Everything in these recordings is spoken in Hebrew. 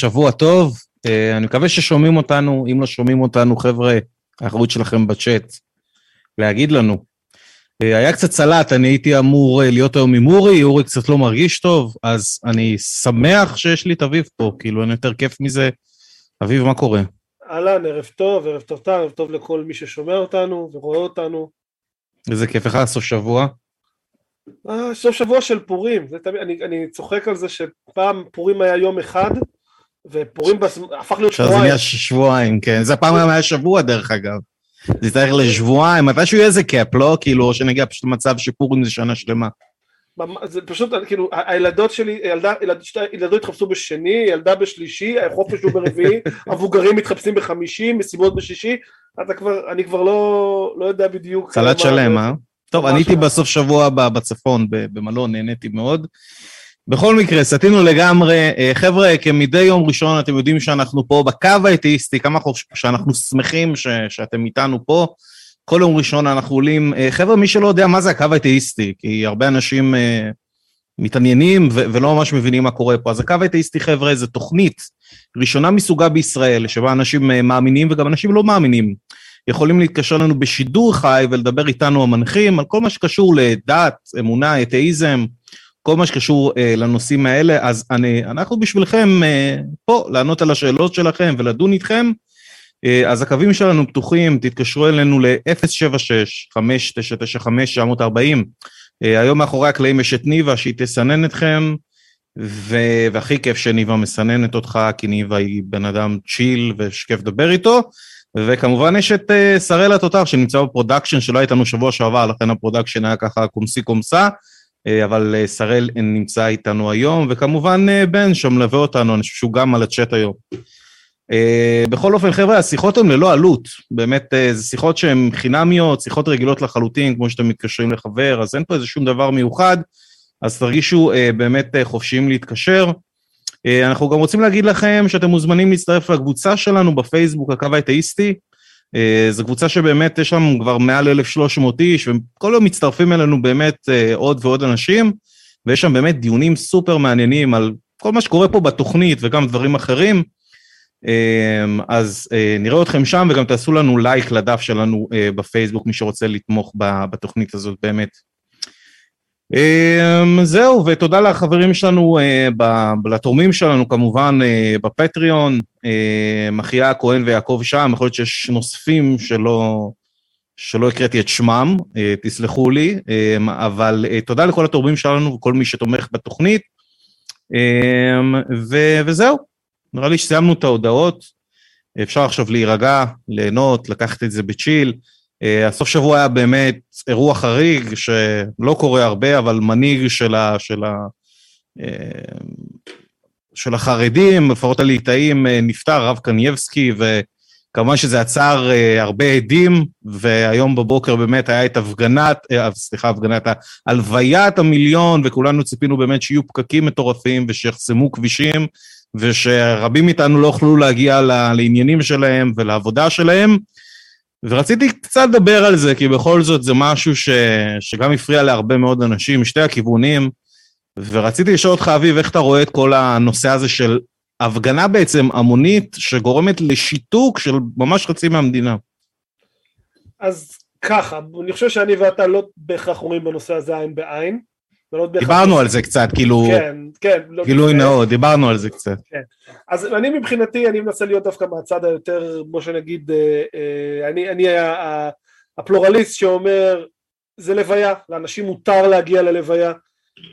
שבוע טוב. אה, אני מקווה ששומעים אותנו, אם לא שומעים אותנו, חבר'ה, האחריות שלכם בצ'אט, להגיד לנו. אה, היה קצת סלט, אני הייתי אמור אה, להיות היום עם אורי, אורי קצת לא מרגיש טוב, אז אני שמח שיש לי את אביב פה, כאילו אין יותר כיף מזה. אביב, מה קורה? אהלן, ערב טוב, ערב טוב טוב, ערב טוב לכל מי ששומע אותנו ורואה אותנו. איזה כיף, איך היה סוף שבוע? סוף שבוע של פורים, תמיד, אני, אני צוחק על זה שפעם פורים היה יום אחד, ופורים בס... הפך להיות שבועיים. עכשיו זה נהיה שבועיים, כן. זה הפעם גם היה שבוע דרך אגב. זה צריך לשבועיים, מתישהו יהיה איזה קאפ, לא? כאילו, או שנגיע פשוט למצב שפורים זה שנה שלמה. זה פשוט, כאילו, הילדות שלי, ילדה, ילד, שתי ילדות התחפשו בשני, ילדה בשלישי, החופש הוא ברביעי, המבוגרים מתחפשים בחמישי, מסיבות בשישי, אתה כבר, אני כבר לא, לא יודע בדיוק. סלט שלם, אה? טוב, אני הייתי בסוף שבוע בצפון, במלון, נהניתי מאוד. בכל מקרה, סטינו לגמרי. אה, חבר'ה, כמדי יום ראשון אתם יודעים שאנחנו פה בקו האתאיסטי, כמה שאנחנו שמחים ש, שאתם איתנו פה. כל יום ראשון אנחנו עולים. אה, חבר'ה, מי שלא יודע מה זה הקו האתאיסטי, כי הרבה אנשים uh, מתעניינים ו- ולא ממש מבינים מה קורה פה. אז הקו האתאיסטי, חבר'ה, זה תוכנית ראשונה מסוגה בישראל, שבה אנשים uh, מאמינים וגם אנשים לא מאמינים. יכולים להתקשר לנו בשידור חי ולדבר איתנו המנחים על כל מה שקשור לדת, אמונה, אתאיזם, כל מה שקשור אה, לנושאים האלה, אז אני, אנחנו בשבילכם אה, פה לענות על השאלות שלכם ולדון איתכם. אה, אז הקווים שלנו פתוחים, תתקשרו אלינו ל-076-5995-940. אה, היום מאחורי הקלעים יש את ניבה שהיא תסנן אתכם, ו- והכי כיף שניבה מסננת אותך, כי ניבה היא בן אדם chill ושכיף לדבר איתו. וכמובן יש את אה, שראל התותח שנמצא ב production שלא היה איתנו שבוע שעבר, לכן ה production היה ככה comme ci comme ça, אבל uh, שראל נמצא איתנו היום, וכמובן uh, בן שמלווה אותנו, אני חושב שהוא גם על הצ'אט היום. בכל אופן, חבר'ה, השיחות הן ללא עלות, באמת, זה שיחות שהן חינמיות, שיחות רגילות לחלוטין, כמו שאתם מתקשרים לחבר, אז אין פה איזה שום דבר מיוחד, אז תרגישו באמת חופשיים להתקשר. אה, אנחנו גם רוצים להגיד לכם שאתם מוזמנים להצטרף לקבוצה שלנו בפייסבוק, הקו האתאיסטי. אה, זו קבוצה שבאמת יש שם כבר מעל 1,300 איש, וכל יום מצטרפים אלינו באמת אה, עוד ועוד אנשים, ויש שם באמת דיונים סופר מעניינים על כל מה שקורה פה בתוכנית וגם דברים אחרים. אז נראה אתכם שם וגם תעשו לנו לייק לדף שלנו בפייסבוק, מי שרוצה לתמוך בתוכנית הזאת באמת. אמ, זהו, ותודה לחברים שלנו, אה, לתורמים שלנו כמובן אה, בפטריון, אמ, אחיה הכהן ויעקב שם, יכול להיות שיש נוספים שלא, שלא הקראתי את שמם, אה, תסלחו לי, אמ, אבל תודה לכל התורמים שלנו וכל מי שתומך בתוכנית, ו, וזהו, נראה לי שסיימנו את ההודעות, אפשר עכשיו להירגע, ליהנות, לקחת את זה בצ'יל. Uh, הסוף שבוע היה באמת אירוע חריג שלא קורה הרבה, אבל מנהיג של, ה, של, ה, uh, של החרדים, לפחות הליטאים, uh, נפטר, רב קנייבסקי, וכמובן שזה עצר הרבה עדים, והיום בבוקר באמת היה את הפגנת, סליחה, הפגנת, הלוויית המיליון, וכולנו ציפינו באמת שיהיו פקקים מטורפים ושיחסמו כבישים, ושרבים מאיתנו לא יוכלו להגיע לעניינים שלהם ולעבודה שלהם. ורציתי קצת לדבר על זה, כי בכל זאת זה משהו ש... שגם הפריע להרבה מאוד אנשים משתי הכיוונים, ורציתי לשאול אותך, אביב, איך אתה רואה את כל הנושא הזה של הפגנה בעצם המונית שגורמת לשיתוק של ממש חצי מהמדינה? אז ככה, אני חושב שאני ואתה לא בהכרח רואים בנושא הזה עין בעין. דיברנו על זה קצת, כאילו, כן, כן, לא גילוי נאות, דיברנו על זה קצת. כן. אז אני מבחינתי, אני מנסה להיות דווקא מהצד היותר, בוא שנגיד, אה, אה, אני, אני הפלורליסט שאומר, זה לוויה, לאנשים מותר להגיע ללוויה,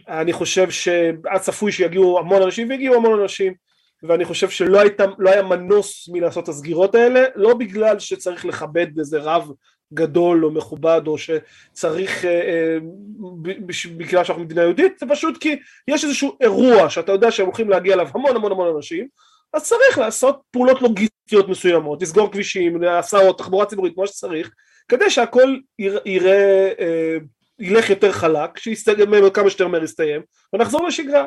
אני חושב שהיה צפוי שיגיעו המון אנשים והגיעו המון אנשים, ואני חושב שלא היית, לא היה מנוס מלעשות את הסגירות האלה, לא בגלל שצריך לכבד איזה רב גדול או מכובד או שצריך אה, אה, בגלל שאנחנו מדינה יהודית זה פשוט כי יש איזשהו אירוע שאתה יודע שהם הולכים להגיע אליו המון המון המון אנשים אז צריך לעשות פעולות לוגיסטיות מסוימות לסגור כבישים, הסעות, תחבורה ציבורית כמו שצריך כדי שהכל יראה, אה, ילך יותר חלק, שיסתיים כמה שיותר מהר יסתיים ונחזור לשגרה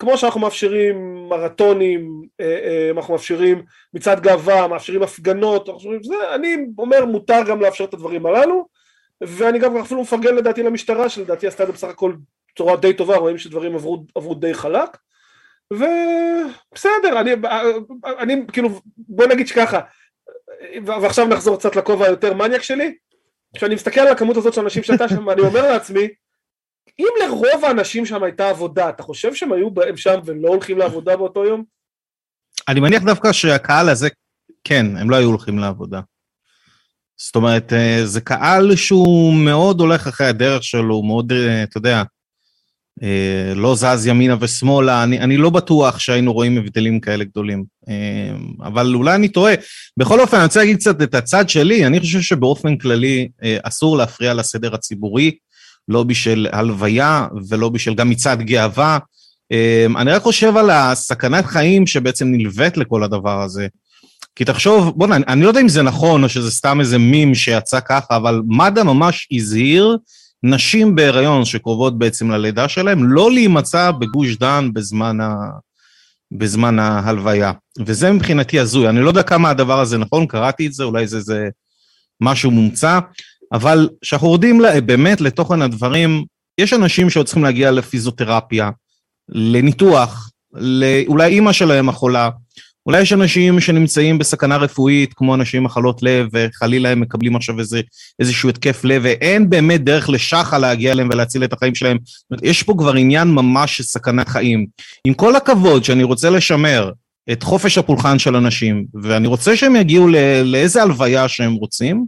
כמו שאנחנו מאפשרים מרתונים, אה, אה, אנחנו מאפשרים מצעד גאווה, מאפשרים הפגנות, זה, אני אומר מותר גם לאפשר את הדברים הללו ואני גם אפילו מפרגן לדעתי למשטרה שלדעתי עשתה את זה בסך הכל בצורה די טובה, רואים שדברים עברו, עברו די חלק ובסדר, אני, אני כאילו, בוא נגיד שככה, ועכשיו נחזור קצת לכובע היותר מניאק שלי, כשאני מסתכל על הכמות הזאת של אנשים שהייתה שם, אני אומר לעצמי, אם לרוב האנשים שם הייתה עבודה, אתה חושב שהם היו בהם שם ולא הולכים לעבודה באותו יום? אני מניח דווקא שהקהל הזה, כן, הם לא היו הולכים לעבודה. זאת אומרת, אה, זה קהל שהוא מאוד הולך אחרי הדרך שלו, מאוד, אה, אתה יודע, אה, לא זז ימינה ושמאלה, אני, אני לא בטוח שהיינו רואים הבדלים כאלה גדולים, אבל אולי אני טועה. בכל אופן, אני רוצה להגיד קצת את הצד שלי, אני חושב שבאופן כללי אסור להפריע לסדר הציבורי, לא בשביל הלוויה ולא בשביל גם מצעד גאווה. אני רק חושב על הסכנת חיים שבעצם נלווית לכל הדבר הזה. כי תחשוב, בוא'נה, אני לא יודע אם זה נכון או שזה סתם איזה מים שיצא ככה, אבל מד"א ממש הזהיר נשים בהיריון שקרובות בעצם ללידה שלהם, לא להימצא בגוש דן בזמן, ה... בזמן ההלוויה. וזה מבחינתי הזוי. אני לא יודע כמה הדבר הזה נכון, קראתי את זה, אולי זה, זה משהו מומצא, אבל כשאנחנו יורדים באמת לתוכן הדברים, יש אנשים שעוד צריכים להגיע לפיזיותרפיה, לניתוח, אולי אימא שלהם החולה, אולי יש אנשים שנמצאים בסכנה רפואית, כמו אנשים עם מחלות לב, וחלילה הם מקבלים עכשיו איזה, איזשהו התקף לב, ואין באמת דרך לשחה להגיע אליהם ולהציל את החיים שלהם. יש פה כבר עניין ממש של סכנת חיים. עם כל הכבוד שאני רוצה לשמר את חופש הפולחן של אנשים, ואני רוצה שהם יגיעו לאיזה הלוויה שהם רוצים,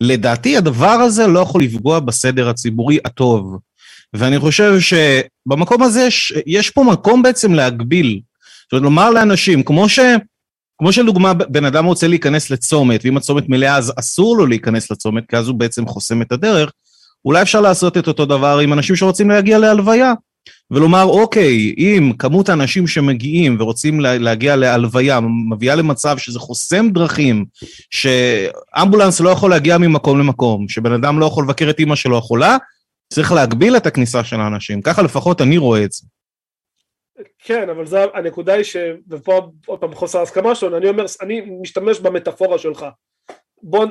לדעתי הדבר הזה לא יכול לפגוע בסדר הציבורי הטוב. ואני חושב שבמקום הזה יש, יש פה מקום בעצם להגביל זאת אומרת, לומר לאנשים, כמו ש... כמו שלדוגמה בן אדם רוצה להיכנס לצומת, ואם הצומת מלאה אז אסור לו להיכנס לצומת, כי אז הוא בעצם חוסם את הדרך, אולי אפשר לעשות את אותו דבר עם אנשים שרוצים להגיע להלוויה, ולומר, אוקיי, אם כמות האנשים שמגיעים ורוצים להגיע להלוויה מביאה למצב שזה חוסם דרכים, שאמבולנס לא יכול להגיע ממקום למקום, שבן אדם לא יכול לבקר את אימא שלו החולה, צריך להגביל את הכניסה של האנשים. ככה לפחות אני רואה את זה. כן, אבל זה, הנקודה היא ש... ופה עוד פעם חוסר הסכמה שלנו, אני אומר, אני משתמש במטאפורה שלך. בוא,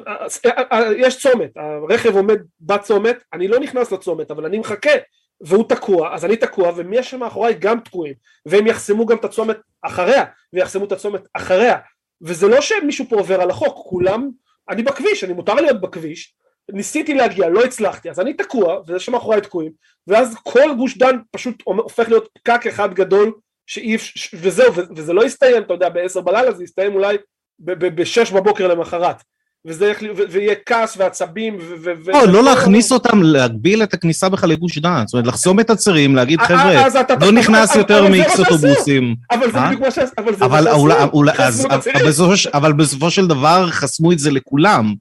יש צומת, הרכב עומד בצומת, אני לא נכנס לצומת, אבל אני מחכה, והוא תקוע, אז אני תקוע, ומי יש שם מאחוריי? גם תקועים, והם יחסמו גם את הצומת אחריה, ויחסמו את הצומת אחריה, וזה לא שמישהו פה עובר על החוק, כולם, אני בכביש, אני מותר להיות בכביש, ניסיתי להגיע, לא הצלחתי, אז אני תקוע, וזה שמאחוריי תקועים, ואז כל גוש דן פשוט הופך להיות פקק אחד גדול, שאי אפשר, וזהו, וזה לא יסתיים, אתה יודע, בעשר בלילה, זה יסתיים אולי בשש בבוקר למחרת. וזה ויהיה כעס ועצבים ו... לא, לא להכניס אותם, להגביל את הכניסה בכלל לגוש דן, זאת אומרת, לחסום את הצירים, להגיד חבר'ה, לא נכנס יותר מאיקס אוטובוסים. אבל זה בדיוק מה ש... אבל בסופו של דבר חסמו את זה לכולם.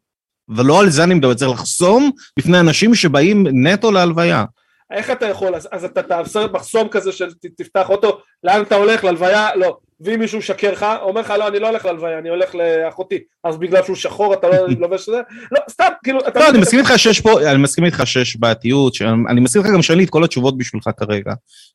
ולא על זה אני מדבר, צריך לחסום בפני אנשים שבאים נטו להלוויה. איך אתה יכול, אז, אתה תעשה מחסום כזה של תפתח אוטו, לאן אתה הולך, להלוויה, לא. ואם מישהו משקר לך, אומר לך לא, אני לא הולך להלוויה, אני הולך לאחותי. אז בגלל שהוא שחור אתה לא לובש את זה? לא, סתם, כאילו... אתה לא, אני מסכים איתך שיש פה, אני מסכים איתך שיש בעייתיות, אני מסכים איתך גם שאין לי את כל התשובות בשבילך כרגע.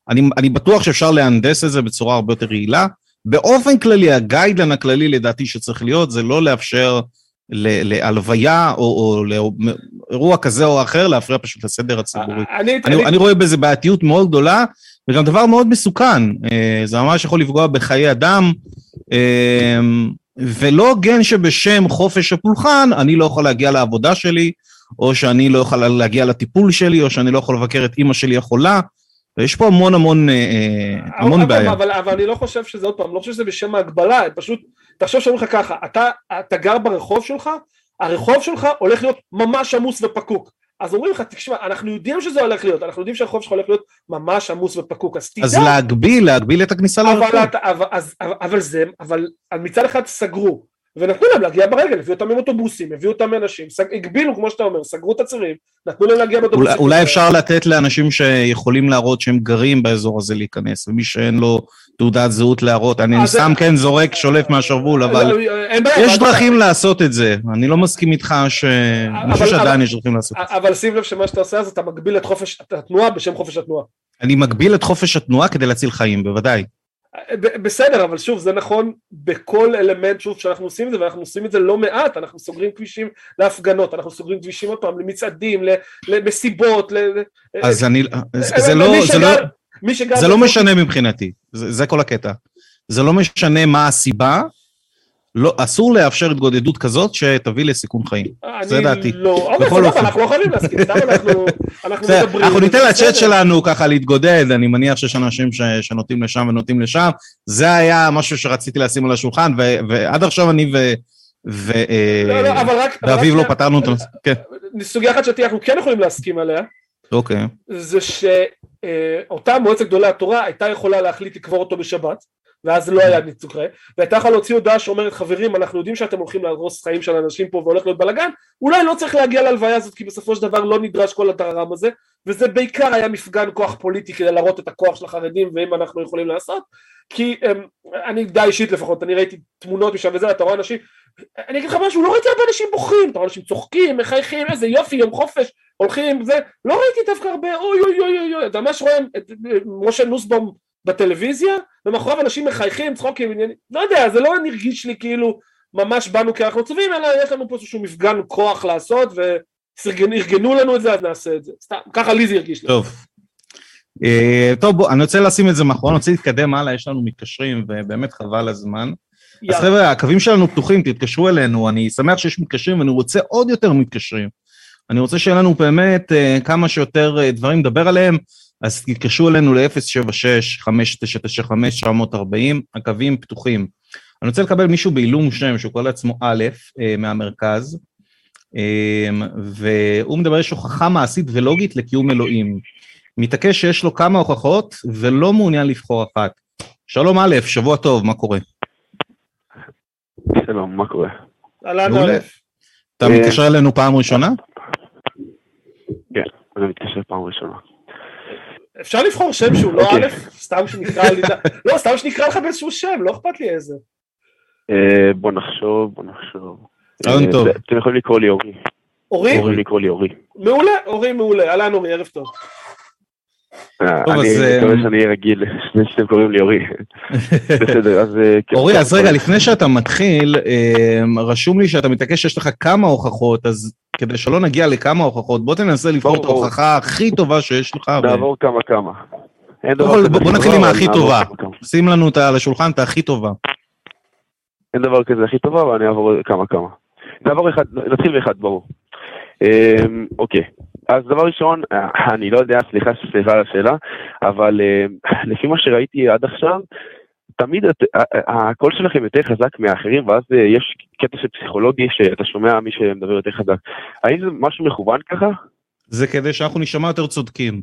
אני, אני בטוח שאפשר להנדס את זה בצורה הרבה יותר יעילה. באופן כללי, הגיידלן הכללי לדעתי שצריך להיות, זה לא לאפשר... להלוויה או, או לאירוע כזה או אחר, להפריע פשוט לסדר הציבורי. אני, אני, אני רואה בזה בעייתיות מאוד גדולה, וגם דבר מאוד מסוכן. אה, זה ממש יכול לפגוע בחיי אדם, אה, ולא הוגן שבשם חופש הפולחן אני לא יכול להגיע לעבודה שלי, או שאני לא יכול להגיע לטיפול שלי, או שאני לא יכול לבקר את אימא שלי החולה. ויש פה המון המון, אה, המון אבל, בעיה. אבל, אבל אני לא חושב שזה עוד פעם, לא חושב שזה בשם ההגבלה, פשוט תחשוב שאומרים לך ככה, אתה, אתה גר ברחוב שלך, הרחוב שלך הולך להיות ממש עמוס ופקוק. אז אומרים לך, תשמע, אנחנו יודעים שזה הולך להיות, אנחנו יודעים שהרחוב שלך הולך להיות ממש עמוס ופקוק, אז תדע... אז להגביל, להגביל את הכניסה לרחוב. אבל, אבל, אבל, אבל זה, אבל מצד אחד סגרו, ונתנו להם להגיע ברגל, הביאו אותם עם אוטובוסים, הביאו אותם אנשים, סג, הגבילו כמו שאתה אומר, סגרו את הצירים, נתנו להם להגיע באוטובוסים. אולי, אולי אפשר לתת לאנשים שיכולים להראות שהם גרים באזור הזה להיכנס, ומי שאין לו תעודת זהות להראות, אני סתם כן זורק, שולף מהשרוול, אה, אבל יש דרכים לעשות את זה, אני לא מסכים איתך ש... אני חושב שעדיין יש דרכים לעשות את זה. אבל שים לב שמה שאתה עושה אז אתה מגביל את חופש התנועה בשם חופש התנועה. אני מגביל את חופש התנועה כדי להציל חיים, בוודאי. בסדר, אבל שוב, זה נכון בכל אלמנט, שוב, שאנחנו עושים את זה, ואנחנו עושים את זה לא מעט, אנחנו סוגרים כבישים להפגנות, אנחנו סוגרים כבישים עוד פעם למצעדים, למסיבות, ל... אז אני, זה לא, זה לא... מי שגר... זה לא משנה מבחינתי, זה, זה כל הקטע. זה לא משנה מה הסיבה, לא, אסור לאפשר התגודדות כזאת שתביא לסיכון חיים. זה דעתי. לא, אוקיי, בכל סבבה, אופן. אנחנו לא חייבים להסכים, סתם אנחנו אנחנו מדברים. אנחנו ניתן לצ'אט. שלנו ככה להתגודד, אני מניח שיש אנשים ש- שנוטים לשם ונוטים לשם. זה היה משהו שרציתי לשים על השולחן, ו- ועד עכשיו אני ו... ו- לא, לא, אה, ואביב לא פתרנו את הנושא. כן, סוגיה אחת שאנחנו כן יכולים להסכים עליה, אוקיי. זה שאותה מועצת גדולי התורה הייתה יכולה להחליט לקבור אותו בשבת, ואז לא היה ניצוג חיים, והייתה יכולה להוציא הודעה שאומרת חברים אנחנו יודעים שאתם הולכים להרוס חיים של אנשים פה והולך להיות בלאגן, אולי לא צריך להגיע להלוויה הזאת כי בסופו של דבר לא נדרש כל הטררם הזה, וזה בעיקר היה מפגן כוח פוליטי כדי להראות את הכוח של החרדים ואם אנחנו יכולים לעשות, כי הם, אני די אישית לפחות, אני ראיתי תמונות משם וזה, אתה רואה אנשים, אני אגיד לך משהו, לא ראיתי הרבה אנשים בוכים, אתה רואה אנשים צוחקים, מחייכים, איזה יופי, יום חופש, הולכים, זה, לא ראיתי דווקא הרבה, אוי אוי אוי אוי אתה ממש רואה את אה, משה נוסבום בטלוויזיה, ומאחוריו אנשים מחייכים, צחוקים, עניינים, לא יודע, זה לא הרגיש לי כאילו ממש באנו כי אנחנו עצובים, אלא יש לנו פה איזשהו מפגן כוח לעשות, וארגנו לנו את זה, אז נעשה את זה. סתם, ככה לי זה הרגיש לי. טוב. אה, טוב, בוא, אני רוצה לשים את זה מאחורי, אני רוצה להתקדם הלאה, יש לנו מתקשרים, ובאמת חבל הזמן. אז. חבר'ה, הקווים שלנו פתוחים, תתקשרו אלינו, אני שמח שיש מתקשרים, ואני רוצה עוד יותר מתקשרים. אני רוצה שיהיה לנו באמת אה, כמה שיותר אה, דברים לדבר עליהם, אז תתקשרו אלינו ל-076-5995-940, הקווים פתוחים. אני רוצה לקבל מישהו בעילום שם, שהוא קורא לעצמו א', אה, מהמרכז, אה, והוא מדבר, יש הוכחה מעשית ולוגית לקיום אלוהים. מתעקש שיש לו כמה הוכחות ולא מעוניין לבחור אחת. שלום א', שבוע טוב, מה קורה? שלום, מה קורה? אהלן. א', אתה מתקשר אלינו פעם ראשונה? כן, אני מתקשר פעם ראשונה. אפשר לבחור שם שהוא לא אוקיי. א', סתם שנקרא לי, לא, סתם שנקרא לך באיזשהו שם, לא אכפת לי איזה. אה, בוא נחשוב, בוא נחשוב. רעיון אה, טוב. אתם יכולים לקרוא לי אורי. אורי? יכולים לקרוא לי אורי. מעולה, אורי מעולה, אהלן אורי, ערב טוב. אה, אני מקווה שאני אהיה רגיל לפני שאתם קוראים לי אורי. בסדר, אז... אה, כן. אורי, אז רגע, לפני שאתה מתחיל, אה, רשום לי שאתה מתעקש שיש לך כמה הוכחות, אז כדי שלא נגיע לכמה הוכחות, בוא תנסה לבחור את. ההוכחה הכי טובה שיש לך, נעבור כמה כמה. בוא- נתחיל עם הכי טובה. שים לנו את על השולחן את הכי טובה. אין דבר כזה הכי טובה, אבל אני אעבור כמה כמה. נעבור אחד, נתחיל באחד, ברור. אמ, אוקיי, אז דבר ראשון, אה, אני לא יודע, סליחה סליחה על השאלה, אבל אמ, לפי מה שראיתי עד עכשיו, תמיד את- ה- ה- הקול שלכם יותר חזק מהאחרים, ואז אה, יש קטע של פסיכולוגי שאתה שומע מי שמדבר יותר חזק. האם זה משהו מכוון ככה? זה כדי שאנחנו נשמע יותר צודקים.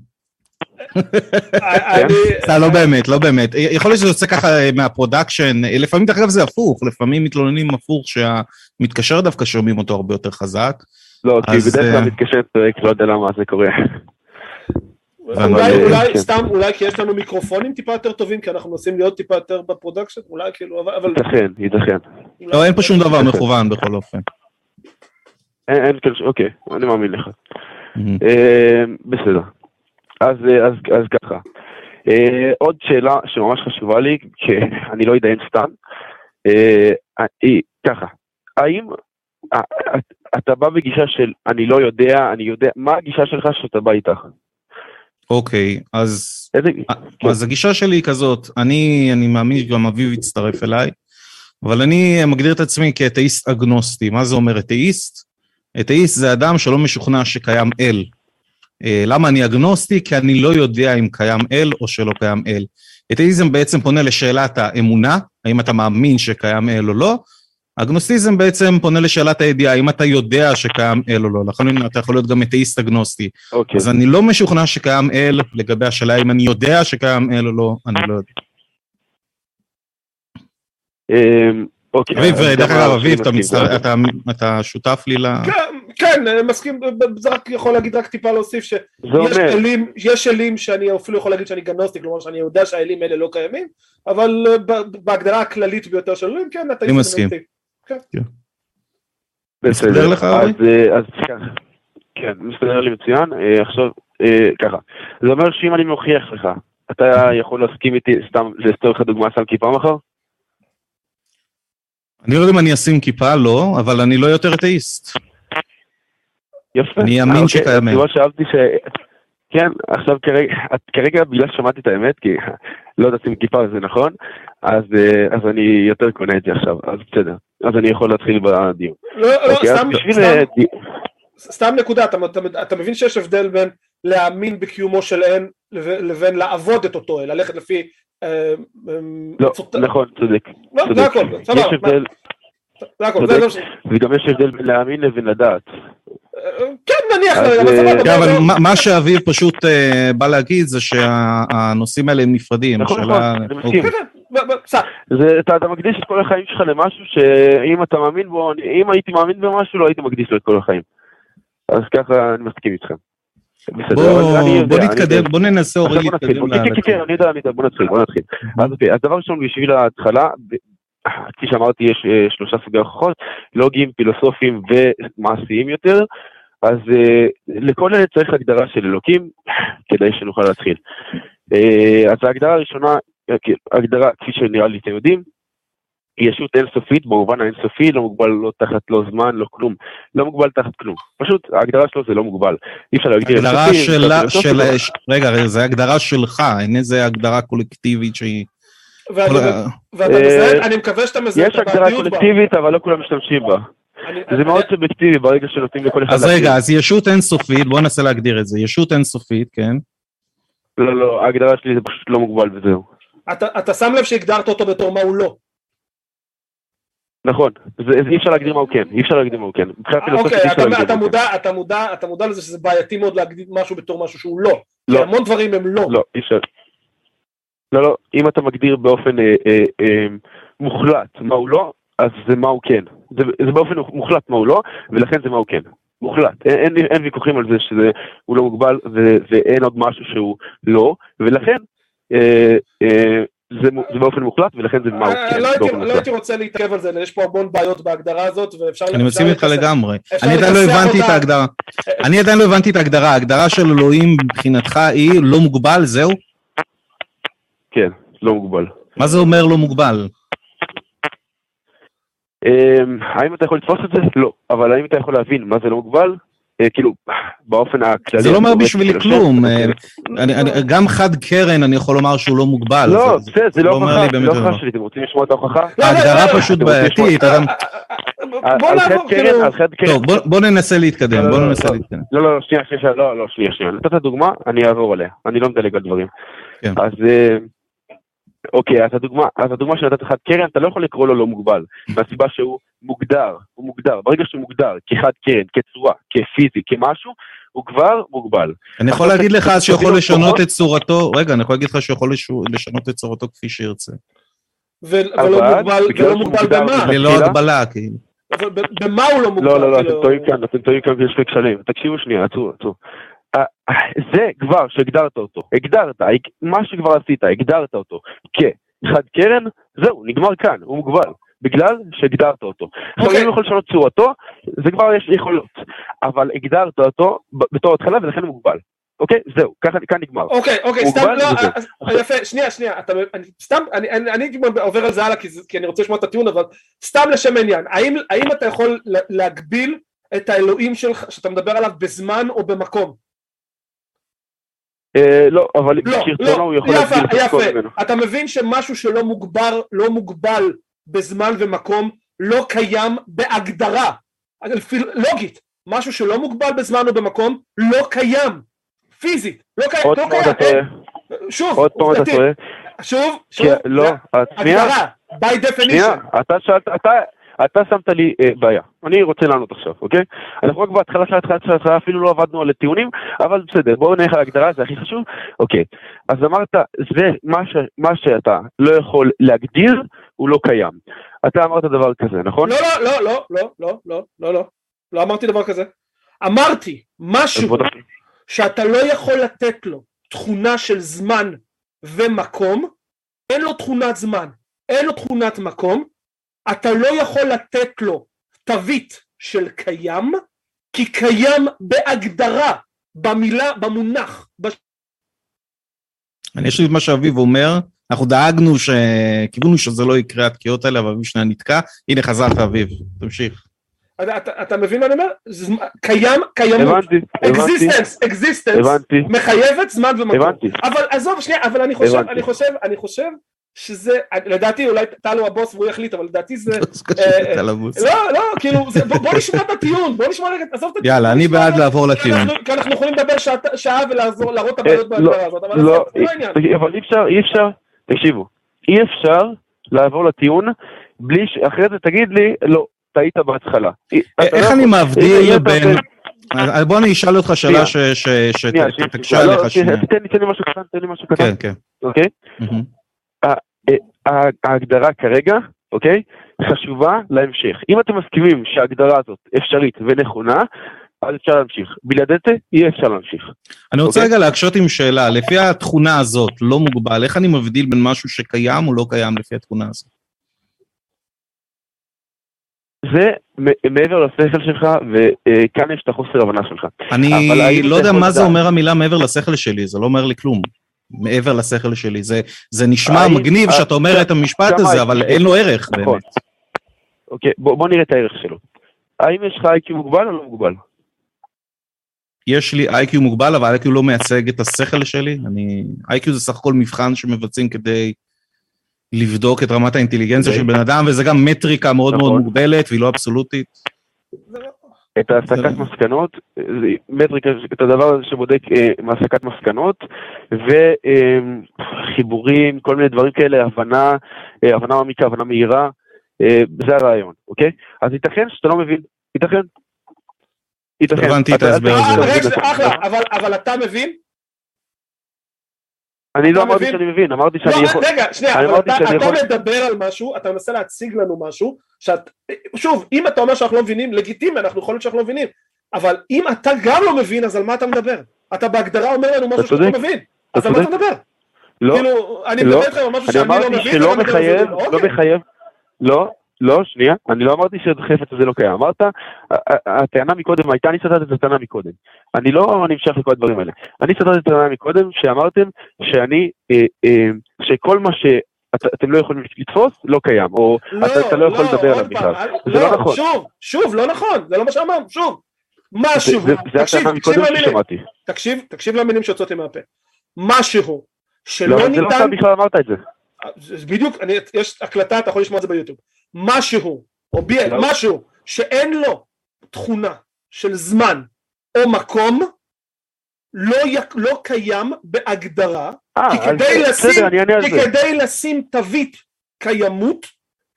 לא באמת, לא באמת. יכול להיות שזה יוצא ככה אה, מה production, אה, לפעמים דרך אגב זה הפוך, לפעמים מתלוננים הפוך שהמתקשר דווקא שומעים אותו הרבה יותר חזק. לא, כי בדרך אה, כלל מתקשר צועק, לא יודע למה זה קורה. אולי, אבל, אולי. סתם, אולי כי יש לנו מיקרופונים טיפה יותר טובים, כי אנחנו מנסים להיות טיפה יותר ב production, אולי כאילו, אבל... ייתכן, ייתכן. לא, אין פה שום דבר מכוון בכל אופן. אין, אוקיי, אני מאמין לך. אה, בסדר. אז, אה, אז, אז ככה. אה, עוד שאלה שממש חשובה לי, כי אני לא אדיין סתם. אה, היא ככה, האם אה, אתה בא בגישה של אני לא יודע, אני יודע, מה הגישה שלך שאתה בא איתך? אוקיי, אז איזה... כן. אז הגישה שלי היא כזאת, אני, אני מאמין שגם אביב יצטרף אליי, אבל אני מגדיר את עצמי כאתאיסט אגנוסטי. מה זה אומר אתאיסט? אתאיסט זה אדם שלא משוכנע שקיים אל. אה, למה אני אגנוסטי? כי אני לא יודע אם קיים אל או שלא קיים אל. אתאיזם בעצם פונה לשאלת האמונה, האם אתה מאמין שקיים אל או לא. אגנוסטיזם בעצם פונה לשאלת הידיעה, האם אתה יודע שקיים אל או לא. לכן אתה יכול להיות גם אתאיסט אגנוסטי. אוקיי. אז אני לא משוכנע שקיים אל, לגבי השאלה אם אני יודע שקיים אל או לא, אני לא יודע. אה, אוקיי. אביב, דרך אגב, אני אביב, אתה מסכים, מצטר- זה- אתה- אתה שותף לי ל... כן, כן, מסכים, זה רק יכול להגיד רק טיפה להוסיף שיש אלים, שאני אפילו יכול להגיד שאני גנוסטי, כלומר שאני יודע שהאלים האלה לא קיימים, אבל אה, בהגדרה הכללית ביותר של אלים, כן, אתה אני מסכים. מסתדר בסדר. לך, אז, אה, אז ככה. כן, מסתדר לי מצוין. אה, עכשיו, אה, ככה. זה אומר שאם אני מוכיח לך, אתה יכול להסכים איתי, סתם, לסתור לך דוגמה, שם כיפה מחר? אני לא יודע אם אני אשים כיפה, לא, אבל אני לא יותר אתאיסט. יפה. אני אאמין שקיים. הסיבה שאהבתי ש... כן, עכשיו כרגע, כרגע בגלל ששמעתי את האמת, כי לא יודעת אם כיפה זה נכון, אז, אז אני יותר קונה את זה עכשיו, אז בסדר. אז אני יכול להתחיל בדיון. לא, לא, אוקיי, סתם, סתם, אה, די- סתם נקודה, אתה, אתה, אתה מבין שיש הבדל בין להאמין בקיומו של N לבין, לבין לעבוד את אותו אל, ללכת לפי... אה, אה, לא, צורת- נכון, צודק. לא, צודק. זה הכל, סבבה, יש הבדל, זה הכל. זה- זה- וגם יש הבדל בין להאמין לבין לדעת. כן נניח, אז, אבל סבבה, אה, כן, אבל מה- מה שאביב פשוט אה, בא להגיד זה שהנושאים האלה הם נפרדים. נכון, אתה, אתה מקדיש את כל החיים שלך למשהו שאם אתה מאמין בו, אם הייתי מאמין במשהו לא הייתי מקדיש לו את כל החיים. אז ככה אני מסכים איתכם. בוא נתקדם. בוא ננסה אורי להתקדם. כן, כן, כן, אני יודע, בוא נתחיל, בוא נתחיל. אז אוקיי, דבר ראשון בשביל ההתחלה, כפי שאמרתי יש אה, שלושה סוגי הוכחות, לוגיים, פילוסופיים ומעשיים יותר, אז אה, לכל אלה צריך הגדרה של אלוקים, כדי שנוכל להתחיל. אה, אז ההגדרה הראשונה, הגדרה כפי שנראה לי אתם יודעים, ישות אינסופית במובן האינסופי, לא מוגבל לא תחת לא זמן, לא כלום, לא מוגבל תחת כלום. פשוט ההגדרה שלו זה לא מוגבל. אי אפשר להגדיר הגדרה אינסופי, שלה, פילוסופי, של, לא. רגע, זה הגדרה שלך, אין איזה הגדרה קולקטיבית שהיא... אה, מזהה, אני מקווה שאתה מזהה יש את הגדרה הבעייתיות בה. קולקטיבית, אבל לא כולם משתמשים בה. זה מאוד סובייקטיבי ברגע שנותנים לכל אחד... אז. רגע, אז ישות אינסופית, בוא ננסה להגדיר את זה. ישות אינסופית, כן. לא, לא, ההגדרה שלי זה פשוט לא מוגבל וזהו. אתה אתה שם לב שהגדרת אותו בתור מה הוא לא. נכון, זה זה אי אפשר להגדיר מה הוא כן, אי אפשר להגדיר מה הוא כן. פילוסופית אוקיי, אתה- כן. מודע- אתה מודע- אתה מודע לזה שזה בעייתי מאוד להגדיר משהו בתור משהו שהוא לא. לא. המון דברים הם לא. לא, אי אפשר. לא, לא, אם אתה מגדיר באופן אה, אה, אה, מוחלט מה הוא לא, אז זה מה הוא כן. זה זה באופן מוחלט מה הוא לא, ולכן זה מה הוא כן. מוחלט. אין- אין אין ויכוחים על זה שהוא לא מוגבל ו- ואין עוד משהו שהוא לא, ולכן אה, אה, זה זה באופן מוחלט, ולכן זה מה הוא אה, כן. לא הייתי- באופן לא רוצה להתעכב על זה, יש פה המון בעיות בהגדרה הזאת, ואפשר... אני מסכים איתך לגמרי. אני עדיין לא הבנתי את אותה. ההגדרה. אני עדיין לא הבנתי את ההגדרה. ההגדרה של אלוהים מבחינתך היא לא מוגבל, זהו? כן, לא מוגבל. מה זה אומר לא מוגבל? אמ, האם אתה יכול לתפוס את זה? לא. אבל האם אתה יכול להבין מה זה לא מוגבל? אה, כאילו, באופן הכללי. זה לא אומר בשבילי השם, כלום. אוקיי. אה, אני- אני- גם חד קרן אני יכול לומר שהוא לא מוגבל. לא, זה- זה זה לא אומר הוכחה, לי זה באמת לא דבר. הוכחה שלי, אתם רוצים לשמוע את ההוכחה? לא, לא, ההגדרה לא, לא, פשוט בעייתית. בוא נעבור, כאילו... טוב, בוא- ננסה להתקדם, לא, בוא לא, ננסה לא. להתקדם. לא, לא, שנייה, שנייה, שנייה, לא, לא, שנייה, שנייה. נתת דוגמה, אני אעבור עליה. אני לא מדלג על דברים. כן. אז אה, אוקיי, אז הדוגמה, אז הדוגמה שנתת חד קרן, אתה לא יכול לקרוא לו לא מוגבל, מהסיבה שהוא מוגדר, הוא מוגדר. ברגע שהוא מוגדר כחד קרן, כצורה, כפיזי, כמשהו, הוא כבר מוגבל. אני יכול להגיד לך שיכול לו לשנות. את צורתו, רגע, אני יכול להגיד לך שיכול לשו- לשנות את צורתו כפי שירצה. ולא מוגבל, שהוא מוגבל מוגדר במה? ללא הגבלה, כאילו. אבל במה הוא לא מוגבל? לא, לא, לא, כאילו? אתם טועים כאן, אתם טועים כאן בשני כשלים. תקשיבו שנייה, עצרו, עצרו. אה, אה, זה כבר שהגדרת אותו, הגדרת, הג- מה שכבר עשית, הגדרת אותו כחד קרן, זהו, נגמר כאן, הוא מוגבל. בגלל שהגדרת אותו. עכשיו אוקיי. אם הוא יכול לשנות צורתו, זה כבר יש יכולות. אבל הגדרת אותו בתור התחלה ולכן הוא מוגבל. אוקיי? זהו, ככה כאן נגמר. אוקיי, אוקיי, סתם, לא. אז- אז- יפה, שנייה, שנייה, אתה, אני, סתם, אני, אני, אני עובר על זה הלאה כי, כי אני רוצה לשמוע את הטיעון, אבל סתם לשם העניין, האם, האם אתה יכול לה- להגביל את האלוהים שלך, שאתה מדבר עליו בזמן או במקום? אה, לא, אבל לא, כרצונו לא, הוא יכול להגדיל את יפה, ממנו. אתה מבין שמשהו שלא מוגבר, לא מוגבל בזמן ומקום, לא קיים בהגדרה, לוגית, משהו שלא מוגבל בזמן או במקום, לא קיים, פיזית, לא קיים, עוד לא פעם אתה טועה, אין- שוב, עוד פעם אתה טועה. שוב, שוב, לא, שנייה, הגדרה, by definition, אתה שאלת, אתה, אתה שמת לי אה, בעיה. אני רוצה לענות עכשיו, אוקיי? אנחנו רק בהתחלה של ההתחלה של ההתחלה אפילו לא עבדנו על הטיעונים, אבל בסדר, בואו נלך על ההגדרה, זה הכי חשוב. אוקיי, אז אמרת, זה מה, ש, מה שאתה לא יכול להגדיר, הוא לא קיים. אתה אמרת דבר כזה, נכון? לא, לא, לא, לא, לא, לא, לא, לא, לא, לא אמרתי דבר כזה, אמרתי, משהו. שאתה לא יכול לתת לו תכונה של זמן ומקום, אין לו תכונת זמן, אין לו תכונת מקום, אתה לא יכול לתת לו תווית של קיים, כי קיים בהגדרה, במילה, במונח, בש... אני יש לי מה שאביב אומר, אנחנו דאגנו ש... קיווינו שזה לא יקרה התקיעות האלה, אבל אביב שנייה נתקע. הנה חזרת אביב, תמשיך. אתה, אתה, אתה מבין מה אני אומר? זמ... קיים, קיימות. הבנתי, הבנתי, existence, existence, מחייבת זמן ומקום. הבנתי. אבל עזוב שנייה, אבל אני חושב, הבנתי. אני חושב, אני חושב שזה, לדעתי אולי טל הוא הבוס והוא יחליט, אבל לדעתי זה, קשה אה. לא, לא, כאילו, בוא נשמע את הטיעון, בוא נשמע רגע, עזוב את הטיעון. יאללה, אני בעד לעבור לטיעון. כי אנחנו יכולים לדבר שעה ולעזור, להראות את אה, הבעיות לא, בהגדרה הזאת, אבל לא, זה לא העניין. תקשיב, אבל אי אפשר, אי אפשר, תקשיבו, אי אפשר לעבור לטיעון בלי שאחרי זה תגיד לי, לא, טעית בהתחלה. לא איך אני מבדיל בין... בוא אני אשאל אותך שאלה ש- ש- שתקשה לא, עליך שנייה. תן לי משהו קטן, תן לי משהו קטן, כן, כן. אוקיי? הה- ההגדרה כרגע, אוקיי? חשובה להמשך. אם אתם מסכימים שההגדרה הזאת אפשרית ונכונה, אז אפשר להמשיך. בלעדי זה, אי אפשר להמשיך. אני רוצה אוקיי. רגע להקשות עם שאלה, לפי התכונה הזאת, לא מוגבל, איך אני מבדיל בין משהו שקיים או לא קיים לפי התכונה הזאת? זה מעבר לשכל שלך, וכאן יש את החוסר הבנה שלך. אני לא יודע מה זה? אומר המילה מעבר לשכל שלי, זה לא אומר לי כלום. מעבר לשכל שלי, זה, זה נשמע האם- מגניב אה, שאתה אומר את המשפט כמה הזה, אבל אין לו ערך נכון. באמת. אוקיי, בוא, בוא נראה את הערך שלו. האם יש לך איי-קיו מוגבל או לא מוגבל? יש לי איי-קיו מוגבל, אבל איי-קיו לא מייצג את השכל שלי. אני... איי-קיו זה סך הכל מבחן שמבצעים כדי לבדוק את רמת האינטליגנציה אוקיי. של בן אדם, וזה גם מטריקה מאוד מאוד נכון. מוגבלת, והיא לא אבסולוטית. לא- את הסקת זה- מסקנות, מטריקה, את הדבר הזה שבודק אה, הסקת מסקנות, וחיבורים, כל מיני דברים כאלה, הבנה, אה, הבנה מעמיקה, הבנה מהירה, אה, זה הרעיון, אוקיי? אז ייתכן שאתה לא מבין, ייתכן. ייתכן. הבנתי את ההסבר הזה. אה, אבל אתה מבין? אני לא אמרתי? שאני מבין, אמרתי שאני לא, יכול... רגע, שנייה, אתה שאני מדבר על משהו, אתה מנסה להציג לנו משהו, שוב, אם אתה אומר שאנחנו לא מבינים, לגיטימי, אנחנו יכול להיות שאנחנו לא מבינים, אבל אם אתה גם לא מבין, אז על מה אתה מדבר? אתה בהגדרה אומר לנו משהו אתה שאתה לא. מבין, אז על מה אתה. מדבר? לא, כאילו, אני לא. אני שאני לא אמרתי שלא מחייב, לא אוקיי. מחייב, לא, לא, שנייה, אני לא אמרתי שהחפץ הזה לא קיים, אמרת, הטענה מקודם הייתה, אני סתרתי את הטענה מקודם, אני לא נמשך לכל הדברים האלה, אני סתרתי את הטענה מקודם שאמרתם שאני, אה, אה, שכל מה שאתם לא יכולים לתפוס לא קיים, או אתה- אתה לא יכול לדבר עליו בכלל, זה לא נכון. שוב, שוב, לא נכון, זה לא מה שאמרנו, שוב. זה- משהו, זה זה תקשיב, הטענה תקשיב למילים, תקשיב, תקשיב למילים שיוצאות לי מהפה. משהו לא, שלא אבל זה לא ניתן, אתה בכלל אמרת את זה, זה בדיוק, אני, יש הקלטה, אתה יכול לשמוע את זה ביוטיוב. משהו, או בי. משהו שאין לו תכונה של זמן או מקום, לא, י- לא קיים בהגדרה, אה, כי כדי לשים, בסדר, כי כדי לשים תווית קיימות,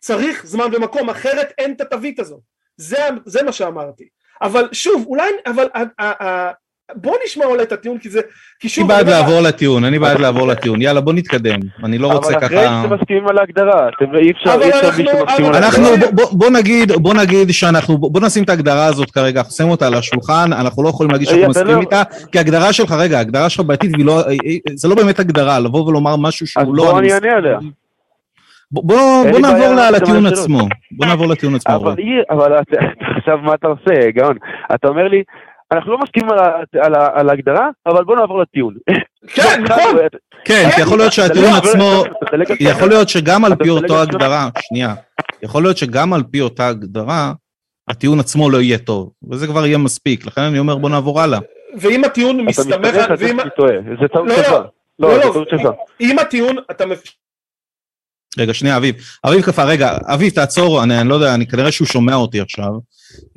צריך זמן ומקום, אחרת אין את התווית הזו. זה, זה מה שאמרתי. אבל שוב, אולי, אבל ה- ה- ה- בוא נשמע אולי את הטיעון, כי זה, כי שוב, בעד אני לך, לעבור לטיעון, אני בעד לעבור לטיעון. יאללה, בוא נתקדם. אני לא רוצה אבל אחרי ככה... שאתם מסכימים על ההגדרה, אתם אי אפשר, אבל אי אפשר אנחנו- בלי שאתם מסכימים על אבל אנחנו, ההגדרה. בוא, בוא, בוא נגיד, בוא נגיד שאנחנו, בוא נשים את ההגדרה הזאת כרגע, אנחנו שמים אותה על השולחן, אנחנו לא יכולים להגיד שאנחנו אתה מסכימים איתה, כי ההגדרה שלך, רגע, ההגדרה שלך והיא לא, זה לא באמת הגדרה, לבוא ולומר משהו אז שהוא לא... בוא אני. אענה עליה. בוא, בוא, נעבור לטיעון. עצמו, בוא נעבור לטיעון עצמו. אבל עכשיו מה אתה עושה, גאון? אתה אומר לי, אנחנו לא מסכימים על על על ההגדרה, אבל בוא נעבור לטיעון. כן, נכון, כן, כי יכול להיות אתה שהטיעון לא- עצמו, אתה יכול להיות שגם על אתה פי על הגדרה, שנייה, יכול להיות שגם על פי אותה הגדרה, הטיעון עצמו לא יהיה טוב, וזה כבר יהיה מספיק, לכן אני אומר בוא נעבור הלאה. ואם הטיעון אתה מסתמך מסתמך על... זה שאני טועה, זה טעות לא, שלך. לא, לא, לא, זה לא, טעות שלך. אם הטיעון, אתה מפ... רגע, שנייה, אביב. אביב קפא, רגע, אביב, תעצור, אני, אני לא יודע, אני כנראה שהוא שומע אותי עכשיו.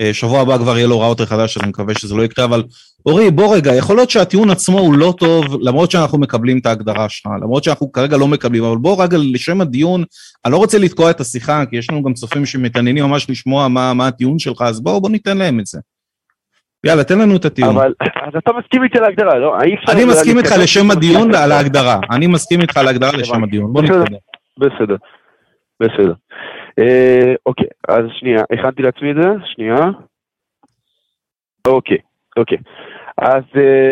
אה, שבוע הבא כבר יהיה לו ראוטר חדש, אז אני מקווה שזה לא יקרה, אבל אורי, בוא רגע, יכול להיות שהטיעון עצמו הוא לא טוב, למרות שאנחנו מקבלים את ההגדרה שלך, למרות שאנחנו כרגע לא מקבלים, אבל בוא רגע, לשם הדיון, אני לא רוצה לתקוע את השיחה, כי יש לנו גם צופים שמתעניינים ממש לשמוע מה, מה הטיעון שלך, אז בוא, בוא ניתן להם את זה. יאללה, תן לנו את הטיעון. אבל, אז אתה מסכים איתי על ההגדרה, לא? אני מסכים איתך לשם הדיון. על ההגדרה. אני מסכים איתך על ההגדרה לשם. הדיון. בוא. נתקדם. בסדר, בסדר. אה, אוקיי, אז שנייה, הכנתי לעצמי את זה, שנייה. אוקיי, אוקיי. אז אה,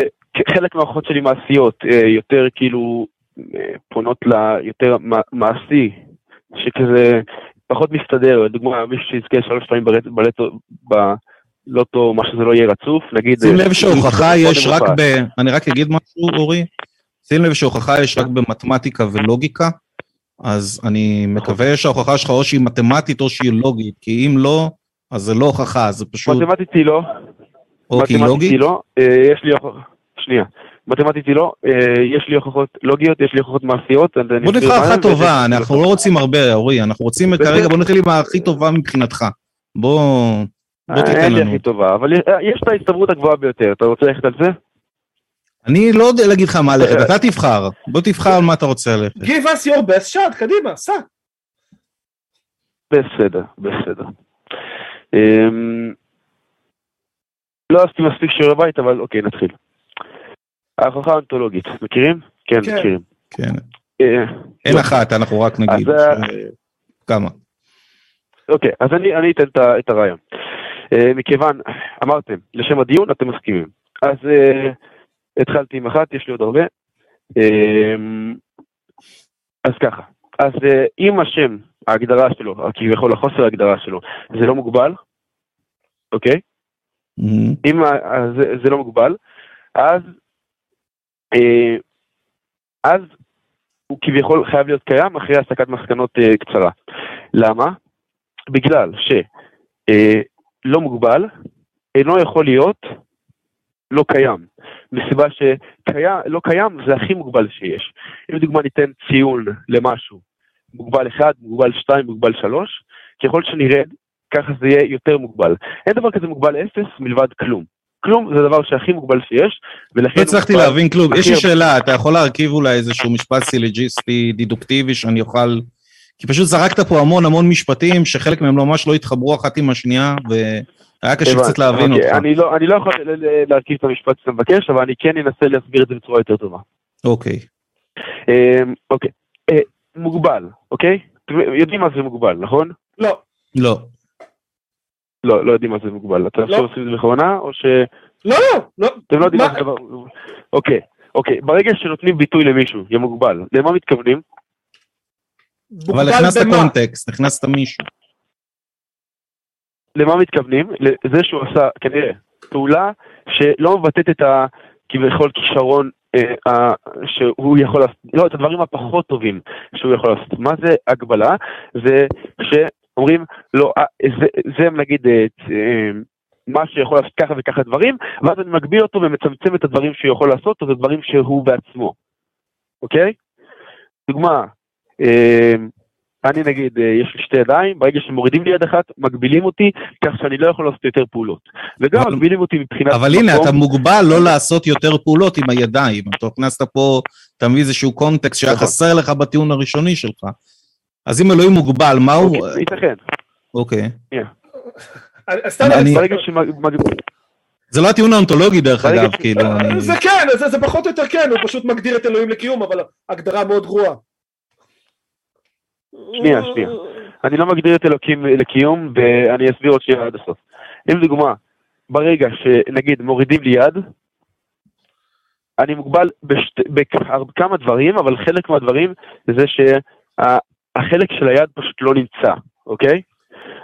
חלק מההוכחות שלי מעשיות, אה, יותר כאילו אה, פונות ליותר מעשי, שכזה פחות מסתדר, לדוגמה מישהו שיזכה שלוש פעמים ברט- בלטו, בלוטו, מה שזה לא יהיה רצוף, נגיד... שים אה, לב שהוכחה יש רק. ב... אני רק אגיד משהו, אורי. שים לב שהוכחה יש רק במתמטיקה ולוגיקה, אז אני מקווה שההוכחה שלך או שהיא מתמטית או שהיא לוגית, כי אם לא, אז זה לא הוכחה, זה פשוט... מתמטית היא לא. או כי מתמטית לוגית? היא לא. אה, יש לי הוכחות... שנייה. מתמטית היא לא. אה, יש לי הוכחות לוגיות, יש לי הוכחות מעשיות. בוא נבחר אחת טובה, אנחנו לא רוצים הרבה, אורי, אנחנו רוצים. כרגע, בוא נתחיל עם הכי טובה מבחינתך. בוא, בוא אה, תיתן אין לי לנו. הכי טובה, אבל יש את ההסתברות הגבוהה ביותר. אתה רוצה ללכת על זה? אני לא יודע להגיד לך מה ללכת, אתה תבחר. בוא תבחר על מה אתה רוצה ללכת. Give us your best shot, קדימה, סע. בסדר, בסדר. אמ, לא עשיתי מספיק שיעורי בית, אבל אוקיי, נתחיל. ההוכחה האונתולוגית, מכירים? כן, כן. מכירים. כן. אה, אין אחת, אנחנו רק נגיד. אז, אה, כמה. אוקיי, אז אני, אני אתן את, הרעיון. אה, מכיוון, אמרתם, לשם הדיון אתם מסכימים. אז התחלתי עם אחת, יש לי עוד הרבה. אה, אז ככה, אז אה, אם השם, ההגדרה שלו, כביכול החוסר ההגדרה שלו, זה לא מוגבל, אוקיי? אם ה- ה- זה, לא מוגבל, אז, אה, אז הוא כביכול חייב להיות קיים אחרי הסקת מסקנות אה, קצרה. למה? בגלל שלא מוגבל אינו יכול להיות לא קיים. מסיבה שקיים, לא קיים זה הכי מוגבל שיש. אם לדוגמה ניתן ציון למשהו, מוגבל 1, מוגבל 2, מוגבל 3, ככל שנרד, ככה זה יהיה יותר מוגבל. אין דבר כזה מוגבל 0 מלבד כלום. כלום זה הדבר שהכי מוגבל שיש, ולכן... לא הצלחתי מוגבל להבין כלום. יש לי. שאלה, אתה יכול להרכיב אולי איזשהו משפט סילג'יסטי דידוקטיבי שאני אוכל... כי פשוט זרקת פה המון המון משפטים שחלק מהם ממש לא התחברו אחת עם השנייה, והיה קשה. קצת להבין אותך. אני לא, אני לא יכול להרכיב את המשפט שאתה מבקש, אבל אני כן אנסה להסביר את זה בצורה יותר טובה. אוקיי. אמ, אוקיי, אה, מוגבל, אוקיי? אתם יודעים מה זה מוגבל, נכון? לא, לא. לא, לא יודעים מה זה מוגבל. אתם לא. עכשיו עושים את זה בכוונה, או שאתם לא, לא, לא. לא יודעים מה זה דבר... אוקיי, אוקיי, ברגע שנותנים ביטוי למישהו, יהיה מוגבל, למה מתכוונים? אבל הכנסת? קונטקסט, הכנסת מישהו. למה מתכוונים? לזה שהוא עשה, כנראה, פעולה שלא מבטאת את ה... כביכול כישרון אה, שהוא יכול לעשות, לא, את הדברים הפחות טובים שהוא יכול לעשות. מה זה הגבלה? זה שאומרים, לא, אה, זה, זה נגיד אה, אה, מה שיכול לעשות ככה וככה דברים, ואז אני מגביל אותו ומצמצם את הדברים שהוא יכול לעשות, או זה דברים שהוא בעצמו, אוקיי? דוגמה, אה, אני נגיד, אה, יש לי שתי ידיים, ברגע שמורידים לי יד אחת, מגבילים אותי, כך שאני לא יכול לעשות יותר פעולות. וגם אבל- מגבילים אותי מבחינת אבל הנה, מקום. אתה מוגבל לא לעשות יותר פעולות עם הידיים. אתה הכנסת פה, אתה מביא איזשהו קונטקסט שהיה נכון. חסר לך בטיעון הראשוני שלך. אז אם אלוהים מוגבל, מה הוא... אוקיי, ייתכן. אוקיי. ברגע שמגבילים... זה לא הטיעון האונתולוגי דרך אגב, כאילו. זה כן, זה, זה פחות או יותר כן, הוא פשוט מגדיר את אלוהים לקיום, אבל הגדרה מאוד גרועה. שנייה, שנייה. אני לא מגדיר את אלוקים לקיום, ואני אסביר עוד שנייה עד הסוף. אם דוגמה, ברגע שנגיד מורידים לי יד, אני מוגבל בשת, בכמה דברים, אבל חלק מהדברים זה שהחלק של היד פשוט לא נמצא, אוקיי?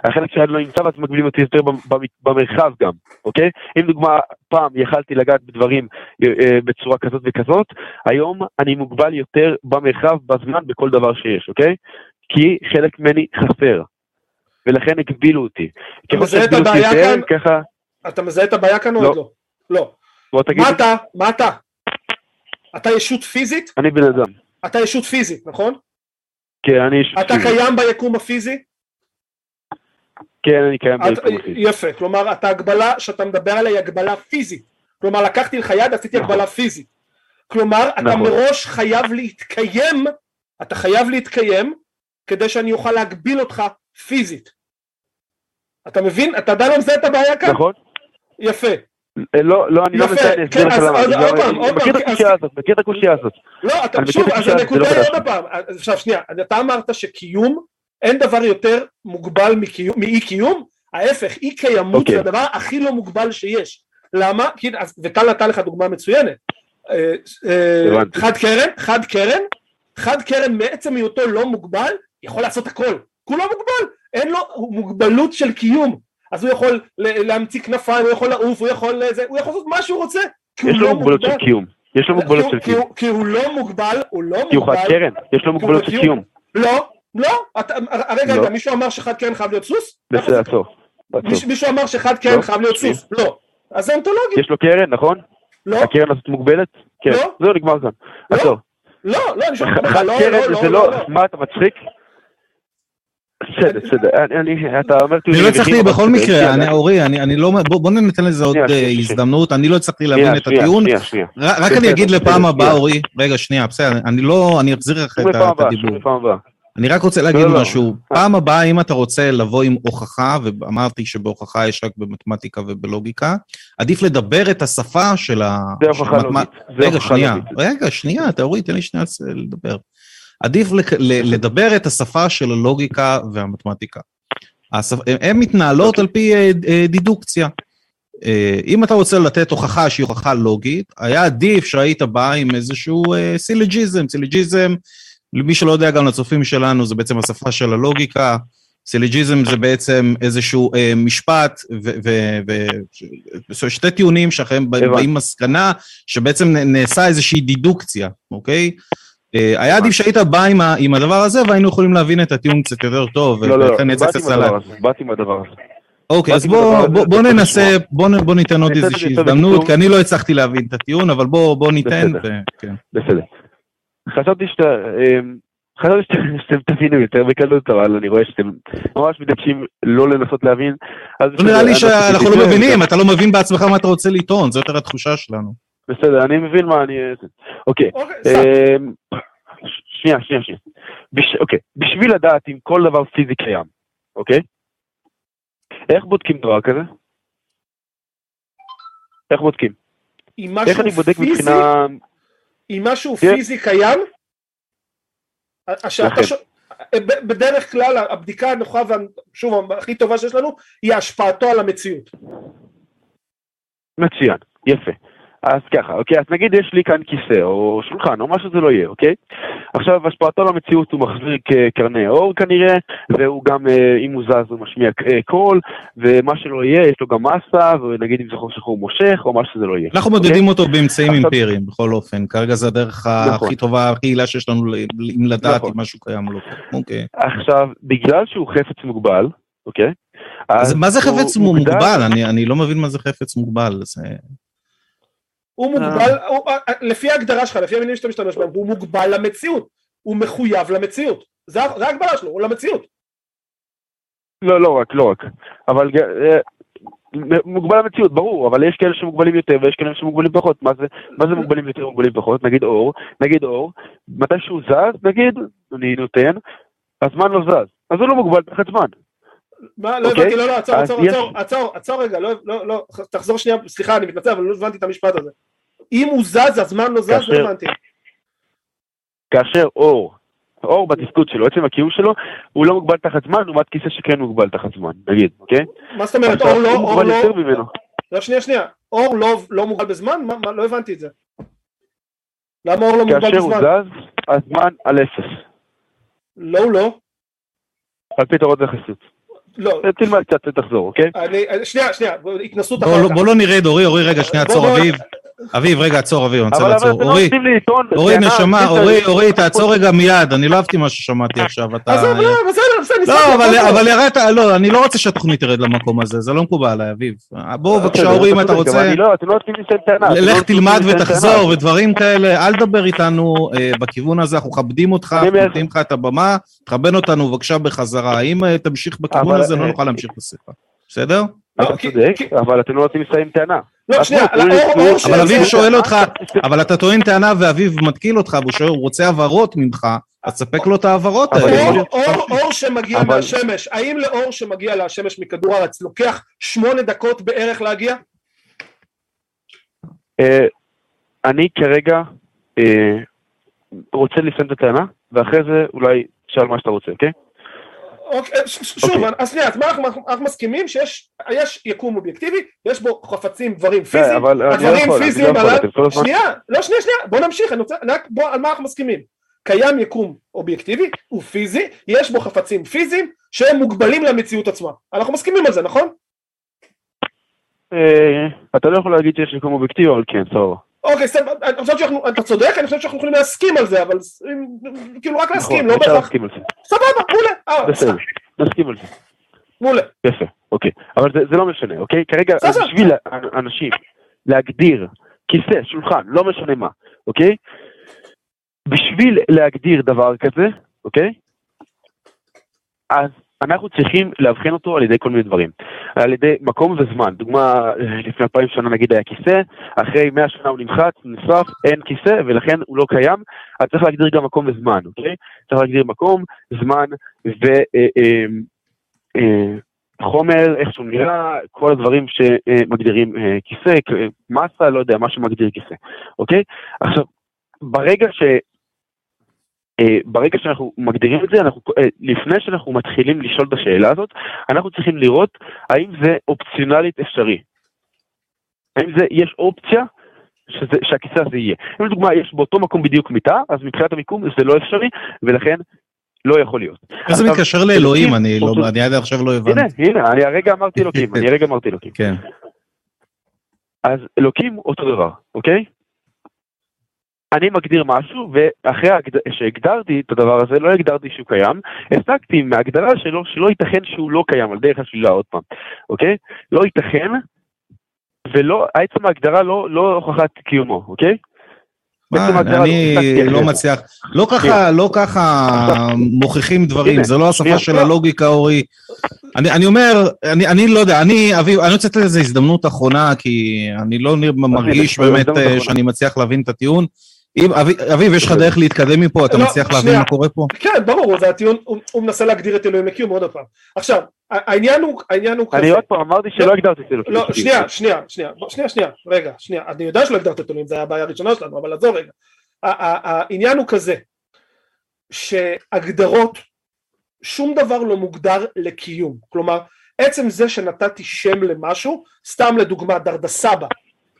החלק של היד לא נמצא ואז מגבילים אותי יותר במ- במ- במרחב גם, אוקיי? אם דוגמה, פעם יכלתי לגעת בדברים אה, אה, בצורה כזאת וכזאת, היום אני מוגבל יותר במרחב, בזמן, בכל דבר שיש, אוקיי? כי חלק ממני חסר, ולכן הגבילו אותי. ככל מזהה את הבעיה כאן? ככה, אתה מזהה את הבעיה כאן או לא. עוד לא? לא. תגיד, מה אתה? מה אתה? אתה ישות פיזית? אני בן אדם. אתה ישות פיזית, נכון? כן, אני איש אתה פיזי. קיים ביקום הפיזי? כן, אני קיים את- ביקום הפיזי. יפה, כלומר אתה הגבלה שאתה מדבר עליה היא הגבלה פיזית, כלומר לקחתי לך יד עשיתי נכון. הגבלה פיזית, כלומר אתה נכון. מראש חייב להתקיים, אתה חייב להתקיים כדי שאני אוכל להגביל אותך פיזית, אתה מבין? אתה עדיין לא מזהה את הבעיה כאן? נכון? יפה, אה, לא, לא, אני לא מנסה, אני אסביר לך למה. עוד גם- פעם, עוד מכיר פעם, את הקושייה הזאת, מכיר את הקושייה הזאת. לא, אתה, שוב, מכיר אז הנקודה לא היא עוד פעם, אז עכשיו שנייה, אתה אמרת שקיום, אין דבר יותר מוגבל מאי קיום, ההפך, אי קיימות אוקיי. זה הדבר הכי לא מוגבל שיש, למה? וטל נתן לך דוגמה מצוינת, אה, אה. חד קרן, חד קרן, חד קרן מעצם היותו לא מוגבל, יכול לעשות הכל, כולו מוגבל, אין לו מוגבלות של קיום, אז הוא יכול להמציא כנפיים, הוא יכול לעוף, הוא יכול לזה, הוא יכול לעשות מה שהוא רוצה, כי הוא לא מוגבלות של מוגבל. קיום. יש לו מוגבלות כי של קיום. כי הוא לא מוגבל, הוא לא כי הוא חד מוגבל. קרן, יש לו מוגבלות של. קיום. לא, לא. רגע, לא. רגע, מישהו אמר שחד קרן חייב להיות סוס? בסדר, זה- עצור. מישהו אמר כן לא? חייב להיות. סוס, לא. אז זה אונתולוגי, יש לו קרן, נכון? לא, הקרן הזאת מוגבלת? כן. לא. זהו, נגמר כאן. לא. עצור. לא, לא, אני שואל אותך, חד לא, קרן לא, זה לא, לא, לא. מה אתה מצחיק? בסדר, בסדר, אני- אתה אומר אני לא הצלחתי בכל מקרה, אני- אורי, אני לא, בוא ניתן לזה עוד אה. הזדמנות, אני לא הצלחתי להבין את הטיעון, רק אני אגיד לפעם הבאה. אורי, רגע, שנייה, בסדר, אני לא, אני אחזיר לך את הדיבור. אני רק רוצה להגיד לא, לא. משהו, פעם הבאה אם אתה רוצה לבוא עם הוכחה, ואמרתי שבהוכחה יש רק במתמטיקה ובלוגיקה, עדיף לדבר את השפה של ה... זה הוכחה לוגית. רגע, שנייה. רגע, שנייה, אתה אורי, תן לי שנייה לדבר. עדיף לדבר את השפה של הלוגיקה והמתמטיקה. הן מתנהלות על פי אה, אה, דידוקציה. אה, אם אתה רוצה לתת הוכחה שהיא הוכחה לוגית, היה עדיף שהיית בא עם איזשהו סילג'יזם. סילג'יזם, למי שלא יודע, גם לצופים שלנו, זה בעצם השפה של הלוגיקה. סילג'יזם זה בעצם איזשהו אה, משפט ושתי טיעונים שאחריהם. באים מסקנה שבעצם נעשה איזושהי דידוקציה, אוקיי? אה, היה עדיף שהיית בא עם, ה, עם הדבר הזה והיינו יכולים להבין את הטיעון קצת יותר טוב, לא, לא, ולכן לא, יצא באתי קצת עם סלט. הדבר הזה, באתי עם הדבר הזה. אוקיי, אז באתי עם בוא, הדבר הזה, בוא, בוא אתה ננסה, לשמוע. בוא, נ- בוא ניתן עוד איזושהי הזדמנות. כי אני לא הצלחתי להבין את הטיעון, אבל בוא, בוא ניתן, בסדר. ו- כן. בסדר. חשבתי שאתה... אמ, חשבתי שאתם- תבינו יותר בקלות, אבל אני רואה שאתם ממש מתעקשים לא לנסות להבין. לא נראה לי שאנחנו לא מבינים, אתה לא מבין בעצמך מה אתה רוצה לטעון, זו יותר התחושה שלנו. בסדר, אני מבין מה אני... אוקיי. אוקיי, ש- שנייה, שנייה, שנייה. אוקיי, בשביל לדעת אם כל דבר פיזי קיים, אוקיי? איך בודקים דבר כזה? איך בודקים? איך אני בודק מבחינה... אם משהו. פיזי קיים, ה- שאתה לכן. ש- ב- בדרך כלל הבדיקה הנוחה ושוב הכי טובה שיש לנו היא השפעתו על המציאות. מצוין, יפה. אז ככה, אוקיי, אז נגיד יש לי כאן כיסא או שולחן או מה שזה לא יהיה, אוקיי? עכשיו השפעתו למציאות הוא מחזיר קרני אור כנראה, והוא גם, אה, אם הוא זז הוא משמיע אה, קול, ומה שלא יהיה יש לו גם מסה, ונגיד אם זה חור שחור מושך, או מה שזה לא יהיה. אנחנו מודדים אותו באמצעים עכשיו- אמפיריים, בכל אופן. כרגע זה הדרך נכון. הכי טובה, הכי יעילה שיש לנו אם לדעת נכון. אם משהו קיים או לא. אוקיי. עכשיו, בגלל שהוא חפץ מוגבל, אוקיי? אז מה זה חפץ מוגדר- מוגבל? אני- אני לא מבין מה זה חפץ מוגבל. הוא מוגבל, הוא- לפי ההגדרה שלך, לפי המילים שאתה משתמש בהם, הוא מוגבל למציאות, הוא מחויב למציאות, זה ההגבלה שלו, הוא למציאות. לא, לא רק, לא רק. אבל אה, מוגבל המציאות, ברור, אבל יש כאלה שמוגבלים יותר ויש כאלה שמוגבלים פחות. מה זה, מה זה מוגבלים יותר ומוגבלים פחות? נגיד אור, נגיד אור, מתי שהוא זז, נגיד, אני נותן, הזמן לא זז. אז הוא לא מוגבל תחת זמן. מה, לא אוקיי. הבנתי, לא, לא, עצור, עצור, עצור, עצור, עצור רגע, לא, לא, לא, תחזור שנייה, סליחה, אני מתנצל, אבל לא הבנתי את המשפט הזה. אם הוא זז, הזמן לא זז, לא הבנתי. כאשר אור, אור בתפקוד שלו, עצם הקיום שלו, הוא לא מוגבל תחת זמן, לעומת כיסא שכן מוגבל תחת זמן, נגיד, אוקיי? מה זאת אומרת, אור לא, אור לא, יותר ממנו. לא, שנייה, שנייה, אור לא, לא מוגבל בזמן? מה, לא הבנתי את זה. למה אור לא מוגבל כאשר הוא בזמן? זז, הזמן על אפס. לא, הוא לא. על פי תורת היחסות. לא, תלמד קצת ותחזור, אוקיי? אני, שנייה, שנייה, התנסות בוא אחר לא- כך. בוא לא נרד, אורי, אורי, רגע, שנייה, עצור. אביב. אביב, רגע, עצור, אביב, אני רוצה לעצור. לא אורי. אורי, טענה, נשמה, אתם- אורי, אורי, תעצור רגע מיד, אני לא אהבתי מה ששמעתי עכשיו, אתה... עזוב, לא, בסדר, בסדר, לא, אבל, ירדת, לא, אני לא רוצה שהתוכנית תרד למקום הזה, זה לא מקובל עליי, אביב. בוא, בבקשה, אורי, אם אתה רוצה, אני לא, אתם לא נותנים לי לסיים טענה. לא לך תלמד ותחזור. ודברים כאלה, אל תדבר איתנו אה, בכיוון הזה, אנחנו מכבדים אותך, נותנים לך את הבמה, תכבד אותנו בבקשה בחזרה. אם אה, תמשיך בכיוון הזה, לא אה, נוכל להמשיך את השיחה. בסדר? אתה כי- צודק, כי- אבל אתם לא נותנים לסיים טענה. לא, שנייה, תנו לי- אור, אבל אביב שואל אותך, אה, אבל אתה טוען טענה ואביב מתקיל אותך, והוא שואל, הוא רוצה הבהרות ממך, אז תספק לו את ההבהרות האלה. אור, אור, אור שמגיע מהשמש, האם לאור שמגיע לשמש מכדור הארץ לוקח שמונה דקות בערך להגיע? אה, אני כרגע אה, רוצה לסיים את הטענה, ואחרי זה אולי תשאל מה שאתה רוצה, אוקיי? אוקיי, שוב, אוקיי. אז שנייה, אז מה אנחנו, מסכימים שיש יש יקום אובייקטיבי, יש בו חפצים, דברים פיזיים, אבל אני לא הדברים פיזיים. שנייה, לא שנייה, שנייה, בוא נמשיך, אני רוצה, רק בוא, על מה אנחנו מסכימים? קיים יקום אובייקטיבי, הוא פיזי, יש בו חפצים פיזיים שהם מוגבלים למציאות עצמה. אנחנו מסכימים על זה, נכון? אה, אתה לא יכול להגיד שיש יקום אובייקטיבי, אבל כן, סבבה. אוקיי, סתם, אני חושב שאנחנו, אתה צודק, אני חושב שאנחנו יכולים להסכים על זה, אבל כאילו רק להסכים, נכון, לא אפשר בהכרח. סבבה, מעולה, אה, בסדר, נסכים על זה. מעולה. יפה. אוקיי, אבל זה, לא משנה, אוקיי? כרגע. בשביל אנשים להגדיר כיסא, שולחן, לא משנה מה, אוקיי? בשביל להגדיר דבר כזה, אוקיי? אז אנחנו צריכים לאבחן אותו על ידי כל מיני דברים. על ידי מקום וזמן. דוגמה, לפני אלפיים שנה נגיד היה כיסא, אחרי מאה שנה הוא נמחץ, נשרף, אין כיסא, ולכן הוא לא קיים. אז צריך להגדיר גם מקום וזמן, אוקיי? צריך להגדיר מקום, זמן וחומר, איך שהוא נראה, כל הדברים שמגדירים אה, כיסא, מסה, לא יודע, מה שמגדיר כיסא, אוקיי? עכשיו, ברגע ש... אה, ברגע שאנחנו מגדירים את זה, אנחנו, אה, לפני שאנחנו מתחילים לשאול את השאלה הזאת, אנחנו צריכים לראות האם זה אופציונלית אפשרי. האם זה, יש אופציה שזה, שהכיסא הזה יהיה. אם לדוגמה יש באותו מקום בדיוק מיטה, אז מבחינת המיקום זה לא אפשרי, ולכן לא יכול להיות. איך זה מתקשר לאלוהים? אני לא- אני עד עכשיו לא הנה, הבנתי. הנה, אני הרגע אמרתי אלוקים, אני הרגע אמרתי אלוקים. כן. אז אלוקים אותו דבר, אוקיי? אני מגדיר משהו, ואחרי. שהגדרתי את הדבר הזה, לא הגדרתי שהוא קיים, הסקתי מההגדרה שלו שלא ייתכן שהוא לא קיים, על דרך השלילה עוד פעם, אוקיי? לא ייתכן, ולא, עצם ההגדרה לא, לא הוכחת קיומו, אוקיי? מה, בעצם ההגדרה אני לא לא. מצליח, לא ככה, לא ככה מוכיחים דברים, זה לא השפה. של הלוגיקה, אורי. אני, אני אומר, אני, אני לא יודע, אני, אביב, אני רוצה לתת לזה הזדמנות אחרונה, כי אני לא מרגיש באמת אה. שאני מצליח להבין את הטיעון. אם, אביב, אביב, יש לך דרך להתקדם מפה, אתה לא, מצליח להבין. מה קורה פה? כן, ברור, זה הטיעון, הוא, הוא מנסה להגדיר את אלוהים לקיום עוד פעם. עכשיו, העניין הוא, העניין הוא אני. עוד פעם אמרתי שלא הגדרתי את אלוקים. לא, שנייה, שנייה, שנייה, שנייה, שנייה, רגע, שנייה, אני יודע שלא הגדרת את אלוהים, זו הבעיה הראשונה שלנו, אבל עזוב רגע. העניין הוא כזה, שהגדרות, שום דבר לא מוגדר לקיום, כלומר, עצם זה שנתתי שם למשהו, סתם לדוגמה דרדסבא,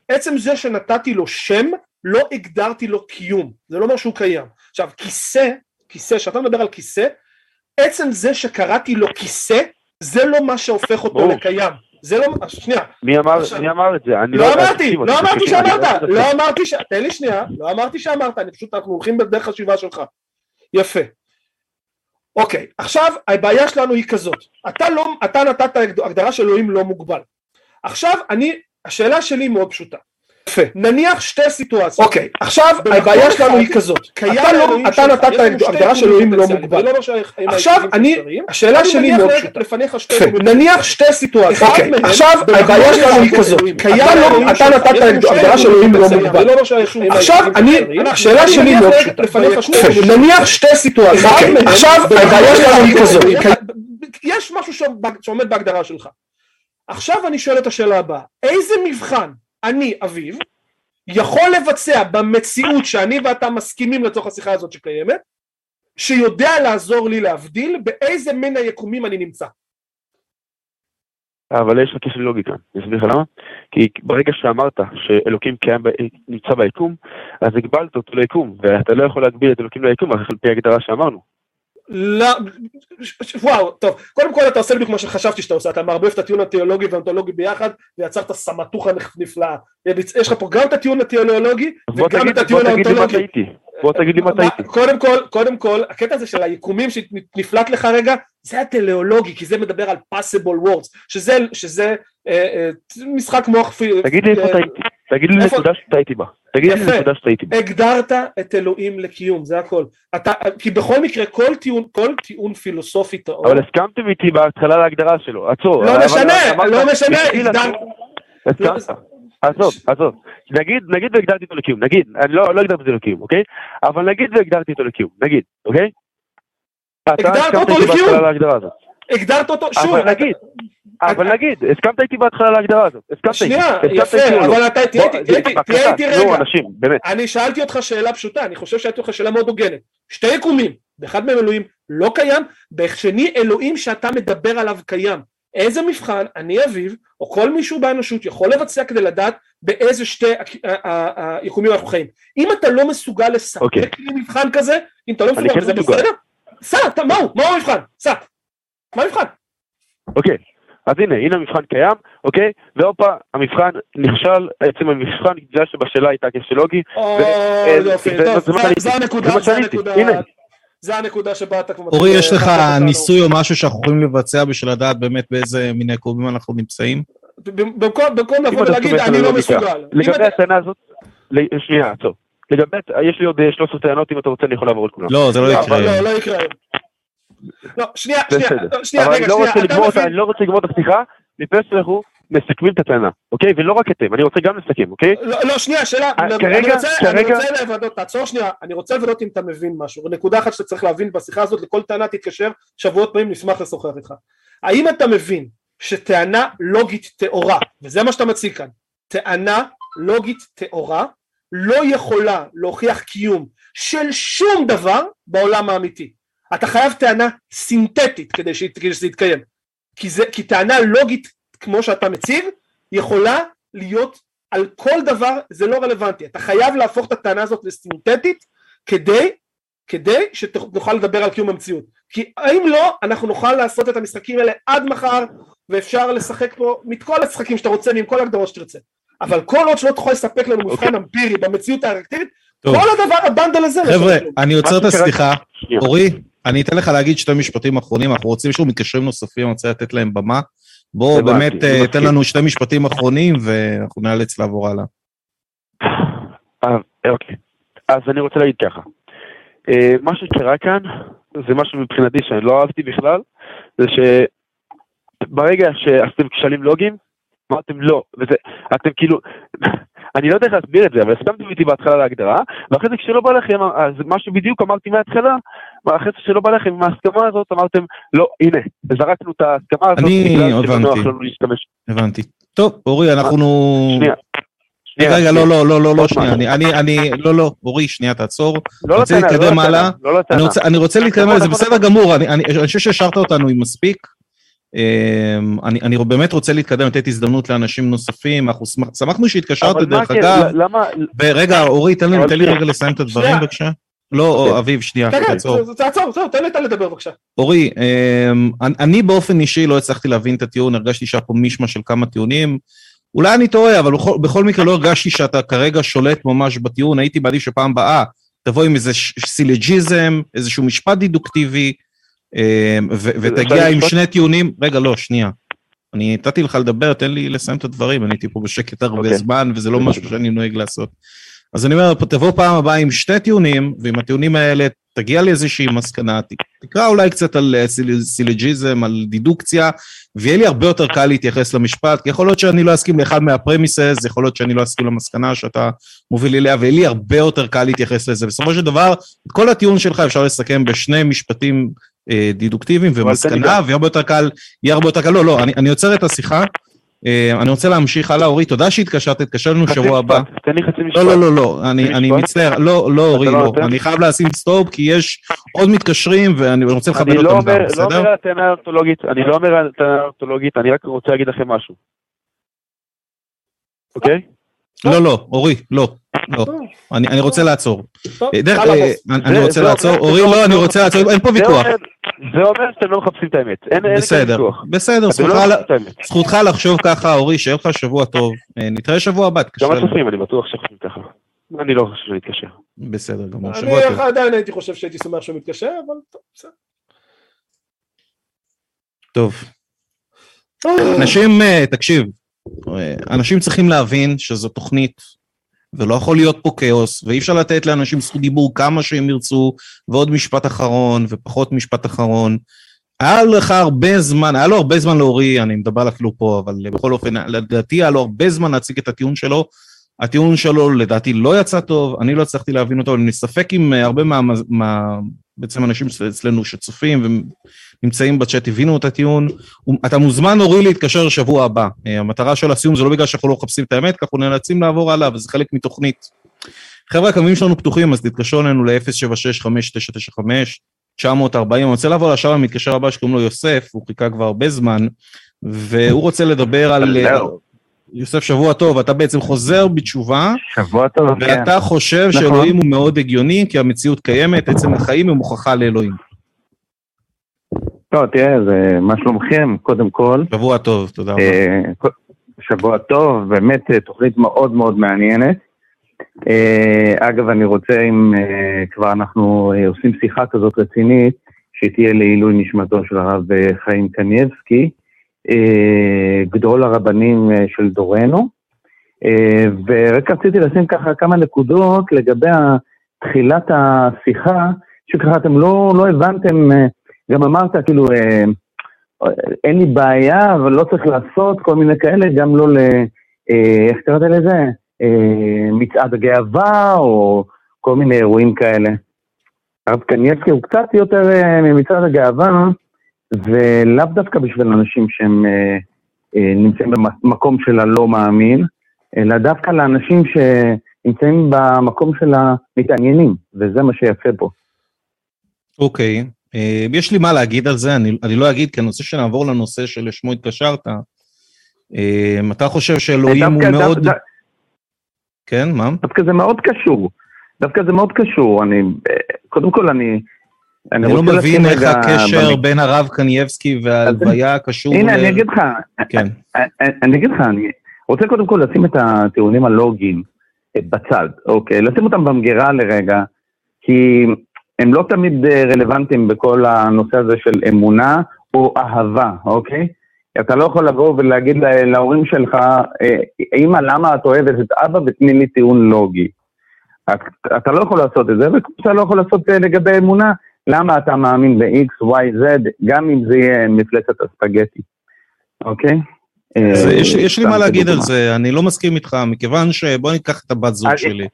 עצם זה שנתתי לו שם, לא הגדרתי לו קיום, זה לא אומר שהוא קיים. עכשיו, כיסא, כיסא, כשאתה מדבר על כיסא, עצם זה שקראתי לו כיסא, זה לא מה שהופך אותו ברור. לקיים. זה לא, שנייה, מי אמר, עכשיו- מי אמר את זה? אני לא אמרתי, לא אמרתי תקשיב, אני שאמרת, לא- לא אמרתי ש... תן לי שנייה, לא אמרתי שאמרת, אני פשוט, אנחנו הולכים בדרך חשיבה שלך. יפה. אוקיי, עכשיו הבעיה שלנו היא כזאת, אתה לא, אתה נתת הגדרה של אלוהים לא מוגבל. עכשיו אני, השאלה שלי מאוד פשוטה. יפה, נניח שתי סיטואציות. אוקיי, עכשיו הבעיה שלנו היא כזאת, אתה לא, אתה נתת הגדרה של אלוהים לא מוגבל. עכשיו אני, השאלה שלי מאוד פשוטה. נניח שתי סיטואציות, אוקיי, עכשיו הבעיה שלנו היא כזאת, אתה לא, נתת הגדרה של אלוהים לא מוגבל. עכשיו אני, השאלה שלי מאוד פשוטה, נניח שתי סיטואציות, אוקיי, עכשיו הבעיה שלנו היא כזאת, יש משהו שעומד בהגדרה שלך. עכשיו אני שואל את השאלה הבאה, איזה מבחן אני, אביב, יכול לבצע במציאות שאני ואתה מסכימים לצורך השיחה הזאת שקיימת, שיודע לעזור לי להבדיל באיזה מן היקומים אני נמצא. אבל יש לך קשר לוגיקה, אני אסביר לך למה? כי ברגע שאמרת שאלוקים קיים, ב- נמצא ביקום, אז הגבלת אותו ליקום, ואתה לא יכול להגביל את אלוקים ליקום, על פי ההגדרה שאמרנו. לא, וואו, טוב, קודם כל אתה עושה בדיוק מה שחשבתי שאתה עושה, אתה מערבב את הטיעון התיאולוגי והאונתולוגי ביחד, ויצרת סמטוחה נפלאה. יש לך פה גם את הטיעון התיאולוגי, וגם את הטיעון האונתולוגי. בוא תגיד לי מה טעיתי. קודם כל, קודם כל, הקטע הזה של היקומים שנפלט לך רגע, זה הטליאולוגי, כי זה מדבר על possible words, שזה, שזה אה, אה, משחק מוח... תגיד לי איפה אה, טעיתי. תגיד לי איפה- נקודה שטעיתי בה. תגיד לי. נקודה שטעיתי בה. הגדרת את אלוהים לקיום, זה הכל. אתה, כי בכל מקרה, כל טיעון, כל טיעון פילוסופי טהור, אבל הסכמתם איתי בהתחלה להגדרה שלו. עצור. לא משנה, לא משנה, הגדרת... הסכמת. עזוב, עזוב. נגיד, נגיד והגדרתי אותו לקיום, נגיד, אני לא, לא הגדרתי אותו לקיום, אוקיי? אבל נגיד והגדרתי אותו לקיום, נגיד, אוקיי? הגדרת אותו לקיום? הגדרת אותו, שוב, נגיד, אבל נגיד, הסכמת איתי בהתחלה להגדרה הזאת. הסכמת איתי. שנייה, יפה, לא? אבל אתה תהיה איתי, רגע. אנשים, באמת. אני שאלתי אותך שאלה פשוטה, אני חושב שאלתי אותך שאלה מאוד הוגנת. שתי יקומים, באחד מהם אלוהים לא קיים, בשני אלוהים שאתה מדבר עליו קיים. איזה מבחן אני אביב, או כל מישהו באנושות יכול לבצע כדי לדעת באיזה שתי היקומים אנחנו חיים. אם אתה לא מסוגל לספק אוקיי. לי מבחן כזה, אם אתה לא מסוגל, כן מסוגל. בסדר, סע, אתה- מהו, מהו המבחן? סע. מה המבחן? אוקיי, אז הנה, הנה המבחן קיים, אוקיי? והופה, המבחן נכשל, עצם המבחן בגלל שבשאלה הייתה כשלוגי. או, אה, יופי, זה- טוב, זה הנקודה, זה מה זו שעניתי. הנקודה. הנה. זה הנקודה שבה אתה כבר... אורי, יש לך לקחת אותנו. ניסוי או משהו שאנחנו יכולים לבצע בשביל לדעת באמת באיזה מיני קרובים אנחנו נמצאים? במקום לבוא ולהגיד, אני לא. מסוגל. לגבי הטענה הזאת, שנייה, עצור. לגבי, יש לי עוד אה, 13 טענות, אם אתה רוצה אני יכול לעבור את כולם. לא, זה לא יקרה. לא, לא יקרה. לא, שנייה, שנייה. לא, שנייה, רגע, לא שנייה? אני לא רוצה לגמור את השיחה, לפני שאנחנו מסכמים את הטענה, אוקיי? ולא רק אתם, אני רוצה גם לסכם, אוקיי? לא, לא, שנייה, שאלה, אה, אני כרגע- רוצה, אני כרגע- רוצה לוודא, תעצור שנייה, אני רוצה לוודא אם אתה מבין משהו, נקודה אחת שאתה צריך להבין בשיחה הזאת, לכל טענה תתקשר, שבועות פעמים נשמח לשוחח איתך. האם אתה מבין שטענה לוגית טהורה, וזה מה שאתה מציג כאן, טענה לוגית טהורה, לא יכולה להוכיח קיום של שום דבר בעולם האמיתי. אתה חייב טענה סינתטית כדי, ש... כדי שזה יתקיים. כי, זה, כי טענה לוגית כמו שאתה מציג, יכולה להיות על כל דבר, זה לא רלוונטי. אתה חייב להפוך את הטענה הזאת לסינתטית כדי, כדי שנוכל לדבר על קיום המציאות. כי האם לא, אנחנו נוכל לעשות את המשחקים האלה עד מחר, ואפשר לשחק פה מכל המשחקים שאתה רוצה, ועם כל ההגדרות שתרצה. אבל כל עוד שלא תוכל לספק לנו מבחן אמפירי במציאות הארקטיבית, טוב. כל הדבר הבנדל הזה לא חבר'ה, כלום. אני עוצר את השיחה. אורי, אני אתן לך להגיד שתי משפטים אחרונים, אנחנו רוצים, לנו מתקשרים נוספים, אני רוצה לתת להם במה. בוא הבנתי, באמת אה. תן לנו שתי משפטים אחרונים ואנחנו נאלץ לעבור הלאה. אה, אוקיי. אז אני רוצה להגיד ככה. אה, מה שקרה כאן, זה משהו מבחינתי שאני לא אהבתי בכלל, זה שברגע שעשיתם כשלים לוגיים, אמרתם לא, וזה, אתם כאילו, אני לא יודע איך להסביר את זה, אבל הסכמתם איתי בהתחלה להגדרה, ואחרי זה כשלא בא לכם, אז מה שבדיוק אמרתי מההתחלה, אחרי זה שלא בא לכם עם ההסכמה הזאת, אמרתם, לא, הנה, זרקנו את ההסכמה הזאת, אני בגלל הבנתי. נוח לנו להשתמש. הבנתי. טוב, אורי, אנחנו... שנייה. רגע, לא, לא, לא, לא, לא, שנייה. אני, אני, אני, לא, לא, אורי, שנייה, תעצור. לא רוצה לטענה, לא לטענה, הלאה? לא לטענה. אני רוצה, להתקדם נכון, בסדר. גמור, אני חושב שהשארת אותנו עם מספיק. אמ, אני, אני באמת רוצה להתקדם, לתת הזדמנות לאנשים נוספים, אנחנו שמח- שמחנו שהתקשרת, דרך אגב. למה, רגע, אורי, תן לי, תן לי. רגע לסיים את הדברים. בבקשה. לא, או, אביב, שנייה, תעצור. תעצור, זהו, תן לי לדבר בבקשה. אורי, אמ, אני- באופן אישי לא הצלחתי להבין את הטיעון, הרגשתי שהיה פה מישמע של כמה טיעונים. אולי אני טועה, אבל בכל, מקרה לא הרגשתי שאתה כרגע שולט ממש בטיעון, הייתי מעדיף שפעם הבאה תבוא עם איזה סילג'יזם, איזשהו משפט דידוקטיבי, ותגיע עם? שני טיעונים, רגע, לא, שנייה. אני נתתי לך לדבר, תן לי לסיים את הדברים, אני הייתי פה בשקט הרבה אוקיי. זמן, וזה לא משהו שאני נוהג לעשות. אז אני אומר, תבוא פעם הבאה עם שתי טיעונים, ועם הטיעונים האלה תגיע לאיזושהי מסקנה, תקרא אולי קצת על אה, סיל- סילג'יזם, על דידוקציה, ויהיה לי הרבה יותר קל להתייחס למשפט, כי יכול להיות שאני לא אסכים לאחד מהפרמיסס, יכול להיות שאני לא אסכים למסקנה שאתה מוביל אליה, ויהיה לי הרבה יותר קל להתייחס לזה. בסופו של דבר, את כל הטיעון שלך אפשר לסכם בשני משפטים דידוקטיביים תן לי ומסקנה. ויהיה הרבה יותר קל, יהיה הרבה יותר קל, לא, לא, אני, אני עוצר את השיחה, אה, אני רוצה להמשיך הלאה, אורי, תודה שהתקשרת, תתקשר לנו שבוע הבא. תן לי חצי משפט. לא, לא, לא, לא, אני? אני מצטער, לא, לא, אורי, לא לא? אני חייב לשים סטופ, כי יש עוד מתקשרים, ואני רוצה לכבד אני לא אותם אומר, גם, לא בסדר? אומר על טענה אורתולוגית, אני לא אומר על טענה אורתולוגית, אני רק רוצה להגיד לכם משהו. אוקיי? לא, לא, אורי, לא, לא, אני אני רוצה לעצור. אה, אה. אני אני רוצה לעצור, אומר אורי, לא, לא- אני רוצה לעצור, אין פה ויכוח. זה אומר שאתם לא מחפשים את האמת, אין אין בסדר, ויכוח. בסדר, אתם זכותך לא ל- מחפשים את האמת. זכותך לחשוב ככה, אורי, שיהיה לך שבוע טוב. אה, נתראה שבוע הבא, תתקשר גם. הצופים, אני בטוח שחושבים ככה. אני לא חושב להתקשר. בסדר גמור, אני שבוע טוב. עדיין הייתי חושב שהייתי שמח שהוא מתקשר, אבל טוב, בסדר. טוב. אנשים, אה, תקשיב, אה, אנשים צריכים להבין שזו תוכנית, ולא יכול להיות פה כאוס, ואי אפשר לתת לאנשים זכות דיבור כמה שהם ירצו, ועוד משפט אחרון, ופחות משפט אחרון. היה לך הרבה זמן, היה לו הרבה זמן להורי, אני מדבר עליו אפילו פה, אבל בכל אופן, לדעתי היה לו הרבה זמן להציג את הטיעון שלו. הטיעון שלו לדעתי לא יצא טוב, אני לא הצלחתי להבין אותו, אני מספק אה, הרבה מה... מה בעצם אנשים אצלנו שצופים ונמצאים בצ'אט הבינו את הטיעון. אתה מוזמן אורי להתקשר שבוע הבא. אה, המטרה של הסיום זה לא בגלל שאנחנו לא מחפשים את האמת, כי אנחנו נאלצים לעבור הלאה, וזה חלק מתוכנית. חבר'ה, הקווים שלנו פתוחים, אז תתקשרו אלינו ל-076-5995-940. אני רוצה לעבור לשלב המתקשר הבא שקוראים לו יוסף, הוא חיכה כבר הרבה זמן, והוא רוצה לדבר על... יוסף, שבוע טוב, אתה בעצם חוזר בתשובה, שבוע טוב, כן. ואתה חושב נכון. שאלוהים הוא מאוד הגיוני, כי המציאות קיימת, עצם החיים היא מוכחה לאלוהים. לא, תראה, זה מה שלומכם, קודם כל. שבוע טוב, תודה רבה. אה, שבוע טוב, באמת אה, תוכנית מאוד מאוד מעניינת. אה, אגב, אני רוצה, אם אה, כבר אנחנו עושים שיחה כזאת רצינית, שתהיה לעילוי נשמתו של הרב חיים קניבסקי, גדול הרבנים אה, של דורנו. אה, ורק רציתי לשים ככה כמה נקודות לגבי תחילת השיחה, שככה אתם לא, לא הבנתם, אה, גם אמרת כאילו, אה, אין לי בעיה, אבל לא צריך לעשות כל מיני כאלה, גם לא ל... אה, איך קראת לזה? אה, מצעד הגאווה, או כל מיני אירועים כאלה. הרב קניאבסקי הוא קצת יותר אה, ממצעד הגאווה, ולאו דווקא בשביל אנשים שהם אה, אה, נמצאים במקום של הלא מאמין, אלא דווקא לאנשים שנמצאים במקום של המתעניינים, וזה מה שיפה פה. אוקיי, אה, יש לי מה להגיד על זה, אני, אני לא אגיד, כי אני רוצה שנעבור לנושא שלשמו התקשרת. אה, אתה חושב שאלוהים הוא דווקא- מאוד... דווקא- כן, מה? דווקא זה מאוד קשור. דווקא זה מאוד קשור. אני, אה, קודם כל אני... אני לא מבין איך הקשר במק- בין הרב קנייבסקי וההלוויה קשור הנה, ל- אני אגיד לך, כן, אני אני אגיד לך, אני רוצה קודם כל לשים את הטיעונים הלוגיים אה, בצד, אוקיי? לשים אותם במגירה לרגע, כי הם לא תמיד אה, רלוונטיים בכל הנושא הזה של אמונה או אהבה, אוקיי? אתה לא יכול לבוא ולהגיד לה- להורים שלך, אה, אמא, למה את אוהבת את אבא ותני לי טיעון לוגי. את- אתה לא יכול לעשות את זה, ואתה לא יכול לעשות אה, לגבי אמונה, למה אתה מאמין ב-X, Y, Z, גם אם זה יהיה מפלצת הספגטי, אוקיי? אה, יש, לי מה להגיד על. זה, אני לא מסכים איתך, מכיוון שבוא ניקח את הבת זוג שלי.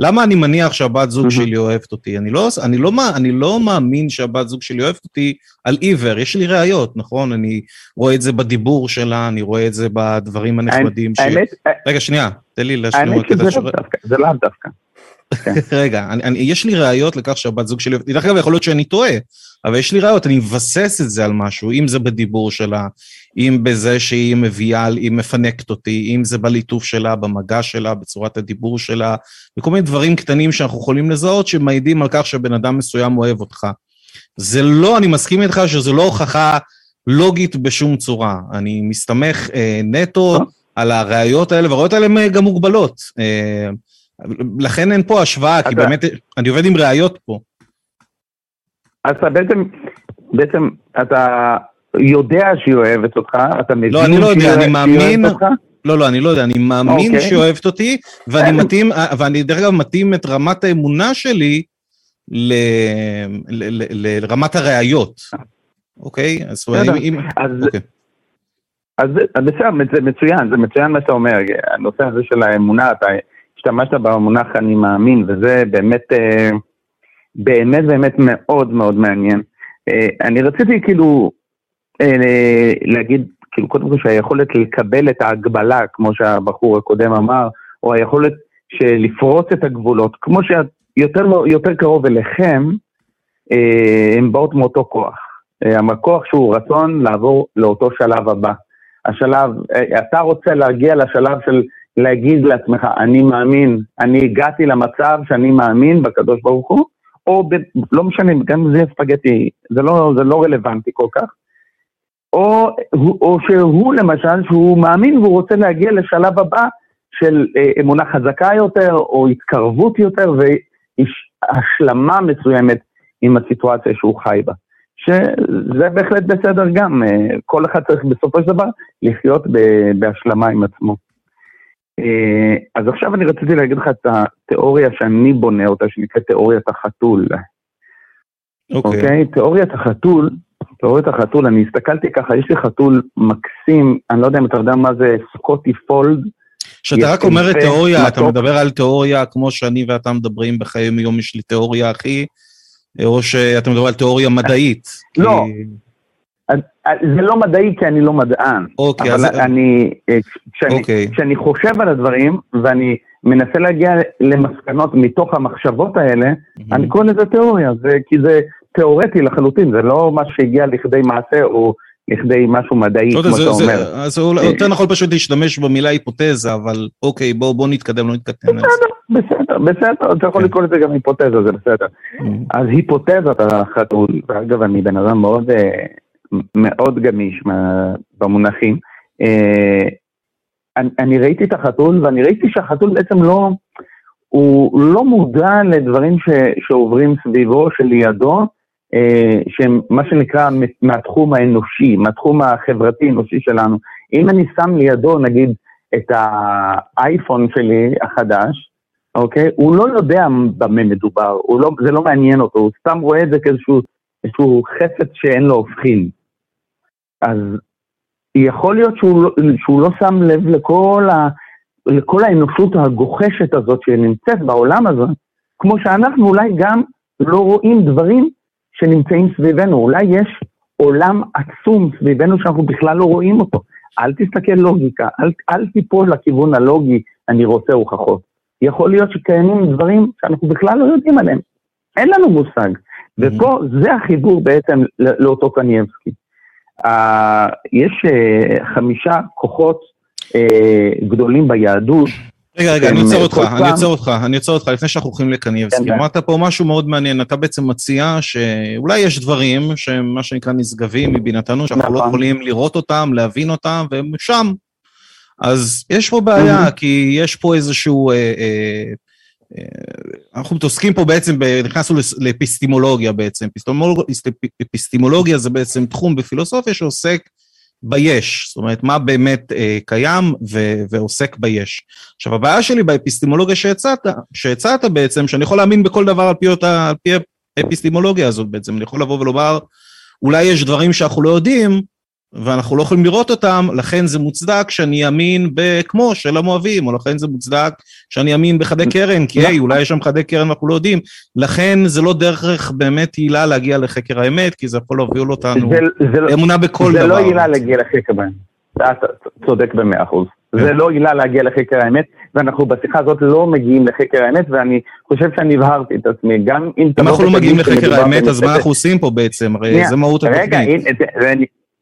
למה אני מניח שהבת זוג מהמם. שלי אוהבת אותי? אני לא, אני, לא, אני לא מאמין שהבת זוג שלי אוהבת אותי על עיוור, יש לי ראיות, נכון? אני רואה את זה בדיבור שלה, אני רואה את זה בדברים הנחמדים ש... האמת, רגע, שנייה, תן לי להשלים האמת את שזה השורה. לאו דווקא, זה לאו דווקא. רגע, אני, אני, יש לי ראיות לכך שהבת זוג שלי, דרך אגב, יכול להיות שאני טועה, אבל יש לי ראיות, אני מבסס את זה על משהו, אם זה בדיבור שלה, אם בזה שהיא מביאה, היא מפנקת אותי, אם זה בליטוף שלה, במגע שלה, בצורת הדיבור שלה, וכל מיני דברים קטנים שאנחנו יכולים לזהות שמעידים על כך שבן אדם מסוים אוהב אותך. זה לא, אני מסכים איתך שזו לא הוכחה לוגית בשום צורה. אני מסתמך אה, נטו. על הראיות האלה, והראיות האלה הן גם מוגבלות. אה, לכן אין פה השוואה, כי באמת, אני עובד עם ראיות פה. אז אתה בעצם, בעצם אתה יודע שהיא אוהבת אותך, אתה מבין לא, אני לא יודע, אני מאמין-? לא, לא, אני לא יודע, אני מאמין אוקיי. שהיא אוהבת אותי, ואני אין. מתאים, ואני דרך אגב מתאים את רמת האמונה שלי ל, ל, ל, לרמת הראיות, אוקיי? אז אומרת, בסדר. אם... אז אוקיי. אז אז בסדר, זה מצוין, זה מצוין מה שאתה אומר, הנושא הזה של האמונה, אתה השתמשת במונח אני מאמין, וזה באמת, אה, באמת באמת מאוד מאוד מעניין. אה, אני רציתי כאילו אה, להגיד, כאילו קודם כל שהיכולת לקבל את ההגבלה, כמו שהבחור הקודם אמר, או היכולת לפרוץ את הגבולות, כמו שיותר יותר קרוב אליכם, הן באות מאותו כוח. הכוח שהוא רצון לעבור לאותו שלב הבא. השלב, אתה רוצה להגיע לשלב של להגיד לעצמך, אני מאמין, אני הגעתי למצב שאני מאמין בקדוש ברוך הוא, או ב, לא משנה, גם זה ספגטי, זה לא, זה לא רלוונטי כל כך, או, או שהוא למשל, שהוא מאמין והוא רוצה להגיע לשלב הבא של אה, אמונה חזקה יותר, או התקרבות יותר, והשלמה מסוימת עם הסיטואציה שהוא חי בה. שזה בהחלט בסדר גם, אה, כל אחד צריך בסופו של דבר לחיות בהשלמה עם עצמו. אה, אז עכשיו אני רציתי להגיד לך את התיאוריה שאני בונה אותה, שנקראת תיאוריית החתול. אוקיי. אוקיי? תיאוריית החתול, תיאוריית החתול, אני הסתכלתי ככה, יש לי חתול מקסים, אני לא יודע אם אתה יודע מה זה סקוטי פולד. כשאתה רק אומר את תיאוריה, אתה מתוק. מדבר על תיאוריה כמו שאני ואתה מדברים בחיי יום, יש לי תיאוריה הכי, או שאתה מדבר על תיאוריה מדעית. כי- לא. אז זה לא מדעי כי אני לא מדען, אוקיי, אבל אז... אני, אה, כשאני, אוקיי. כשאני חושב על הדברים ואני מנסה להגיע למסקנות מתוך המחשבות האלה, אני קורא לזה תיאוריה, זה, כי זה תיאורטי לחלוטין, זה לא משהו שהגיע לכדי מעשה או לכדי משהו מדעי, לא כמו זה- שאתה זה- אומר. אז אולי- יותר נכון פשוט להשתמש במילה היפותזה, אבל אוקיי, בואו בואו נתקדם, לא נתקדם. על זה. בסדר, בסדר, אתה יכול כן. לקרוא לזה גם היפותזה, זה בסדר. אז היפותזת החתול, ואגב, אני בן אדם מאוד, אה, מאוד גמיש במונחים. אה, אני, אני ראיתי את החתול, ואני ראיתי שהחתול בעצם לא, הוא לא מודע לדברים ש, שעוברים סביבו, שלידו, אה, שהם מה שנקרא מהתחום האנושי, מהתחום החברתי-אנושי שלנו. אם אני שם לידו, נגיד, את האייפון שלי החדש, אוקיי? הוא לא יודע במה מדובר, לא, זה לא מעניין אותו, הוא סתם רואה את זה כאיזשהו חפץ שאין לו הופכין. אז יכול להיות שהוא, לא, שהוא לא שם לב לכל, ה, לכל האנושות הגוחשת הזאת שנמצאת בעולם הזה, כמו שאנחנו אולי גם לא רואים דברים שנמצאים סביבנו. אולי יש עולם עצום סביבנו שאנחנו בכלל לא רואים אותו. אל תסתכל לוגיקה, אל, אל תיפול לכיוון הלוגי, אני רוצה הוכחות. יכול להיות שקיימים דברים שאנחנו בכלל לא יודעים עליהם. אין לנו מושג. ופה זה החיבור בעצם לאותו קנייבסקי. Uh, יש uh, חמישה כוחות uh, גדולים ביהדות. רגע, רגע, אני עוצר אותך, אני עוצר אותך, אני עוצר אותך לפני שאנחנו הולכים לקנייבסקי. כן, כן. אמרת פה משהו מאוד מעניין, אתה בעצם מציע שאולי יש דברים שהם מה שנקרא נשגבים מבינתנו, שאנחנו לא נכון. יכולים לראות אותם, להבין אותם, והם שם. אז יש פה בעיה, כי יש פה איזשהו... אה, אה, אנחנו מתעסקים פה בעצם, נכנסנו לאפיסטימולוגיה בעצם. אפיסטימולוגיה זה בעצם תחום בפילוסופיה שעוסק ביש, זאת אומרת, מה באמת אה, קיים ו- ועוסק ביש. עכשיו, הבעיה שלי באפיסטימולוגיה שהצעת, שהצעת בעצם, שאני יכול להאמין בכל דבר על פי, אותה, על פי האפיסטימולוגיה הזאת בעצם, אני יכול לבוא ולומר, אולי יש דברים שאנחנו לא יודעים, ואנחנו לא יכולים לראות אותם, לכן זה מוצדק שאני אאמין בכמו של המואבים, או לכן זה מוצדק שאני אאמין בחדי קרן, כי היי, אולי יש שם חדי קרן ואנחנו לא יודעים. לכן זה לא דרך באמת עילה להגיע לחקר האמת, כי זה יכול להוביל אותנו לאמונה בכל זה דבר. זה לא עילה להגיע לחקר האמת, אתה צודק במאה אחוז. זה כן. לא עילה להגיע לחקר האמת, ואנחנו בשיחה הזאת לא מגיעים לחקר האמת, ואני חושב שאני הבהרתי את עצמי, גם אם... אם אנחנו לא מגיעים לחקר האמת, אז מה אנחנו עושים פה בעצם? הרי זה מהות התוכנית. רגע,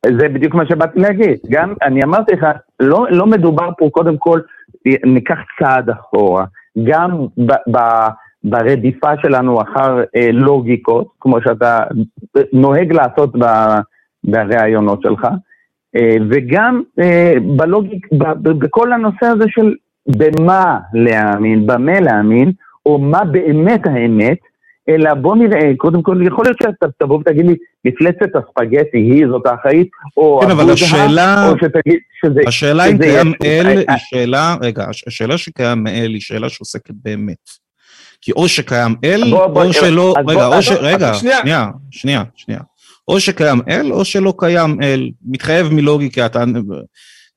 זה בדיוק מה שבאתי להגיד. גם, אני אמרתי לך, לא, לא מדובר פה קודם כל, ניקח צעד אחורה. גם ב, ב, ברדיפה שלנו אחר אה, לוגיקות, כמו שאתה נוהג לעשות בראיונות שלך, אה, וגם אה, בלוגיק, ב, ב, בכל הנושא הזה של במה להאמין, במה להאמין, או מה באמת האמת, אלא בוא נראה, קודם כל, יכול להיות שאתה תבוא ותגיד לי, מפלצת הספגטי היא זאת האחראית, או... כן, אבל השאלה, או שתגיד שזה... השאלה אם קיים אל היא שאלה, רגע, השאלה שקיים אל היא שאלה שעוסקת באמת. כי או שקיים אל, או שלא, רגע, או ש... רגע, שנייה, שנייה, שנייה. או שקיים אל, או שלא קיים אל. מתחייב מלוגיקה,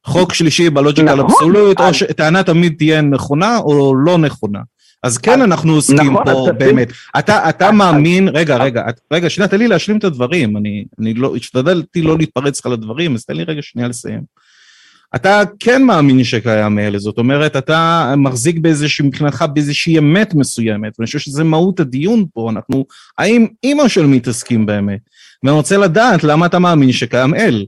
חוק שלישי בלוג'יקל אבסולוט, או שטענה תמיד תהיה נכונה או לא נכונה. אז כן אנחנו עוסקים נכון, פה באמת. אתה, אתה מאמין, רגע, רגע, רגע, שנייה, תן לי להשלים את הדברים. אני, אני לא, השתדלתי לא להתפרץ לך לדברים, אז תן לי רגע שנייה לסיים. אתה כן מאמין שקיים אלה, זאת אומרת, אתה מחזיק באיזושהי, מבחינתך באיזושהי אמת מסוימת, ואני חושב שזה מהות הדיון פה, אנחנו, האם אימא של מתעסקים באמת? ואני רוצה לדעת למה אתה מאמין שקיים אל.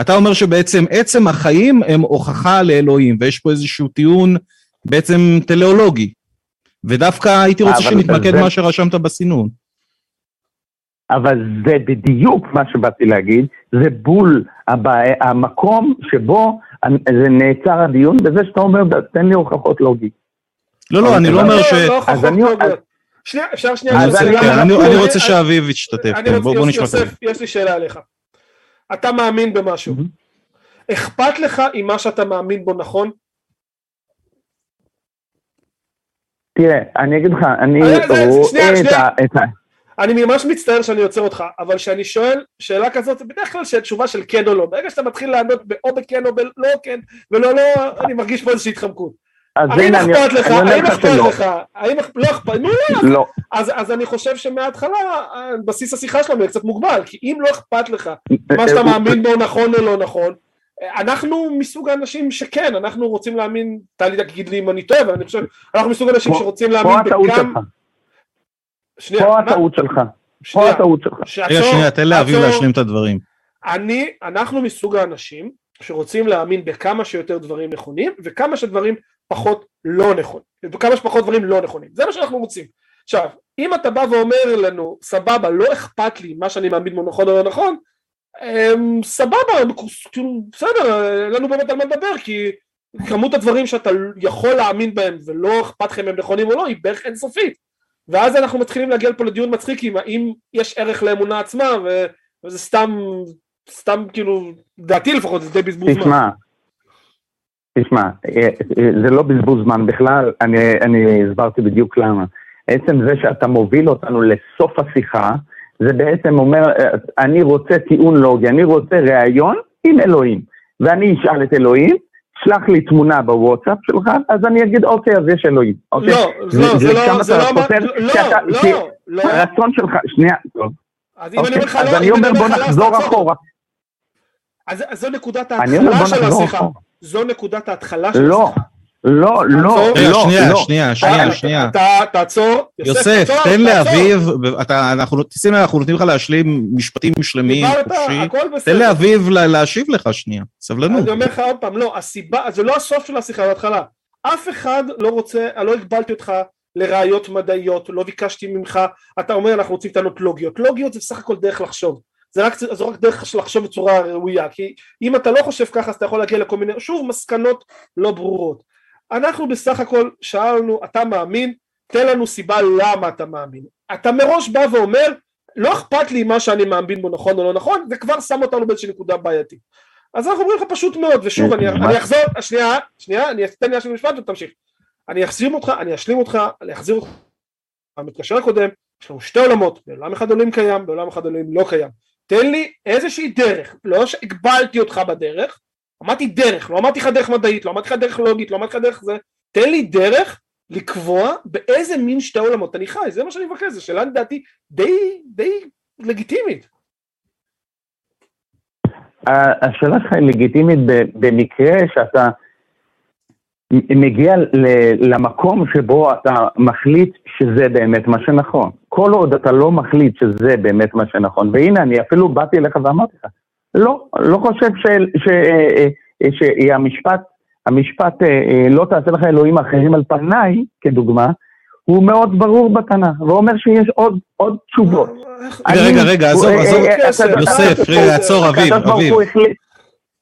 אתה אומר שבעצם עצם החיים הם הוכחה לאלוהים, ויש פה איזשהו טיעון בעצם טליאולוגי. ודווקא הייתי רוצה שנתמקד זה... מה שרשמת בסינון. אבל זה בדיוק מה שבאתי להגיד, זה בול הבא, המקום שבו זה נעצר הדיון בזה שאתה אומר, תן לי הוכחות לוגית. לא, לא, אני לא אומר ש... אז אני... שנייה, אפשר שנייה... אני רוצה שאביב ישתתף, בוא נשמע כזה. יש לי שאלה עליך. אתה מאמין במשהו. אכפת לך אם מה שאתה מאמין בו נכון? תראה, אני אגיד לך, אני אה, רואה את ה... אני ממש מצטער שאני עוצר אותך, אבל כשאני שואל שאלה כזאת, זה בדרך כלל תשובה של כן או לא. ברגע שאתה מתחיל לענות או בכן או בלא כן, ולא לא, אני מרגיש פה איזושהי התחמקות. אז אני אומר לך שלא. האם לא אכפת לך? לא. אז אני חושב שמההתחלה, בסיס השיחה שלנו יהיה קצת מוגבל, כי אם לא אכפת לך מה שאתה מאמין בו נכון או לא נכון, אנחנו מסוג האנשים שכן, אנחנו רוצים להאמין, טלי תגיד לי אם אני טועה, אבל אני חושב, אנחנו מסוג האנשים שרוצים להאמין בגם... פה הטעות שלך. פה הטעות שלך. רגע, שנייה, תן לאביב להשלים את הדברים. אני, אנחנו מסוג האנשים שרוצים להאמין בכמה שיותר דברים נכונים, וכמה שדברים פחות לא נכונים. וכמה שפחות דברים לא נכונים. זה מה שאנחנו רוצים. עכשיו, אם אתה בא ואומר לנו, סבבה, לא אכפת לי מה שאני מאמין בו נכון או לא נכון, סבבה, כאילו, בסדר, אין לנו באמת על מה לדבר, כי כמות הדברים שאתה יכול להאמין בהם ולא אכפת לך אם הם נכונים או לא היא בערך אינסופית ואז אנחנו מתחילים להגיע פה לדיון מצחיק אם, אם יש ערך לאמונה עצמה ו, וזה סתם סתם כאילו דעתי לפחות זה די בזבוז זמן. תשמע, תשמע, אה, אה, זה לא בזבוז זמן בכלל, אני, אני הסברתי בדיוק למה. עצם זה שאתה מוביל אותנו לסוף השיחה, זה בעצם אומר, אה, אני רוצה טיעון לוגי, אני רוצה ראיון עם אלוהים. ואני אשאל את אלוהים, שלח לי תמונה בוואטסאפ שלך, אז אני אגיד, אוקיי, אז יש אלוהים. אוקיי? לא, לא, זה לא, זה לא, לא, לא, לא. הרצון שלך, שנייה, טוב. אז אם אני אומר לך אוקיי, לא, אז אני אומר בוא נחזור אחורה. אז זו נקודת ההתחלה של השיחה. זו נקודת ההתחלה של לא, השיחה. לא, לא, לא, שנייה, לא. שנייה, שנייה, שנייה. אתה תעצור. יוסף, תן. לאביב, אתה- אנחנו נותנים לך להשלים משפטים שלמים, חופשי. תן. לאביב לה- להשיב לך שנייה, סבלנות. אני אומר לך עוד פעם, לא, הסיבה, זה לא הסוף של השיחה בהתחלה. אף אחד לא רוצה, אני לא הגבלתי אותך לראיות מדעיות, לא ביקשתי ממך, אתה אומר אנחנו רוצים טענות לוגיות. לוגיות זה בסך הכל דרך לחשוב. זה רק, זו רק דרך של לחשוב בצורה ראויה, כי אם אתה לא חושב ככה אז אתה יכול להגיע לכל מיני, שוב, מסקנות לא ברורות. אנחנו בסך הכל שאלנו, אתה מאמין? תן לנו סיבה למה אתה מאמין. אתה מראש בא ואומר, לא אכפת לי מה שאני מאמין בו נכון או לא נכון, זה כבר שם אותנו באיזושהי נקודה בעייתית. אז אנחנו אומרים לך פשוט מאוד, ושוב, אני? אני אחזור, שנייה, שנייה, אני אתן לי להשלים משפט ותמשיך. אני אחזיר אותך, אני אשלים אותך, אני אחזיר אותך המתקשר הקודם, יש לנו שתי עולמות, בעולם אחד אלוהים קיים, בעולם אחד אלוהים לא קיים. תן לי איזושהי דרך, לא שהגבלתי אותך בדרך, אמרתי דרך, לא אמרתי לך דרך מדעית, לא אמרתי לך דרך לוגית, לא אמרתי לך דרך זה, תן לי דרך לקבוע באיזה מין שתי עולמות אני חי, זה מה שאני מבקש, זו שאלה לדעתי די, די לגיטימית. השאלה שלך היא לגיטימית במקרה שאתה מגיע למקום שבו אתה מחליט שזה באמת מה שנכון. כל עוד אתה לא מחליט שזה באמת מה שנכון, והנה אני אפילו באתי אליך ואמרתי לך, לא, לא חושב ש- ש- אה, אה, שהמשפט, המשפט אה, אה, לא תעשה לך אלוהים אחרים על פניי, כדוגמה, הוא מאוד ברור בתנ"ך, ואומר שיש עוד, עוד תשובות. רגע, רגע, רגע, עזוב, אה, עזוב. אה, יוסף, רגע, עצור, אביב, אביב.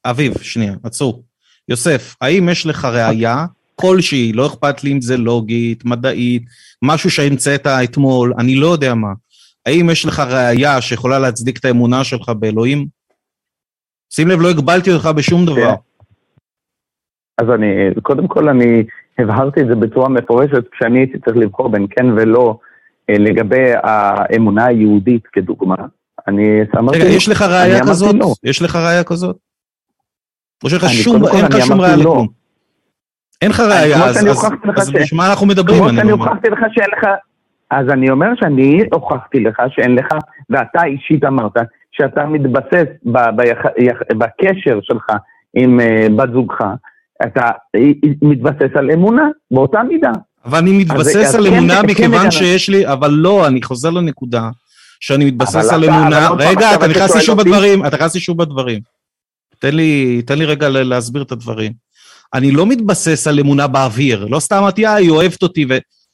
אביב, שנייה, עצור. יוסף, האם יש לך ראייה כלשהי, לא אכפת לי אם זה לוגית, מדעית, משהו שהמצאת אתמול, אני לא יודע מה. האם יש לך ראייה שיכולה להצדיק את האמונה שלך באלוהים? שים לב, לא הגבלתי אותך בשום דבר. כן. אז אני, קודם כל אני הבהרתי את זה בצורה מפורשת כשאני הייתי צריך לבחור בין כן ולא אה, לגבי האמונה היהודית כדוגמה. אני אמרתי, רגע, יש לך ראייה כזאת? לא. יש לך ראייה כזאת? או שיש לך שום, אין לך שום ראייה לא. לכלום? אין לך ראייה, אז- אז אז ש- בשביל מה אנחנו מדברים? כמו אני שאני. הוכחתי לך שאין לך, אז אני אומר שאני הוכחתי לך שאין לך, ואתה אישית אמרת, שאתה מתבסס ב, ביח, יח, בקשר שלך עם uh, בת זוגך, אתה היא מתבסס על אמונה, באותה מידה. אבל אני מתבסס על כן, אמונה כן, מכיוון כן, שיש לי, אבל לא, אני חוזר לנקודה, שאני מתבסס על אמונה, רגע, אתה נכנס לי שוב בדברים, אתה נכנס לי שוב בדברים. תן לי, תן לי רגע להסביר את הדברים. אני לא מתבסס על אמונה באוויר, לא סתם אמרתי, אה, היא אוהבת אותי,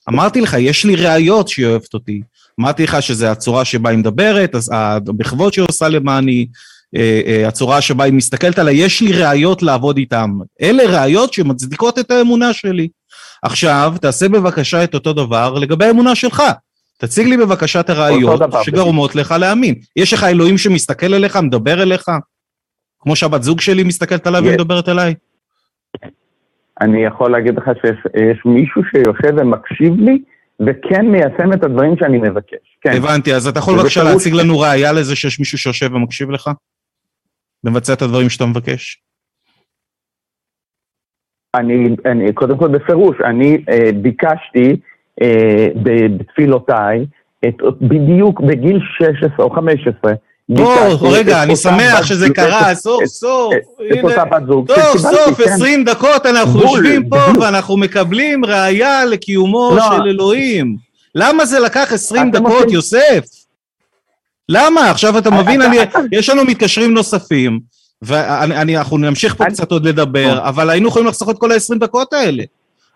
ואמרתי לך, יש לי ראיות שהיא אוהבת אותי. אמרתי לך שזה הצורה שבה היא מדברת, אז המחוות שהיא עושה למעני, אה, אה, הצורה שבה היא מסתכלת עליי, יש לי ראיות לעבוד איתם. אלה ראיות שמצדיקות את האמונה שלי. עכשיו, תעשה בבקשה את אותו דבר לגבי האמונה שלך. תציג לי בבקשה את הראיות דבר, שגורמות לך להאמין. יש לך אלוהים שמסתכל אליך, מדבר אליך? כמו שהבת זוג שלי מסתכלת עליי. ומדברת אליי? אני יכול להגיד לך שיש יש מישהו שיושב ומקשיב לי, וכן מיישם את הדברים שאני מבקש. כן. הבנתי, אז אתה יכול בבקשה להציג לנו ראייה לזה שיש מישהו שיושב ומקשיב לך? מבצע את הדברים שאתה מבקש? אני, אני, קודם כל בפירוש, אני אה, ביקשתי אה, בתפילותיי, את, בדיוק בגיל 16 או 15, ביקשתי רגע, אני שמח שזה קרה, סוף סוף. את הנה. אותה בת זוג, סוף סוף, כן. 20 דקות אנחנו יושבים פה. ואנחנו מקבלים ראייה לקיומו לא. של אלוהים. למה זה לקח 20 אתם דקות, יוסף? למה? עכשיו אתה אתה- מבין, יש לנו מתקשרים נוספים, ואנחנו נמשיך פה קצת עוד לדבר, אבל היינו יכולים לחסוך את כל ה-20 דקות האלה.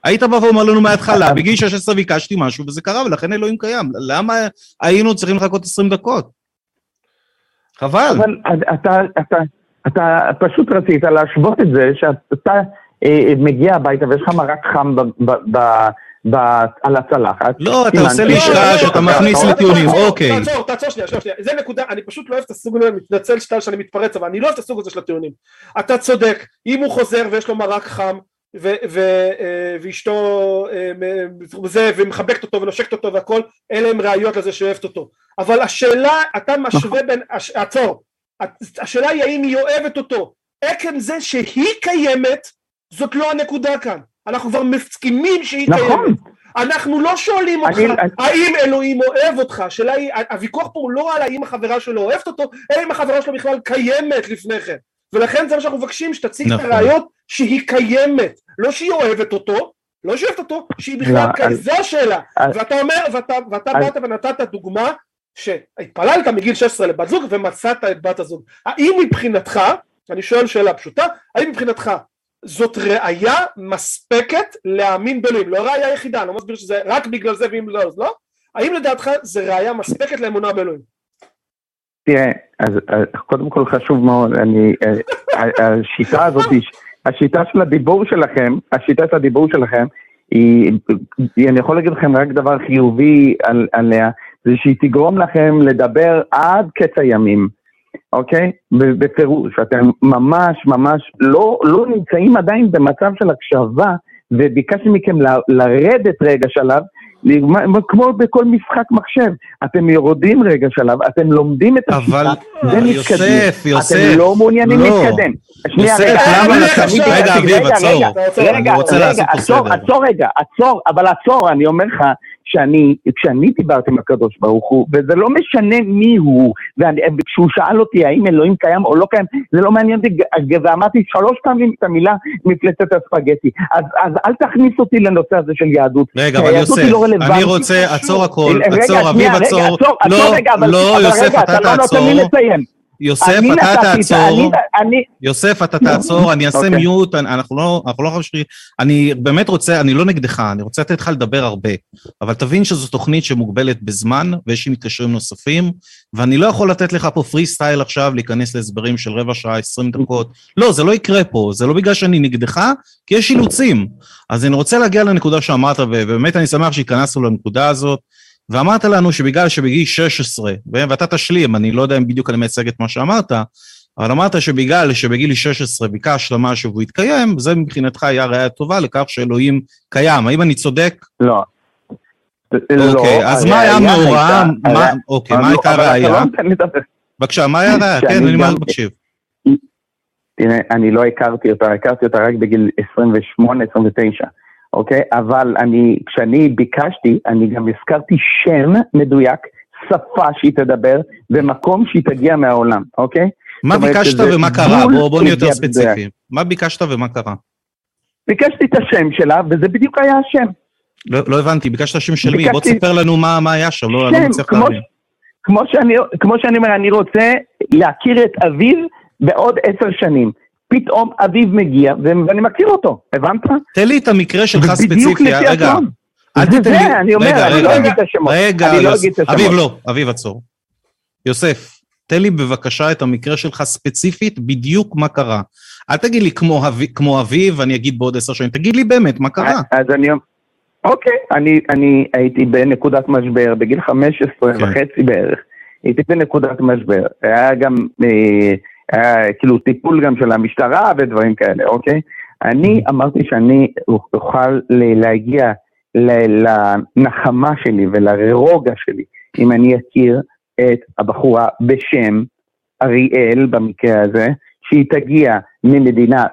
היית בא ואומר לנו מההתחלה, בגיל 16 ביקשתי משהו וזה קרה, ולכן אלוהים קיים. למה היינו צריכים לחכות 20 דקות? חבל. אבל אתה, אתה, אתה פשוט רצית להשוות את זה שאתה אה, מגיע הביתה ויש לך מרק חם ב- ב- ב- ב- על הצלחת. לא, אתה עושה לי לא, שאתה מכניס לטיעונים, אוקיי. תעצור, תעצור שנייה, שנייה, שנייה. זה נקודה, אני פשוט לא אוהב את הסוג הזה, מתנצל שטל שאני מתפרץ, אבל אני לא אוהב את הסוג הזה של הטיעונים. אתה צודק, אם הוא חוזר ויש לו מרק חם, ו- ו- אה, ואשתו אה, זה, ומחבקת אותו ונושקת אותו והכל, אלה הם ראיות לזה שאוהבת אותו. אבל השאלה, אתה משווה בין, הש- עצור, השאלה היא האם היא אוהבת אותו. עקם זה שהיא קיימת, זאת לא הנקודה כאן. אנחנו כבר מסכימים שהיא נכון. קיימת. אנחנו לא שואלים אותך אני- אני- האם אלוהים אוהב אותך, השאלה היא, הוויכוח פה הוא לא על האם החברה שלו אוהבת אותו, אלא אם החברה שלו בכלל קיימת לפני כן. ולכן זה מה שאנחנו מבקשים, שתציג את נכון. הראיות שהיא קיימת, לא שהיא אוהבת אותו, לא שהיא אוהבת אותו, שהיא בכלל לא, קיימת, זו השאלה. ואתה אומר, ואתה, ואתה אז- באת ונתת דוגמה שהתפללת מגיל 16 לבת זוג ומצאת את בת הזוג. האם מבחינתך, אני שואל שאלה פשוטה, האם מבחינתך זאת ראייה מספקת להאמין באלוהים, לא ראייה יחידה, אני לא מסביר שזה רק בגלל זה ואם לא אז לא, האם לדעתך זה ראייה מספקת לאמונה באלוהים? תראה, אז, קודם כל חשוב מאוד, אני, אה, השיטה הזאת, השיטה של הדיבור שלכם, השיטה של הדיבור שלכם, היא, אני יכול להגיד לכם רק דבר חיובי על, עליה, זה שהיא תגרום לכם לדבר עד קץ הימים, אוקיי? בפירוש, אתם ממש ממש לא, לא נמצאים עדיין במצב של הקשבה, וביקשתי מכם ל, לרדת רגע שלב, כמו בכל משחק מחשב, אתם יורדים רגע שלב, אתם לומדים את השיטה, אבל ומתקדמים. יוסף, יוסף, אתם לא מעוניינים לא. להתקדם. יוסף, רגע, למה אני- אתה- אני- רגע, אביב, רגע, עצור. רגע, אני רגע, רוצה רגע, לעשות פה עצור, סדר. עצור רגע, עצור, אבל עצור, אני אומר לך שאני, כשאני דיברתי עם הקדוש ברוך הוא, וזה לא משנה מי הוא, וכשהוא שאל אותי האם אלוהים קיים או לא קיים, זה לא מעניין אותי, ואמרתי שלוש פעמים את המילה מפלצת הספגטי. אז אז אל תכניס אותי לנושא הזה של יהדות. רגע, כי אבל יוסף, לא. אני רוצה, עצור הכל, רגע, עצור, שנייה, אביב, רגע, עצור. עצור, לא, עצור רגע, אבל- לא, אבל יוסף, רגע, אתה לא נותן לי. לסיים. יוסף, אתה תעצור. יוסף, אתה תעצור, אני אעשה אוקיי. מיוט, אנחנו לא, אנחנו לא חושבים, אני באמת רוצה, אני לא נגדך, אני רוצה לתת לך לדבר הרבה, אבל תבין שזו תוכנית שמוגבלת בזמן, ויש לי מתקשרים נוספים, ואני לא יכול לתת לך פה פרי סטייל עכשיו, להיכנס להסברים של רבע שעה, עשרים דקות, לא, זה לא יקרה פה, זה לא בגלל שאני נגדך, כי יש אילוצים. אז אני רוצה להגיע לנקודה שאמרת, ובאמת אני שמח שהתכנסנו לנקודה הזאת, ואמרת לנו שבגלל שבגיל 16, ו- ואתה תשלים, אני לא יודע אם בדיוק אני מייצג את מה שאמרת, אבל אמרת שבגלל שבגיל 16 ביקשת משהו והוא התקיים, זה מבחינתך היה ראיה טובה לכך שאלוהים קיים. האם אני צודק? לא. אוקיי, אז מה היה מאורע? אוקיי, מה אבל- הייתה הראייה? לא. בבקשה, מה היה הראייה? כן, אני מאוד מקשיב. תראה, אני לא הכרתי אותה, הכרתי אותה רק בגיל 28-29, אוקיי? אבל אני, כשאני ביקשתי, אני גם הזכרתי שם מדויק, שפה שהיא תדבר, ומקום שהיא תגיע מהעולם, אוקיי? מה ביקשת ומה קרה? בואו בוא נהיה יותר. ספציפיים. מה ביקשת ומה קרה? ביקשתי את השם שלה, וזה בדיוק היה השם. לא לא הבנתי, ביקשת שם של מי? בוא ביקשתי- תספר לנו מה מה היה שם, לא לא שם, מצליח כמו, להבין. כמו, שאני, כמו שאני אומר, אני רוצה להכיר את אביו בעוד עשר שנים. פתאום אביו מגיע, ואני מכיר אותו, הבנת? תן לי את המקרה שלך ספציפי, רגע. אל זה תיתן זה, לי... אני אומר, רגע, אני רגע, לא אגיד את השמות. רגע, אני לא. אביב לא, אביב עצור. יוסף, תן לי בבקשה את המקרה שלך ספציפית, בדיוק מה קרה. אל תגיד לי כמו, אבי, כמו אביב, ואני אגיד בעוד עשר שנים, תגיד לי באמת מה קרה. אז אני אוקיי, אני, אני הייתי בנקודת משבר, בגיל 15 כן. וחצי בערך, הייתי בנקודת משבר. היה גם, אה, כאילו טיפול גם של המשטרה ודברים כאלה, אוקיי? אני אמרתי שאני אוכל להגיע לנחמה שלי ולרוגע שלי, אם אני אכיר את הבחורה בשם אריאל במקרה הזה, שהיא תגיע ממדינה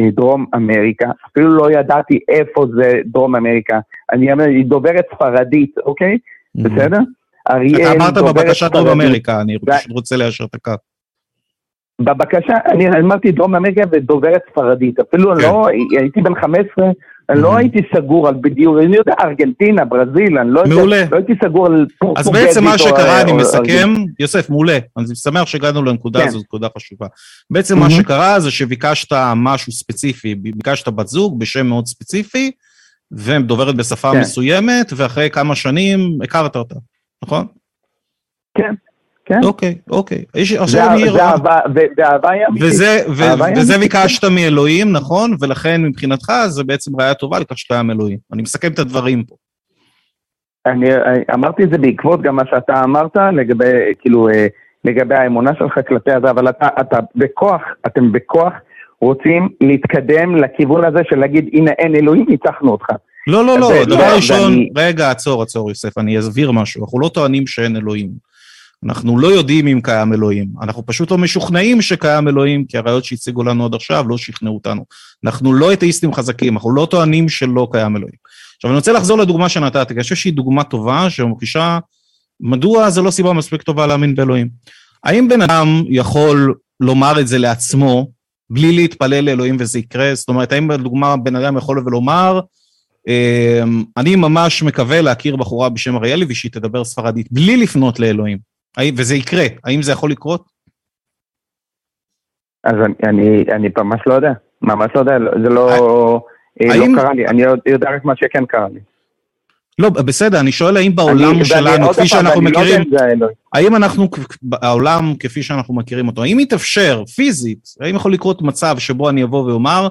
בדרום אמריקה, אפילו לא ידעתי איפה זה דרום אמריקה, אני אומר, היא דוברת ספרדית, אוקיי? בסדר? אריאל אתה אמרת בבקשת דרום. אמריקה, אני פשוט רוצה ליישר את הקו. בבקשה, אני אמרתי דרום אמריקה ודוברת ספרדית, אפילו כן. לא, הייתי בן 15, אני Mhm. לא הייתי סגור על בדיוק, אני יודע, ארגנטינה, ברזיל, אני לא יודע. לא הייתי סגור על אז פורטוגזית בעצם מה שקרה, אני מסכם, יוסף, מעולה, אני שמח שהגענו לנקודה כן. הזו, זו נקודה חשובה. בעצם מה Mhm. שקרה זה שביקשת משהו ספציפי, ביקשת בת זוג בשם מאוד ספציפי, ומדוברת בשפה כן. מסוימת, ואחרי כמה שנים הכרת אותה, נכון? כן, כן. אוקיי, אוקיי. יש- זה עכשיו. זה אהבה, היא אמיתית. וזה, ו- אהבה היא וזה אמיתית. ביקשת מאלוהים, נכון? ולכן מבחינתך זה בעצם ראיה טובה לכך שקיים אלוהים. אני מסכם את הדברים פה. אני אני אמרתי את זה בעקבות גם מה שאתה אמרת לגבי, כאילו, אה, לגבי האמונה שלך כלפי הזה, אבל אתה, אתה בכוח, אתם בכוח רוצים להתקדם לכיוון הזה של להגיד, הנה אין אלוהים, ניצחנו אותך. לא, לא, לא, דבר ו- ראשון, ואני- רגע, עצור, עצור, יוסף, אני אסביר משהו. אנחנו לא טוענים שאין אלוהים. אנחנו לא יודעים אם קיים אלוהים. אנחנו פשוט לא משוכנעים שקיים אלוהים, כי הראיות שהציגו לנו עד עכשיו לא שכנעו אותנו. אנחנו לא אתאיסטים חזקים, אנחנו לא טוענים שלא קיים אלוהים. עכשיו, אני רוצה לחזור לדוגמה שנתתי, כי אני חושב שהיא דוגמה טובה, שממחישה מדוע זה לא סיבה מספיק טובה להאמין באלוהים. האם בן אדם יכול לומר את זה לעצמו, בלי להתפלל לאלוהים וזה יקרה? זאת אומרת, האם לדוגמה בן אדם יכול ולומר, אני ממש מקווה להכיר בחורה בשם אריאלי ושהיא תדבר ספרדית, בלי לפנות לאלוהים. וזה יקרה, האם זה יכול לקרות? אז אני, אני, אני ממש לא יודע, ממש לא יודע, זה לא, אה, האם- לא קרה לי, אני יודע רק מה שכן קרה לי. לא, בסדר, אני שואל האם בעולם שלנו, כפי שאנחנו לא מכירים. האם אנחנו, העולם כפי שאנחנו מכירים אותו, האם יתאפשר פיזית, האם יכול לקרות מצב שבו אני אבוא ואומר,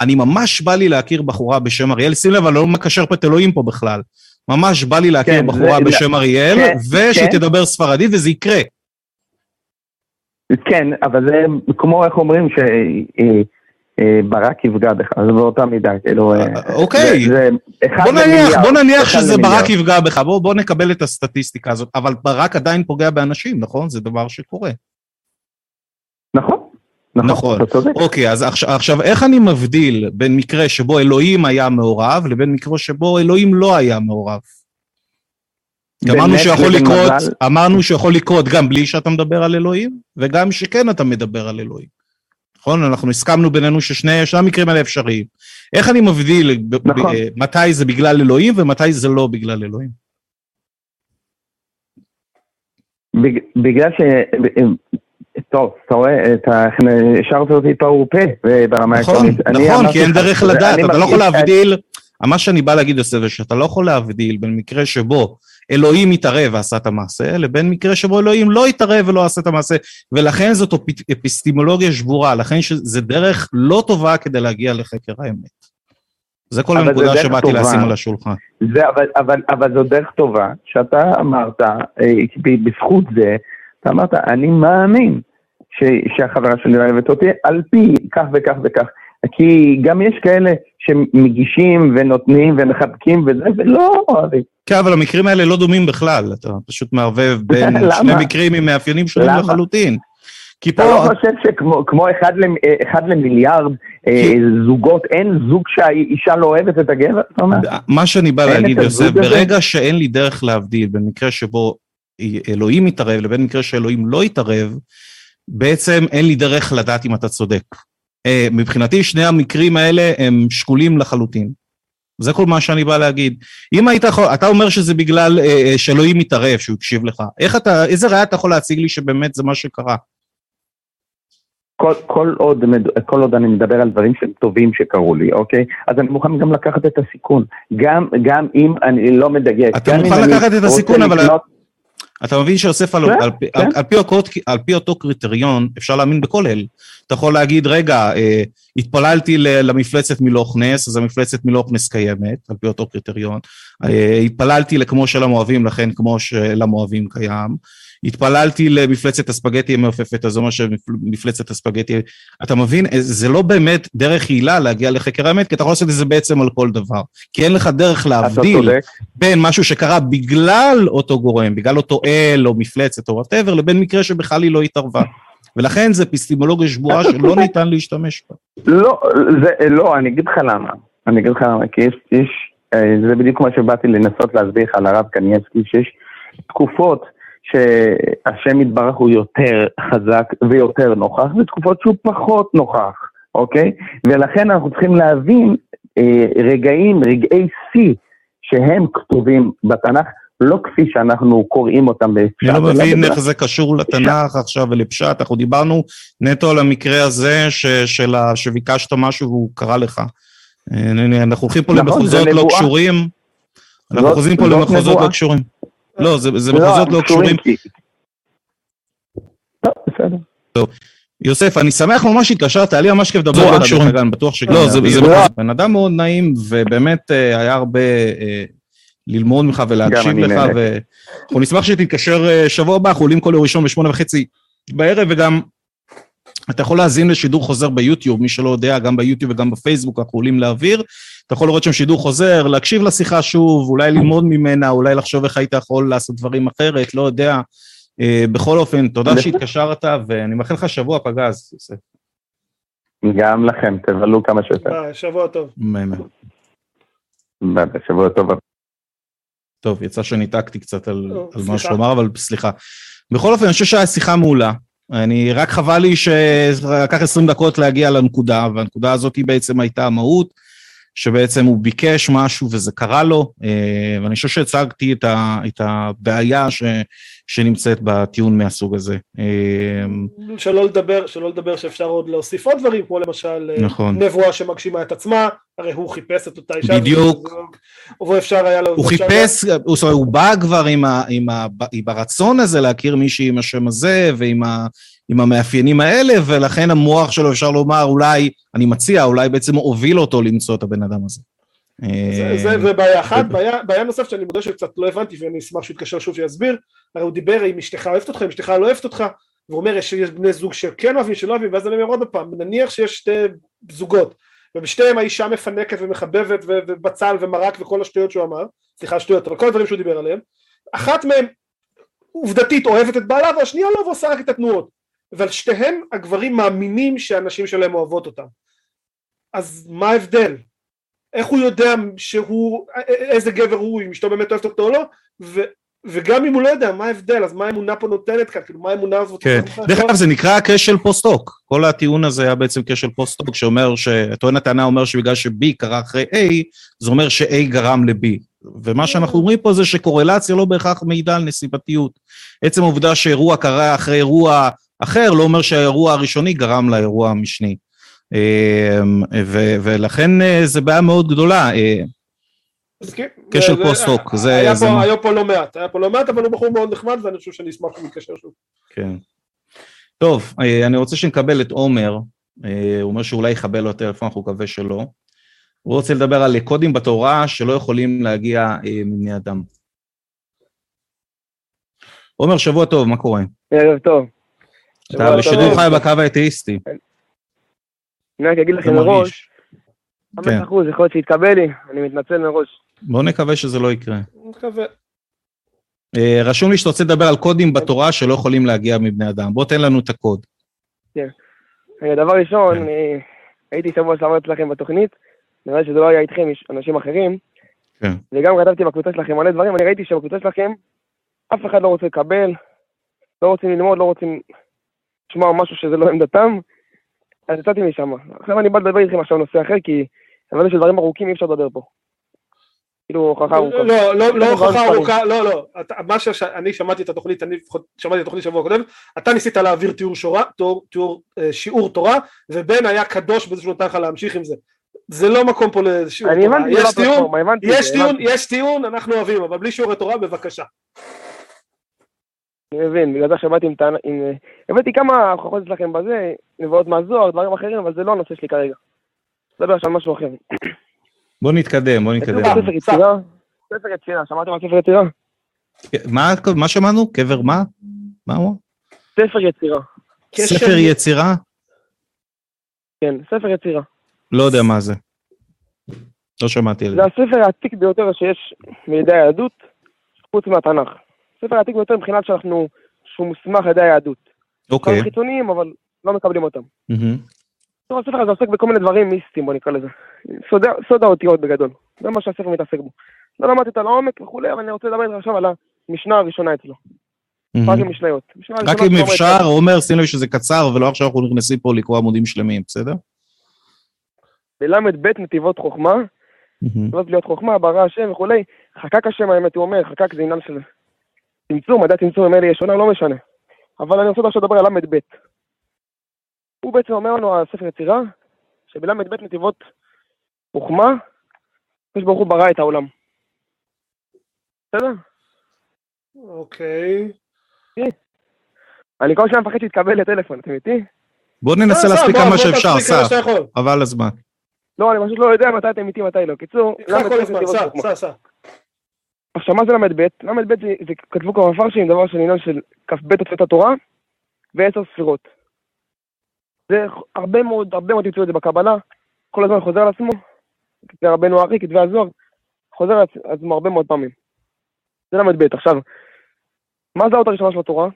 אני ממש בא לי להכיר בחורה בשם אריאל, שים לב, אני לא מקשר פה את אלוהים פה בכלל. ממש בא לי להכיר כן, בחורה זה- בשם אריאל, כן, ושהיא כן. תדבר ספרדית, וזה יקרה. כן, אבל זה כמו איך אומרים שברק יפגע בך, אז באותה מידה, כאילו... אה, אוקיי. זה- זה בוא נניח, בוא נניח שזה למיליארד. ברק יפגע בך, בוא, בוא נקבל את הסטטיסטיקה הזאת, אבל ברק עדיין פוגע באנשים, נכון? זה דבר שקורה. נכון, נכון. נכון, אתה צודק. אוקיי, אז עכשיו, עכשיו איך אני מבדיל בין מקרה שבו אלוהים היה מעורב לבין מקרה שבו אלוהים לא היה מעורב? אמרנו שיכול לקרות, מזל. אמרנו שיכול לקרות גם בלי שאתה מדבר על אלוהים, וגם שכן אתה מדבר על אלוהים. נכון? אנחנו הסכמנו בינינו ששני שני המקרים האלה אפשריים. איך אני מבדיל ב- ב- נכון. מתי זה בגלל אלוהים ומתי זה לא בגלל אלוהים? בג- בגלל ש... טוב, אתה רואה, אתה השארת אותי פה ברמה נכון, העקרונית. נכון, אמרתי כי אין דרך לדעת, אתה לא יכול להבדיל, מה שאני בא להגיד יוסף, זה שאתה לא יכול להבדיל בין מקרה שבו אלוהים התערב ועשה את המעשה, לבין מקרה שבו אלוהים לא התערב ולא עשה את המעשה, ולכן זאת אפיסטימולוגיה שבורה, לכן שזה דרך לא טובה כדי להגיע לחקר האמת. זה כל זה הנקודה שבאתי טובה. לשים על השולחן. זה, אבל, אבל, אבל זו דרך טובה, שאתה אמרת, אה, בזכות זה, אתה אמרת, אני מאמין ש, שהחברה שלי אוהבת אותי על פי כך וכך וכך. כי גם יש כאלה שמגישים ונותנים ומחבקים וזה, ולא אוהבים. כן, אבל המקרים האלה לא דומים בכלל, אתה פשוט מערבב בין? שני מקרים עם מאפיינים שונים למה? לחלוטין. כי אתה פה, לא חושב שכמו כמו אחד, למ, אה, אחד למיליארד אה, כי- זוגות, אין זוג שהאישה לא אוהבת את הגבר? אתה? מה שאני בא להגיד, יוסף? ברגע שאין לי דרך להבדיל בין מקרה שבו אלוהים מתערב לבין מקרה שאלוהים לא יתערב, בעצם אין לי דרך לדעת אם אתה צודק. אה, מבחינתי שני המקרים האלה הם שקולים לחלוטין. זה כל מה שאני בא להגיד. אם היית יכול, אתה אומר שזה בגלל אה, אה, שאלוהים מתערב, שהוא הקשיב לך. איך אתה, איזה ראיה אתה יכול להציג לי שבאמת זה מה שקרה? כל, כל, עוד, כל עוד אני מדבר על דברים שהם טובים שקרו לי, אוקיי? אז אני מוכן גם לקחת את הסיכון. גם, גם אם אני לא מדגש. אתה מוכן לקחת את הסיכון, אבל- לקנות- אתה מבין שיוסף, על, כן, על, כן. על, על, פי אותו, על פי אותו קריטריון, אפשר להאמין בכל אל. אתה יכול להגיד, רגע, אה, התפללתי ל- למפלצת מלוך נס, אז המפלצת מלוך נס קיימת, על פי אותו קריטריון. אה, התפללתי לכמו של המואבים, לכן כמו של המואבים קיים. התפללתי למפלצת הספגטי המעופפת, זה אומר שמפלצת הספגטי... אתה מבין? זה לא באמת דרך יעילה להגיע לחקר האמת, כי אתה יכול לעשות את זה בעצם על כל דבר. כי אין לך דרך להבדיל. בין משהו שקרה בגלל אותו גורם, בגלל אותו אל או מפלצת או whatever, לבין מקרה שבכלל היא לא התערבה. ולכן זה אפיסטמולוגיה שבורה אתה שלא. ניתן להשתמש בה. לא, זה, לא, אני אגיד לך למה. אני אגיד לך למה, כי יש, יש, אה, זה בדיוק מה שבאתי לנסות להסביר לך על הרב קנייבסקי, שיש תקופות שהשם יתברך הוא יותר חזק ויותר נוכח, ותקופות שהוא פחות נוכח, אוקיי? ולכן אנחנו צריכים להבין אה, רגעים, רגעי שיא, שהם כתובים בתנ"ך, לא כפי שאנחנו קוראים אותם בפשט. אני לא מבין איך זה קשור לתנ"ך עכשיו ולפשט, אנחנו דיברנו נטו על המקרה הזה ש- של ה- שביקשת משהו והוא קרא לך. אה, אנחנו הולכים פה נכון, למחוזות זה לא. קשורים. אנחנו חוזרים פה למחוזות. לא קשורים. לא, זה זה מחוזות לא קשורים. טוב, בסדר. יוסף, אני שמח ממש שהתקשרת, היה לי ממש כיף לדבר לא, קשורים. דרך אגב, אני בטוח שגם... לא, זה- זה- בן אדם מאוד נעים, ובאמת אה, היה הרבה אה, ללמוד ממך ולהקשיב לך. ואנחנו נשמח שתתקשר אה, שבוע הבא, אנחנו עולים כל יום ראשון בשמונה וחצי בערב, וגם אתה יכול להאזין לשידור חוזר ביוטיוב, מי שלא יודע, גם ביוטיוב וגם בפייסבוק אנחנו עולים לאוויר, אתה יכול לראות שם שידור חוזר, להקשיב לשיחה שוב, אולי ללמוד ממנה, אולי לחשוב איך היית יכול לעשות דברים אחרת, לא יודע. אה, בכל אופן, תודה שהתקשרת, ואני מאחל לך שבוע פגז, יוסף. גם לכם, תבלו כמה שיותר. ביי, שבוע טוב. מהמם. ביי, שבוע טוב. טוב, יצא שניתקתי קצת על, על מה. שהוא אמר, אבל סליחה. בכל אופן, אני חושב שהייתה שיחה מעולה. אני, רק חבל לי שלקח 20 דקות להגיע לנקודה, והנקודה הזאת היא בעצם הייתה המהות, שבעצם הוא ביקש משהו וזה קרה לו, אה, ואני חושב שהצגתי את, ה, את הבעיה ש, שנמצאת בטיעון מהסוג הזה. אה, שלא לדבר, שלא לדבר שאפשר עוד להוסיף עוד דברים, כמו למשל אה, נכון. נבואה שמגשימה את עצמה, הרי הוא חיפש את אותה אישה. בדיוק. ואפשר היה לו... הוא חיפש, הוא, זאת אומרת, הוא בא כבר עם, ה, עם, ה, עם הרצון הזה להכיר מישהי עם השם הזה ועם ה, עם המאפיינים האלה, ולכן המוח שלו, אפשר לומר, אולי, אני מציע, אולי בעצם הוביל אותו למצוא את הבן אדם הזה. זה, זה בעיה אחת, בעיה, נוספת שאני מודה שקצת לא הבנתי ואני אשמח שהוא יתקשר שוב שיסביר, הרי הוא דיבר אם אשתך אוהבת אותך, אם אשתך לא אוהבת אותך, והוא אומר יש, יש בני זוג שכן אוהבים, שלא אוהבים, ואז אני אומר עוד פעם, נניח שיש שתי זוגות, ובשתיהם האישה מפנקת ומחבבת ובצל ומרק וכל השטויות שהוא אמר, סליחה שטויות, אבל כל הדברים שהוא דיבר עליהם, אחת מהן עובדתית אוהבת את בעלה והשנייה לא ועושה רק את התנועות, אבל שתיהן הגברים מאמינים שהנשים שלהם אוהבות אותם, אז מה ההבדל? איך הוא יודע שהוא, איזה גבר הוא, אם אשתו באמת אוהבת אותו או לא, ו, וגם אם הוא לא יודע, מה ההבדל, אז מה האמונה פה נותנת כאן, כאילו מה האמונה הזאת? כן. דרך אגב, זה נקרא כשל post hoc. כל הטיעון הזה היה בעצם כשל post hoc, שאומר, טוען הטענה אומר שבגלל ש-B קרה אחרי A, זה אומר ש-A גרם ל-B. ומה שאנחנו אומרים פה זה שקורלציה לא בהכרח מעידה על סיבתיות. עצם העובדה שאירוע קרה אחרי אירוע אחר, לא אומר שהאירוע הראשוני גרם לאירוע המשני. ו- ולכן אה, זה בעיה מאוד גדולה. זה- post hoc, זה- היה זה היה פה לא מעט, היה פה לא מעט, אבל הוא בחור מאוד נחמד, ואני חושב שאני אשמח שהוא יתקשר שוב. כן. טוב, אה, אני רוצה שנקבל את עומר, אה, הוא אומר שאולי יכבה לו הטלפון, אנחנו מקווה שלא. הוא רוצה לדבר על קודים בתורה שלא יכולים להגיע מבני אדם. עומר, שבוע טוב, מה קורה? ערב טוב. אתה בשידור טוב. חי בקו האתאיסטי. אני רק אגיד לכם מראש, מרגיש? חמש כן. אחוז, יכול להיות שיתקבל לי, אני מתנצל מראש. בוא נקווה שזה לא יקרה. אני מקווה. אה, רשום לי שאתה רוצה לדבר על קודים בתורה שלא יכולים להגיע מבני אדם. בוא תן לנו את הקוד. רגע, דבר ראשון, כן. אני הייתי שבוע שעבר אצלכם בתוכנית, נראה לי שזה לא היה איתכם, יש אנשים אחרים, כן. וגם כתבתי בקבוצה שלכם מלא דברים, אני ראיתי שבקבוצה שלכם אף אחד לא רוצה לקבל, לא רוצים ללמוד, לא רוצים לשמוע משהו שזה לא עמדתם, אז יצאתי משם. עכשיו אני בא לדבר איתכם עכשיו על נושא אחר, כי הבנתי שדברים ארוכים אי אפשר לדבר פה. כאילו הוכחה ארוכה. לא, לא, לא דברים הוכחה קטנים. ארוכה, לא, לא. אתה- מה שאני שמעתי את התוכנית, אני לפחות שמעתי את התוכנית שבוע קודם, אתה ניסית להעביר תיאור שורה, תיאור- תיאור, אה, שיעור תורה, ובן היה קדוש בזה שהוא נתן לך להמשיך עם זה. זה לא מקום פה לשיעור אני תורה. לא הפלטפורמה, הבנתי יש טיעון. יש טיעון, אנחנו אוהבים, אבל בלי שיעורי תורה, בבקשה. אני מבין, בגלל זה עכשיו באתי עם טענה, עם... אה, הבאתי כמה הוכחות אצלכם בזה, נבואות מהזוהר, דברים אחרים, אבל זה לא הנושא שלי כרגע. נדבר עכשיו על משהו אחר. בוא נתקדם, בוא נתקדם. ספר יצירה, ספר יצירה, שמעתם על ספר יצירה? מה מה שמענו? קבר מה? מה הוא? ספר יצירה, ספר יצירה? כן, ספר יצירה. לא יודע מה זה. לא שמעתי על זה. זה הספר העתיק ביותר שיש מידי היהדות, חוץ מהתנ"ך. הספר העתיק ביותר מבחינת שאנחנו, שהוא מוסמך על ידי היהדות. אוקיי. כמה חיצוניים, אבל לא מקבלים אותם. טוב, הספר הזה עוסק בכל מיני דברים מיסטיים, בוא נקרא לזה. סוד, סוד האותיות בגדול. זה מה שהספר מתעסק בו. לא למדתי אותה לעומק וכולי, אבל אני רוצה לדבר איתך עכשיו על המשנה הראשונה אצלו. רק. עם משניות. רק אם אפשר, עומר, שים לב שזה קצר, ולא עכשיו אנחנו נכנסים פה לקרוא עמודים שלמים, בסדר? בל"ב נתיבות חוכמה. זאת להיות חוכמה, ברא השם וכולי. חקק השם האמת, הוא אומר, חקק זה עניין של צמצום, מדע צמצום ממילא יש עונה, לא משנה. אבל אני רוצה עכשיו לדבר על ל"ב. הוא בעצם אומר לנו, הספר יצירה, שבל"ב נתיבות חוכמה, הקדוש ברוך הוא ברא את העולם. בסדר? אוקיי. אני כל שנייה מפחד שיתקבל לטלפון, אתם איתי? בוא ננסה סע, להספיק כמה שאפשר, סע. חבל הזמן. לא, אני פשוט לא יודע מתי אתם איתי, מתי לא. קיצור, ל"ב נתיבות סע. עכשיו, מה זה ל"ב? ל"ב זה, זה כתבו כמה מפרשים, דבר של עניין של כ"ב אותיות התורה ועשר ספירות. זה הרבה מאוד, הרבה מאוד תמצאו את זה בקבלה, כל הזמן חוזר על עצמו, כתבי רבנו הארי, כתבי הזוהר, חוזר על עצ- על עצמו הרבה מאוד פעמים. זה ל"ב. עכשיו, מה זה האות הראשונה של התורה?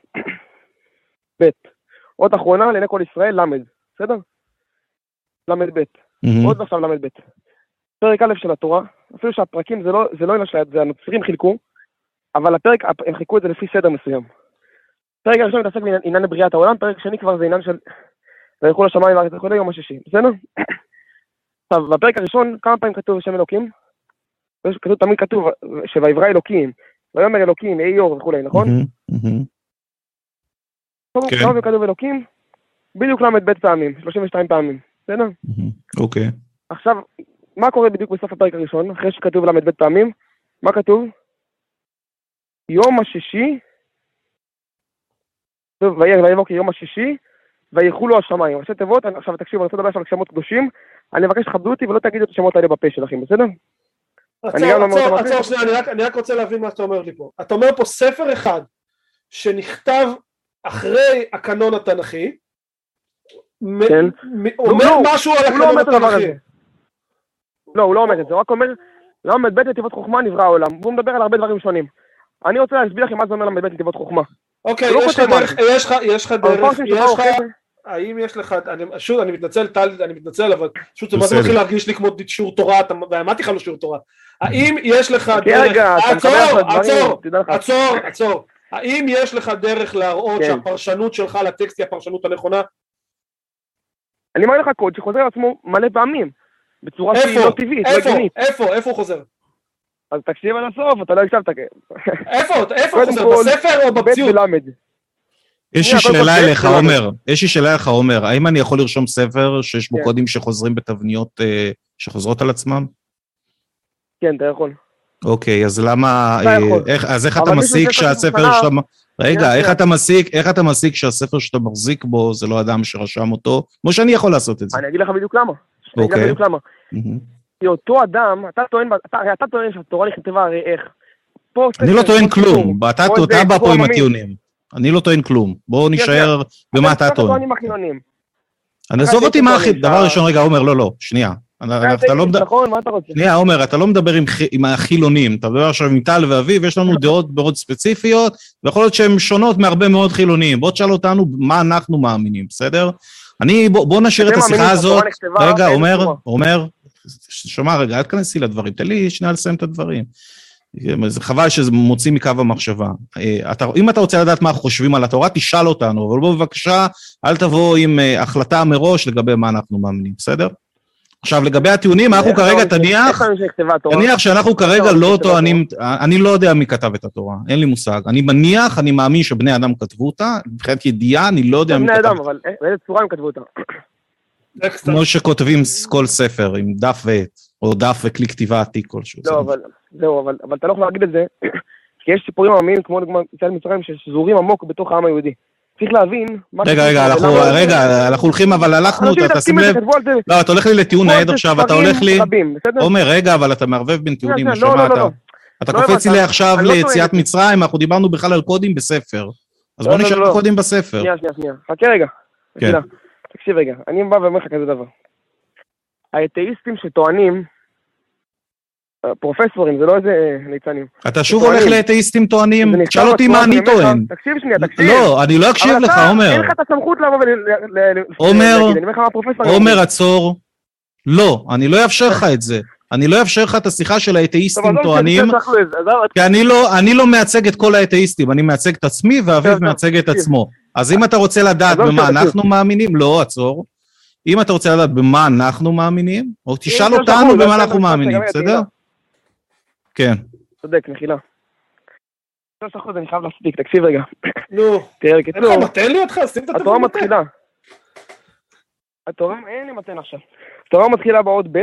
ב'. אות אחרונה לעיני כל ישראל, ל', בסדר? ל"ב. עוד עכשיו ל"ב. פרק א' של התורה, אפילו שהפרקים זה לא, זה לא של זה הנוצרים חילקו, אבל הפרק, הם חילקו את זה לפי סדר מסוים. פרק הראשון מתעסק בעניין בריאת העולם, פרק שני כבר זה עניין של וילכו לשמיים וארץ וכולי יום השישי, בסדר? עכשיו, בפרק הראשון כמה פעמים כתוב שם אלוקים? כתוב, תמיד כתוב שויברא אלוקים, ויאמר אלוקים, יהי אור וכולי, נכון? כן. כמה פעמים כתוב אלוקים? בדיוק ל"ב פעמים, 32 פעמים, בסדר? אוקיי. עכשיו, מה קורה בדיוק בסוף הפרק הראשון, אחרי שכתוב ל"ב פעמים? מה כתוב? יום השישי, טוב, ויבוא כיום השישי, ויחולו השמיים. ראשי תיבות, עכשיו תקשיבו, אני רוצה לדבר עכשיו על שמות קדושים, אני מבקש שתכבדו אותי ולא תגידו את השמות האלה בפה שלכם, בסדר? עצור, לא. שנייה, אני רק- אני רק רוצה להבין מה שאתה אומר לי פה. אתה אומר פה ספר אחד שנכתב אחרי הקנון התנ"כי, כן. אומר לא, משהו על לא הקנון התנ"כי. לא, הוא לא אומר את זה, הוא רק אומר, ל"ב נתיבות חוכמה נברא העולם, והוא מדבר על הרבה דברים שונים. אני רוצה להסביר לכם מה זה אומר ל"ב נתיבות חוכמה. אוקיי, לא יש לך דרך. יש לך, יש לך דרך, יש לך, האם יש לך, אני, שוב, אני מתנצל, טל, אני מתנצל, אבל פשוט זה מה זה בסדר. מתחיל להרגיש לי כמו שיעור תורה, אתה- ואמרתי לך לא שיעור תורה. האם יש לך כן, דרך, עצור, עצור. עצור, עצור. האם יש לך דרך להראות כן. שהפרשנות שלך לטקסט היא הפרשנות הנכונה? אני אומר לך קוד שחוזר על עצמו מלא פעמים, בצורה שהיא איפה? לא טבעית, לא איפה? הגיונית. איפה? איפה הוא חוזר? אז תקשיב עד הסוף, אתה לא הקשבת. איפה? איפה הוא חוזר? כל, בספר או ב' במציאות? ולמד. יש לי שאלה אליך. עומר. יש לי שאלה אליך, עומר. האם אני יכול לרשום ספר שיש בו כן. קודים שחוזרים בתבניות אה, שחוזרות על עצמם? כן, אתה יכול. אוקיי, אז למה... אה. איך- אז איך אתה מסיק שהספר שאתה... רגע, שנייה, איך. אתה מסיק, איך אתה מסיק שהספר שאתה מחזיק בו זה לא אדם שרשם אותו, כמו שאני יכול לעשות את זה. אני אגיד לך בדיוק למה. אני אוקיי. בדיוק למה. כי אותו אדם, אתה טוען, אתה- הרי אתה טוען שהתורה נכתבה הרי איך. אני לא טוען כלום, אתה בא פה עם. הטיעונים. אני לא טוען כלום. בואו נישאר במה אתה טוען. אני עזוב אותי מה הכי... דבר ראשון, רגע, עומר, לא, לא, שנייה. אתה לא מדבר... נכון? שנייה, עומר, אתה לא מדבר עם החילונים, אתה מדבר עכשיו עם טל ואביב, יש לנו דעות מאוד ספציפיות, ויכול להיות שהן שונות מהרבה מאוד חילונים. בוא תשאל אותנו מה אנחנו מאמינים, בסדר? אני, בוא, בוא נשאיר את השיחה הזאת. רגע, צורה? עומר, שמע רגע, אל תכנסי לדברים, תן לי שנייה לסיים את הדברים. זה חבל שזה מוציא מקו המחשבה. אה, אתה, אם אתה רוצה לדעת מה חושבים על התורה, תשאל אותנו, אבל בוא בבקשה, אל תבוא עם אה, החלטה מראש לגבי מה אנחנו מאמינים, בסדר? עכשיו, לגבי הטיעונים, אנחנו איך כרגע אתה- תניח? תניח שאנחנו כרגע אתה לא טוענים, אני לא יודע מי כתב את התורה, אין לי מושג. אני מניח, אני מאמין שבני אדם כתבו אותה, מבחינת ידיעה, אני לא יודע מי בני כתב אדם, אבל אה, באיזה צורה הם כתבו אותה? כמו שכותבים כל ספר, עם דף ועט, או דף וכלי כתיבה עתיק כלשהו. לא, אבל, זהו, אבל, אבל אתה לא יכול להגיד את זה, כי יש סיפורים עממיים, כמו דוגמא יציאת מצרים, ששזורים עמוק בתוך העם היהודי. צריך להבין... רגע, רגע, אנחנו, רגע, אנחנו הולכים, אבל הלכנו, אתה בזה, לב, לא, אתה הולך לי לטיעון העד עכשיו, אתה הולך לי? עומר, רגע, אבל אתה מערבב בין טיעונים, נשמה, לא, לא, אתה- לא. אתה לא קופץ לי עכשיו לא ליציאת. מצרים, אנחנו דיברנו בכלל על קודים בספר. אז לא, בוא לא, נשאר לא. בקודים בספר. שנייה, שנייה, שנייה. חכה רגע. כן. תקשיב רגע, אני בא ואומר לך כזה דבר. האתאיסטים שטוענים, פרופסורים, זה לא איזה ליצנים. אתה שוב. הולך לאתאיסטים טוענים? תשאל אותי בצורה מה אני טוען. תקשיב שנייה, תקשיב. לא, אני לא אקשיב לך, עומר. אין לך את הסמכות לבוא ול... עומר. עצור. לא, אני לא אאפשר לך את זה. אני לא אאפשר לך את השיחה של האתאיסטים עזוב, טוענים, כי אני לא, אני לא מייצג את כל האתאיסטים, אני מייצג את עצמי ואביב מייצג את. עצמו. אז אם אתה רוצה לדעת במה. אנחנו מאמינים, לא, עצור. אם אתה רוצה לדעת במה אנחנו מאמינים, או תשאל אותנו במה אנחנו מאמינים, בסדר? כן. צודק, מחילה. שלוש אחוז אני חייב להספיק, תקשיב רגע. נו, תראה, אין לך בקיצור, מתן לי אותך? שים את התורה. מתחילה. התורה, אין לי מתן עכשיו. התורה מתחילה באות ב',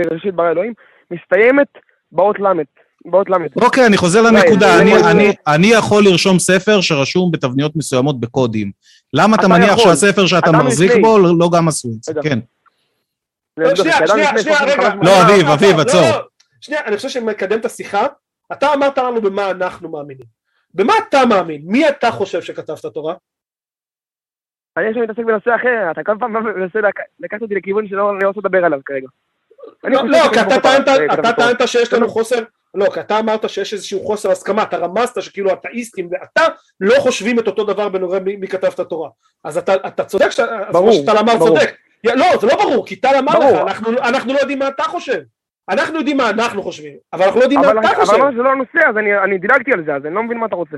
בראשית ברא אלוהים, מסתיימת באות ל'. באות למד. אוקיי, אני חוזר לנקודה. זה- אני- זה- אני- אני יכול לרשום ספר שרשום בתבניות מסוימות בקודים. למה אתה מניח. שהספר שאתה מחזיק. בו לא גם עשו את זה? כן. לך, שנייה, שנייה, לפני שנייה, 3,500 רגע. לא, אביב, לא, אביב, לא, עצור. לא. שנייה, אני חושב שנקדם את השיחה. אתה אמרת לנו במה אנחנו מאמינים. במה אתה מאמין? מי אתה חושב שכתב את התורה? אני עכשיו מתעסק בנושא אחר, אתה כל פעם מנסה לק- לקחת אותי לכיוון שלא אני לא רוצה לדבר עליו כרגע. לא, חושב לא, כי אתה טענת, שיש לנו חוסר, לא, כי אתה אמרת שיש איזשהו חוסר הסכמה, אתה רמזת שכאילו אתאיסטים ואתה לא חושבים את אותו דבר בנוגע מי כתב את התורה. אז אתה, צודק אז מה שטל אמר. צודק. לא, זה לא ברור, כי טל אמר. לך, אנחנו לא יודעים מה אתה חושב. אנחנו יודעים מה אנחנו חושבים, אבל אנחנו לא יודעים אבל מה אתה אבל חושב. אמרת שזה לא הנושא, אז אני- אני דילגתי על זה, אז אני לא מבין מה אתה רוצה.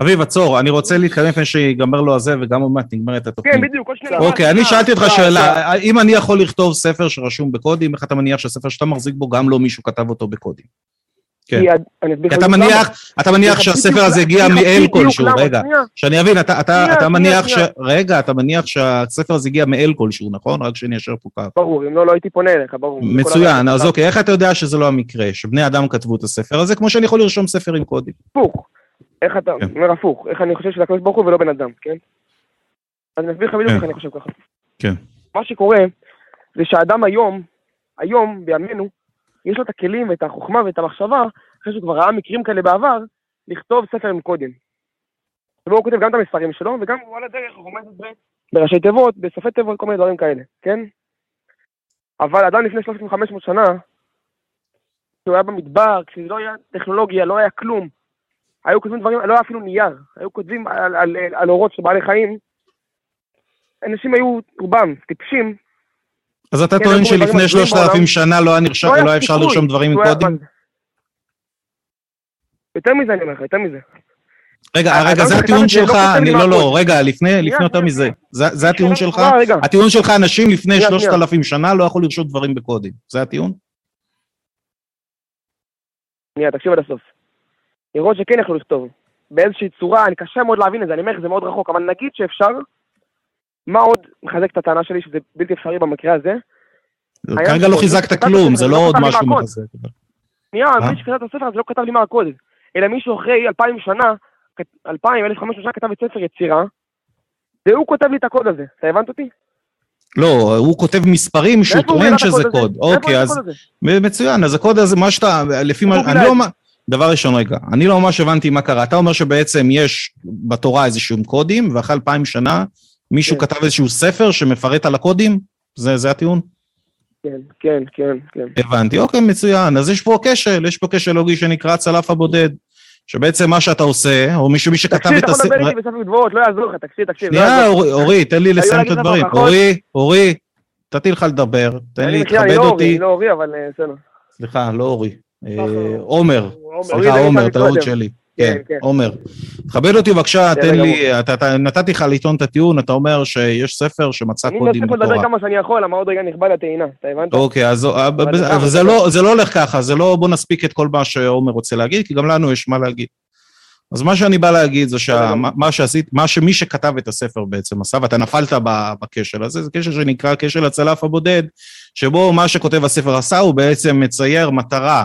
אביב, עצור, אני רוצה להתקדם לפני שיגמר לו הזה, וגם עוד מעט נגמרת התוכנית. כן, בדיוק, עוד שנייה. אוקיי, אני שאלתי אותך אה, שאלה, אם אני יכול לכתוב ספר שרשום בקודים, איך אתה מניח שהספר שאתה מחזיק בו, גם לא מישהו כתב אותו בקודים? כן. כי אתה מניח. אתה מניח שהספר הזה הגיע מאל כלשהו, רגע. שאני אבין, אתה, מניח ש... רגע, אתה מניח שהספר הזה הגיע מאל כלשהו, נכון? רק שניישר פה קו. ברור, אם לא, לא הייתי פונה אליך, ברור. מצוין, אז. אוקיי, איך אתה יודע שזה לא המקרה, שבני אדם כתבו את הספר הזה, כמו שאני יכול לרשום ספר עם קודים? הפוך. איך אתה, כן. אומר הפוך, איך אני חושב שזה הקדוש ברוך הוא ולא בן אדם, כן? אז אני אסביר לך בדיוק כן. איך אני חושב ככה. כן. מה שקורה, זה שהאדם היום, היום, בימינו, יש לו את הכלים ואת החוכמה ואת המחשבה, אחרי שהוא כבר ראה מקרים כאלה בעבר, לכתוב ספר עם קודים. ובו הוא כותב גם את המספרים שלו, וגם הוא על הדרך הוא זה בראשי תיבות, בסופי תיבות, כל מיני דברים כאלה, כן? אבל אדם לפני 3,500 שנה, כשהוא היה במדבר, כשלא היה טכנולוגיה, לא היה כלום, היו כותבים דברים, לא היה אפילו נייר, היו כותבים על, על, על אורות של בעלי חיים, אנשים היו רובם טיפשים. אז אתה כן, טוען שלפני שלושת אלפים. שנה לא היה נרשם- לא היה אפשר סיכוי לרשום דברים עם שהוא היה קודים? בזה. יותר מזה אני אומר לך, יותר מזה. רגע, האדם רגע, זה שכתב הטיעון לא שלך, אני לא, לא. רגע, לפני יותר מזה. זה הטיעון שלך? אה. הטיעון שלך, אנשים לפני שלושת. אלפים שנה לא יכלו לרשום דברים בקודים. זה הטיעון? שנייה, תקשיב עד הסוף. לראות שכן יכלו לכתוב. באיזושהי צורה, אני קשה מאוד להבין את זה, אני אומר לך, זה מאוד רחוק, אבל נגיד שאפשר, מה עוד מחזק את הטענה שלי שזה בלתי אפשרי במקרה הזה? כרגע לא חיזקת כלום, זה לא לא עוד משהו. מחזק. שנייה, אה? מי שכתב את הספר הזה לא כתב לי מה הקוד, אלא מישהו אחרי אלפיים שנה, אלפיים, אלף חמש שנה כתב את ספר יצירה, והוא כותב לי את הקוד הזה, אתה הבנת אותי? לא, הוא כותב מספרים שהוא טוען שזה? קוד. אוקיי, אז? מצוין, אז הקוד הזה, מה שאתה, לפי מה, אני לא, דבר ראשון רגע, אני לא ממש הבנתי מה קרה, אתה אומר שבעצם יש בתורה איזשהם קודים, ואחרי אלפיים שנה מישהו כן. כתב איזשהו ספר שמפרט על הקודים? זה זה הטיעון? כן, כן, כן, כן. הבנתי, אוקיי, מצוין. אז יש פה כשל, יש פה כשל לוגי שנקרא צלף הבודד. שבעצם מה שאתה עושה, או מישהו מי שכתב תקשיב, את אתה יכול הספר... לדבר איתי בספר דברות, לא יעזור לך, תקשיב, תקשיב. לא שנייה. אורי, תן לי לסיים את הדברים. אורי, אורי, נתתי לך לדבר, תן לי, תכבד אותי. אני לא אורי, אבל אה, בסדר. סליחה, לא אורי. אה. עומר. סליחה, עומר, טעות. שלי. כן, כן, כן. עומר. תכבד אותי בבקשה, תן. לי, אתה- אתה- נתתי לך לטעון את הטיעון, אתה אומר שיש ספר שמצא אני קודים מנסה פה לדבר בתורה. כמה שאני יכול, למה עוד רגע נכבה לטעינה, אתה הבנת? אוקיי, אז אה, אבל זה לא- זה לא הולך ככה, זה לא בוא נספיק את כל מה שעומר רוצה להגיד, כי גם לנו יש מה להגיד. אז מה שאני בא להגיד זה שמה שעשית, מה שמי שכתב את הספר בעצם עשה, ואתה נפלת בכשל הזה, זה כשל שנקרא כשל הצלף הבודד, שבו מה שכותב הספר עשה, הוא בעצם מצייר מטרה,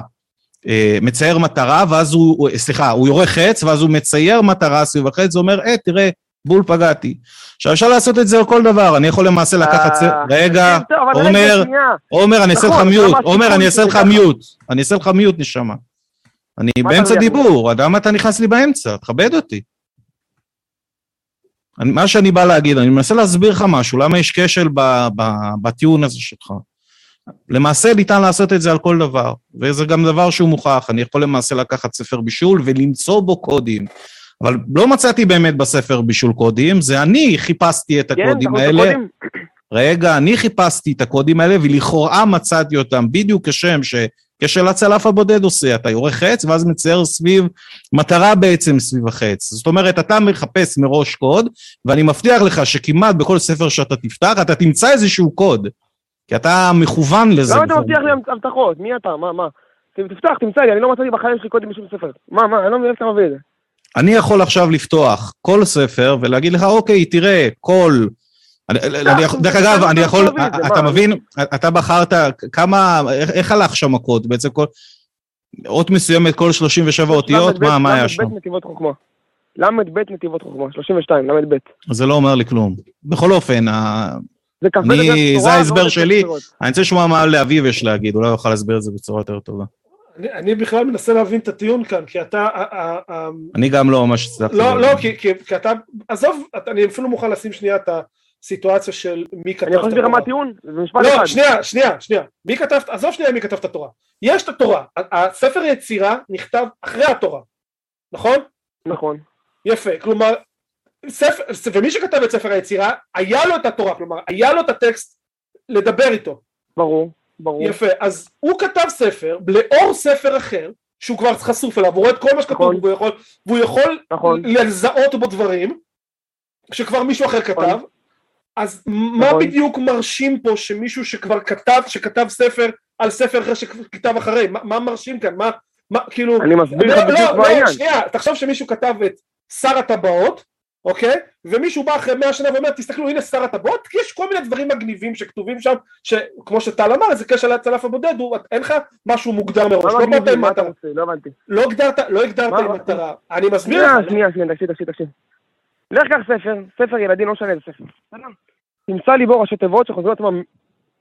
מצייר מטרה, ואז הוא, סליחה, הוא יורה חץ, ואז הוא מצייר מטרה סביב החץ, זה אומר, אה, תראה, בול פגעתי. עכשיו אפשר לעשות את זה על כל דבר, אני יכול למעשה לקחת... אה, רגע, אבל רגע, עומר. עומר, אני אעשה לך נכון, מיוט, עומר, אני אעשה לך? מיוט, אני אעשה לך מיוט, נשמה. אני באמצע? דיבור, למה אתה נכנס לי באמצע? תכבד אותי. מה שאני בא להגיד, אני מנסה להסביר לך משהו, למה יש כשל בטיעון הזה שלך. למעשה ניתן לעשות את זה על כל דבר, וזה גם דבר שהוא מוכח, אני יכול למעשה לקחת ספר בישול ולמצוא בו קודים. אבל לא מצאתי באמת בספר בישול קודים, זה אני חיפשתי את כן, הקודים רוצה האלה. רגע, אני חיפשתי את הקודים האלה ולכאורה מצאתי אותם בדיוק כשם שכשל הצלף הבודד עושה, אתה יורה חץ ואז מצייר סביב מטרה בעצם סביב החץ. זאת אומרת, אתה מחפש מראש קוד, ואני מבטיח לך שכמעט בכל ספר שאתה תפתח, אתה תמצא איזשהו קוד, כי אתה מכוון לזה. למה אתה מבטיח. לי הבטחות? מי אתה? מה, מה? תפתח, תמצא לי, אני לא מצאתי בחיים שלי קודים בשום ספר. מה, מה, אני לא מבין איך אתה מביא את זה. אני יכול עכשיו לפתוח כל ספר ולהגיד לך, אוקיי, תראה, כל... יכול- דרך אגב, אני יכול, אתה? מבין, אתה בחרת כמה, איך הלך שם הקוד? בעצם כל... אות מסוימת כל 37 אותיות, מה, מה היה שם? ל"ב נתיבות חוכמה. ל"ב נתיבות חוכמה, 32, ל"ב. זה לא אומר לי כלום. בכל אופן, זה כ"ב אני- בדרך זה ההסבר שלי. אני רוצה לשמוע מה לאביב יש להגיד, אולי הוא יוכל להסביר את זה בצורה יותר טובה. אני, אני בכלל מנסה להבין את הטיעון כאן, כי אתה, אני גם לא ממש הצלחתי. לא. לא, כי, כי, כי אתה, עזוב, אתה- אני אפילו מוכן לשים שנייה את הסיטואציה של מי כתב אני יכול את להסביר לך מה התורה. הטיעון? זה משפט לא, אחד. שנייה, שנייה, שנייה. מי כתב, עזוב שנייה מי כתב את התורה. יש את התורה. הספר יצירה נכתב אחרי התורה, נכון? נכון. יפה. כלומר, ספר, ומי שכתב את ספר היצירה, היה לו את התורה, כלומר, היה לו את הטקסט לדבר איתו. ברור, ברור. יפה. אז הוא כתב ספר, לאור ספר אחר, שהוא כבר חשוף אליו, הוא רואה את כל מה שכתוב, נכון. והוא יכול, והוא יכול נכון. לזהות בו דברים, שכבר מישהו אחר כתב. נכון. אז מה נכון. בדיוק מרשים פה שמישהו שכבר כתב, שכתב ספר על ספר אחר שכתב אחרי, מה, מה מרשים כאן? מה, מה, כאילו... אני מסביר לא, לך בדיוק לא, מה לא, העניין. שנייה, תחשוב שמישהו כתב את שר הטבעות, אוקיי? ומישהו בא אחרי מאה שנה ואומר, תסתכלו, הנה שר הטבעות, כי יש כל מיני דברים מגניבים שכתובים שם, שכמו שטל אמר, זה קשר לצלף הבודד, הוא, אין לך משהו מוגדר מראש, לא באת? עם מטרה? לא הבנתי. לא הגדרת, לא הגדרת עם? מטרה, אני מסביר שנייה, לך, שנייה, שנייה, תקשיב, תקשיב, תקשיב. לך קח ספר, ספר ילדים, לא משנה איזה ספר. תמצא לי בו ראשי תיבות שחוזרות עצמם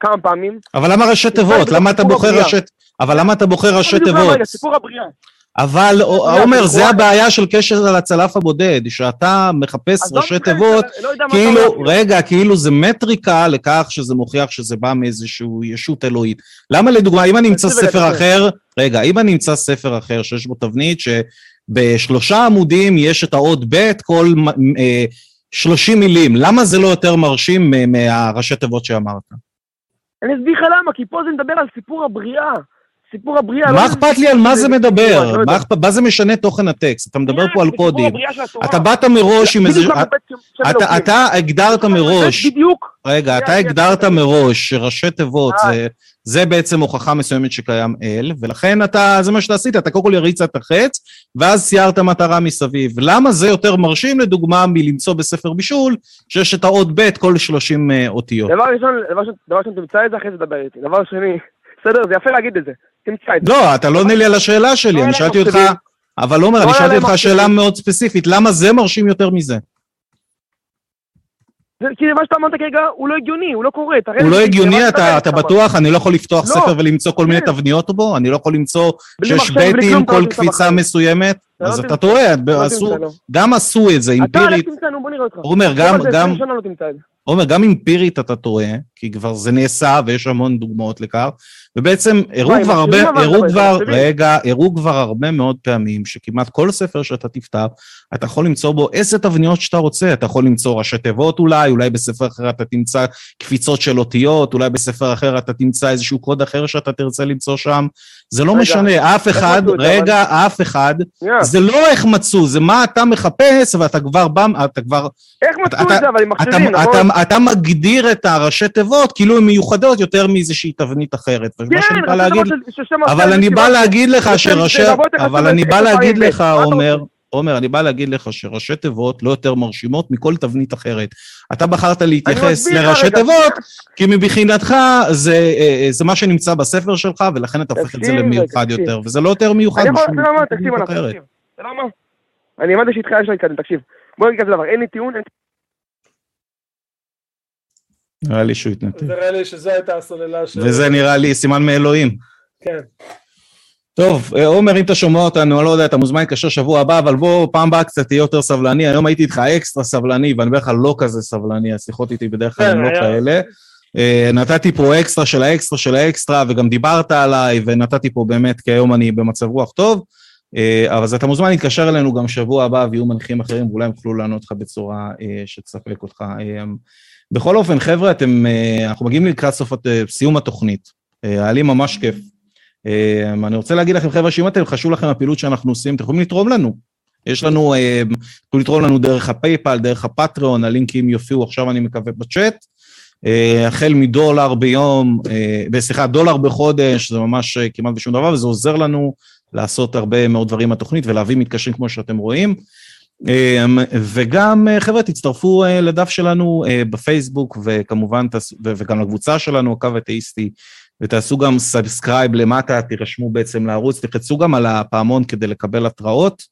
כמה פעמים. אבל למה ראשי תיבות? למה אתה בוחר. ראשי... אבל למה אתה בוחר ראשי תיבות? סיפור הבריאה. אבל יודע, עומר, זה הבעיה של קשר על הצלף הבודד, שאתה מחפש עזוב ראשי תיבות, לא כאילו. רגע, כאילו זה מטריקה לכך שזה מוכיח שזה בא מאיזשהו ישות אלוהית. למה לדוגמה, אם אני אמצא ספר. אחר, רגע, אם אני אמצא ספר אחר שיש בו תבנית שבשלושה עמודים יש את האות ב' כל מ- אה, 30 מילים, למה זה לא יותר מרשים מהראשי תיבות שאמרת? אני אסביר לך למה, כי פה זה מדבר על סיפור הבריאה. סיפור הבריאה. מה לא אכפת לי על מה זה אני לא מדבר? יודע. מה זה משנה תוכן הטקסט? אתה מדבר פה על קודים. אתה באת מראש עם איזה... אתה- הגדרת מראש, בדיוק. רגע, אתה שנייה, הגדרת. מראש שראשי תיבות אה. זה- זה בעצם הוכחה מסוימת שקיים אל, ולכן אתה, זה מה שאתה עשית, אתה קודם כל יריצת את החץ, ואז ציירת מטרה מסביב. למה זה יותר מרשים, לדוגמה, מלמצוא בספר בישול, שיש את האות ב' כל 30 אה, אותיות? דבר ראשון, דבר ראשון- דבר ראשון תמצא את זה, אחרי זה תדבר איתי. דבר שני, בסדר, זה יפה להגיד את זה. תמצא את זה. לא, אתה לא עונה לי על השאלה שלי, לא אני שאלתי אותך. אבל עומר, לא אני שאלתי אותך שאלה. מאוד ספציפית, למה זה מרשים יותר מזה? זה- כי מה שאתה אמרת כרגע הוא לא הגיוני, הוא לא קורה. הוא לא הגיוני, אתה, אתה בטוח? אני לא יכול לפתוח לא. ספר ולמצוא כל מיני כן. תבניות בו? אני לא יכול למצוא שיש בטים אתה לא כל קפיצה. מסוימת? אתה לא אז אתה. טועה, לא לא. גם עשו את זה, אתה אמפירית. לך תמצא, נו בוא נראה אותך. עומר, גם, בוא, זה גם, 20 שנה לא תמצא את זה. עומר, גם אמפירית אתה טועה, כי כבר זה נעשה ויש המון דוגמאות לכך, ובעצם הראו כבר הרבה, אבל, הראו אבל, כבר. רגע, הראו כבר הרבה מאוד פעמים שכמעט כל ספר שאתה תפתח, אתה יכול למצוא בו איזה תבניות שאתה רוצה, אתה יכול למצוא ראשי תיבות אולי, אולי בספר אחר אתה תמצא קפיצות של אותיות, אולי בספר אחר אתה תמצא איזשהו קוד אחר שאתה תרצה למצוא שם, זה לא רגע, משנה, אף אחד, רגע, אף אחד, שנייה, זה לא איך מצאו, זה מה אתה מחפש, ואתה כבר בא, אתה כבר איך מצאו אתה- את זה אבל עם אתה, מחשבים, נכון? אתה, אתה מגדיר את הראשי תיבות כאילו הן מיוחדות יותר מאיזושהי תבנית אחרת. כן, רצית להגיד, אבל אני בא להגיד לך שראשי, אבל אני בא להגיד. לך, עומר? עומר, אני בא להגיד לך שראשי תיבות לא יותר מרשימות מכל תבנית אחרת. אתה בחרת אני להתייחס לראשי תיבות, כי מבחינתך זה, אה, זה מה שנמצא בספר שלך, ולכן אתה הופך את זה למיוחד. יותר, וזה לא יותר מיוחד אני משום תבנית אחרת. אני הבנתי שאיתך יש להתקדם, תקשיב. בוא נגיד כזה דבר, אין לי טיעון, אין נראה לי שהוא התנתק. נראה לי שזו הייתה הסוללה של... וזה נראה לי סימן מאלוהים. כן. טוב, אה, עומר, אם אתה שומע אותנו, אני לא יודע, אתה מוזמן להתקשר שבוע הבא, אבל בוא, פעם הבאה קצת תהיה יותר סבלני. היום הייתי איתך אקסטרה סבלני, ואני בדרך כלל לא כזה סבלני, השיחות איתי בדרך כלל כן, הן לא כאלה. אה, נתתי פה אקסטרה של האקסטרה של האקסטרה, וגם דיברת עליי, ונתתי פה באמת, כי היום אני במצב רוח טוב. אה, אז אתה מוזמן להתקשר אלינו גם שבוע הבא, ויהיו מנחים אחרים, ואולי הם יוכלו לענות לך בצורה שתספק אותך. אה, בכל אופן, חבר'ה, אתם, אה, אנחנו מגיעים לקראת סוף, הת- סיום התוכנית. אה, היה לי ממש כיף. אה, אני רוצה להגיד לכם, חבר'ה, שאם אתם, חשוב לכם הפעילות שאנחנו עושים, אתם יכולים לתרום לנו. יש לנו, אה, יכולים לתרום לנו דרך הפייפל, דרך הפטריון, הלינקים יופיעו עכשיו, אני מקווה, בצ'אט. אה, החל מדולר ביום, אה, סליחה, דולר בחודש, זה ממש אה, כמעט בשום דבר, וזה עוזר לנו לעשות הרבה מאוד דברים בתוכנית ולהביא מתקשרים כמו שאתם רואים. אה, וגם, אה, חבר'ה, תצטרפו אה, לדף שלנו אה, בפייסבוק, וכמובן, וגם לקבוצה שלנו, הקו אתאיסטי, ותעשו גם subscribe למטה, תירשמו בעצם לערוץ, תחצו גם על הפעמון כדי לקבל התראות.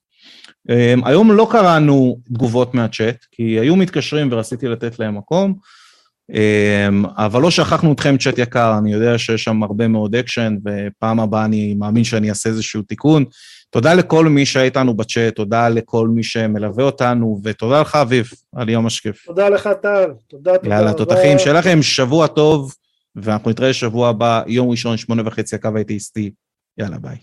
Um, היום לא קראנו תגובות מהצ'אט, כי היו מתקשרים ורציתי לתת להם מקום, um, אבל לא שכחנו אתכם צ'אט יקר, אני יודע שיש שם הרבה מאוד אקשן, ופעם הבאה אני מאמין שאני אעשה איזשהו תיקון. תודה לכל מי שהיה איתנו בצ'אט, תודה לכל מי שמלווה אותנו, ותודה לך, אביב, על יום השקף. תודה לך, טל. תודה, תודה. יאללה, תותחים, שיהיה לכם שבוע טוב, ואנחנו נתראה שבוע הבא, יום ראשון, שמונה וחצי, הקו האתאיסטי. יאללה, ביי.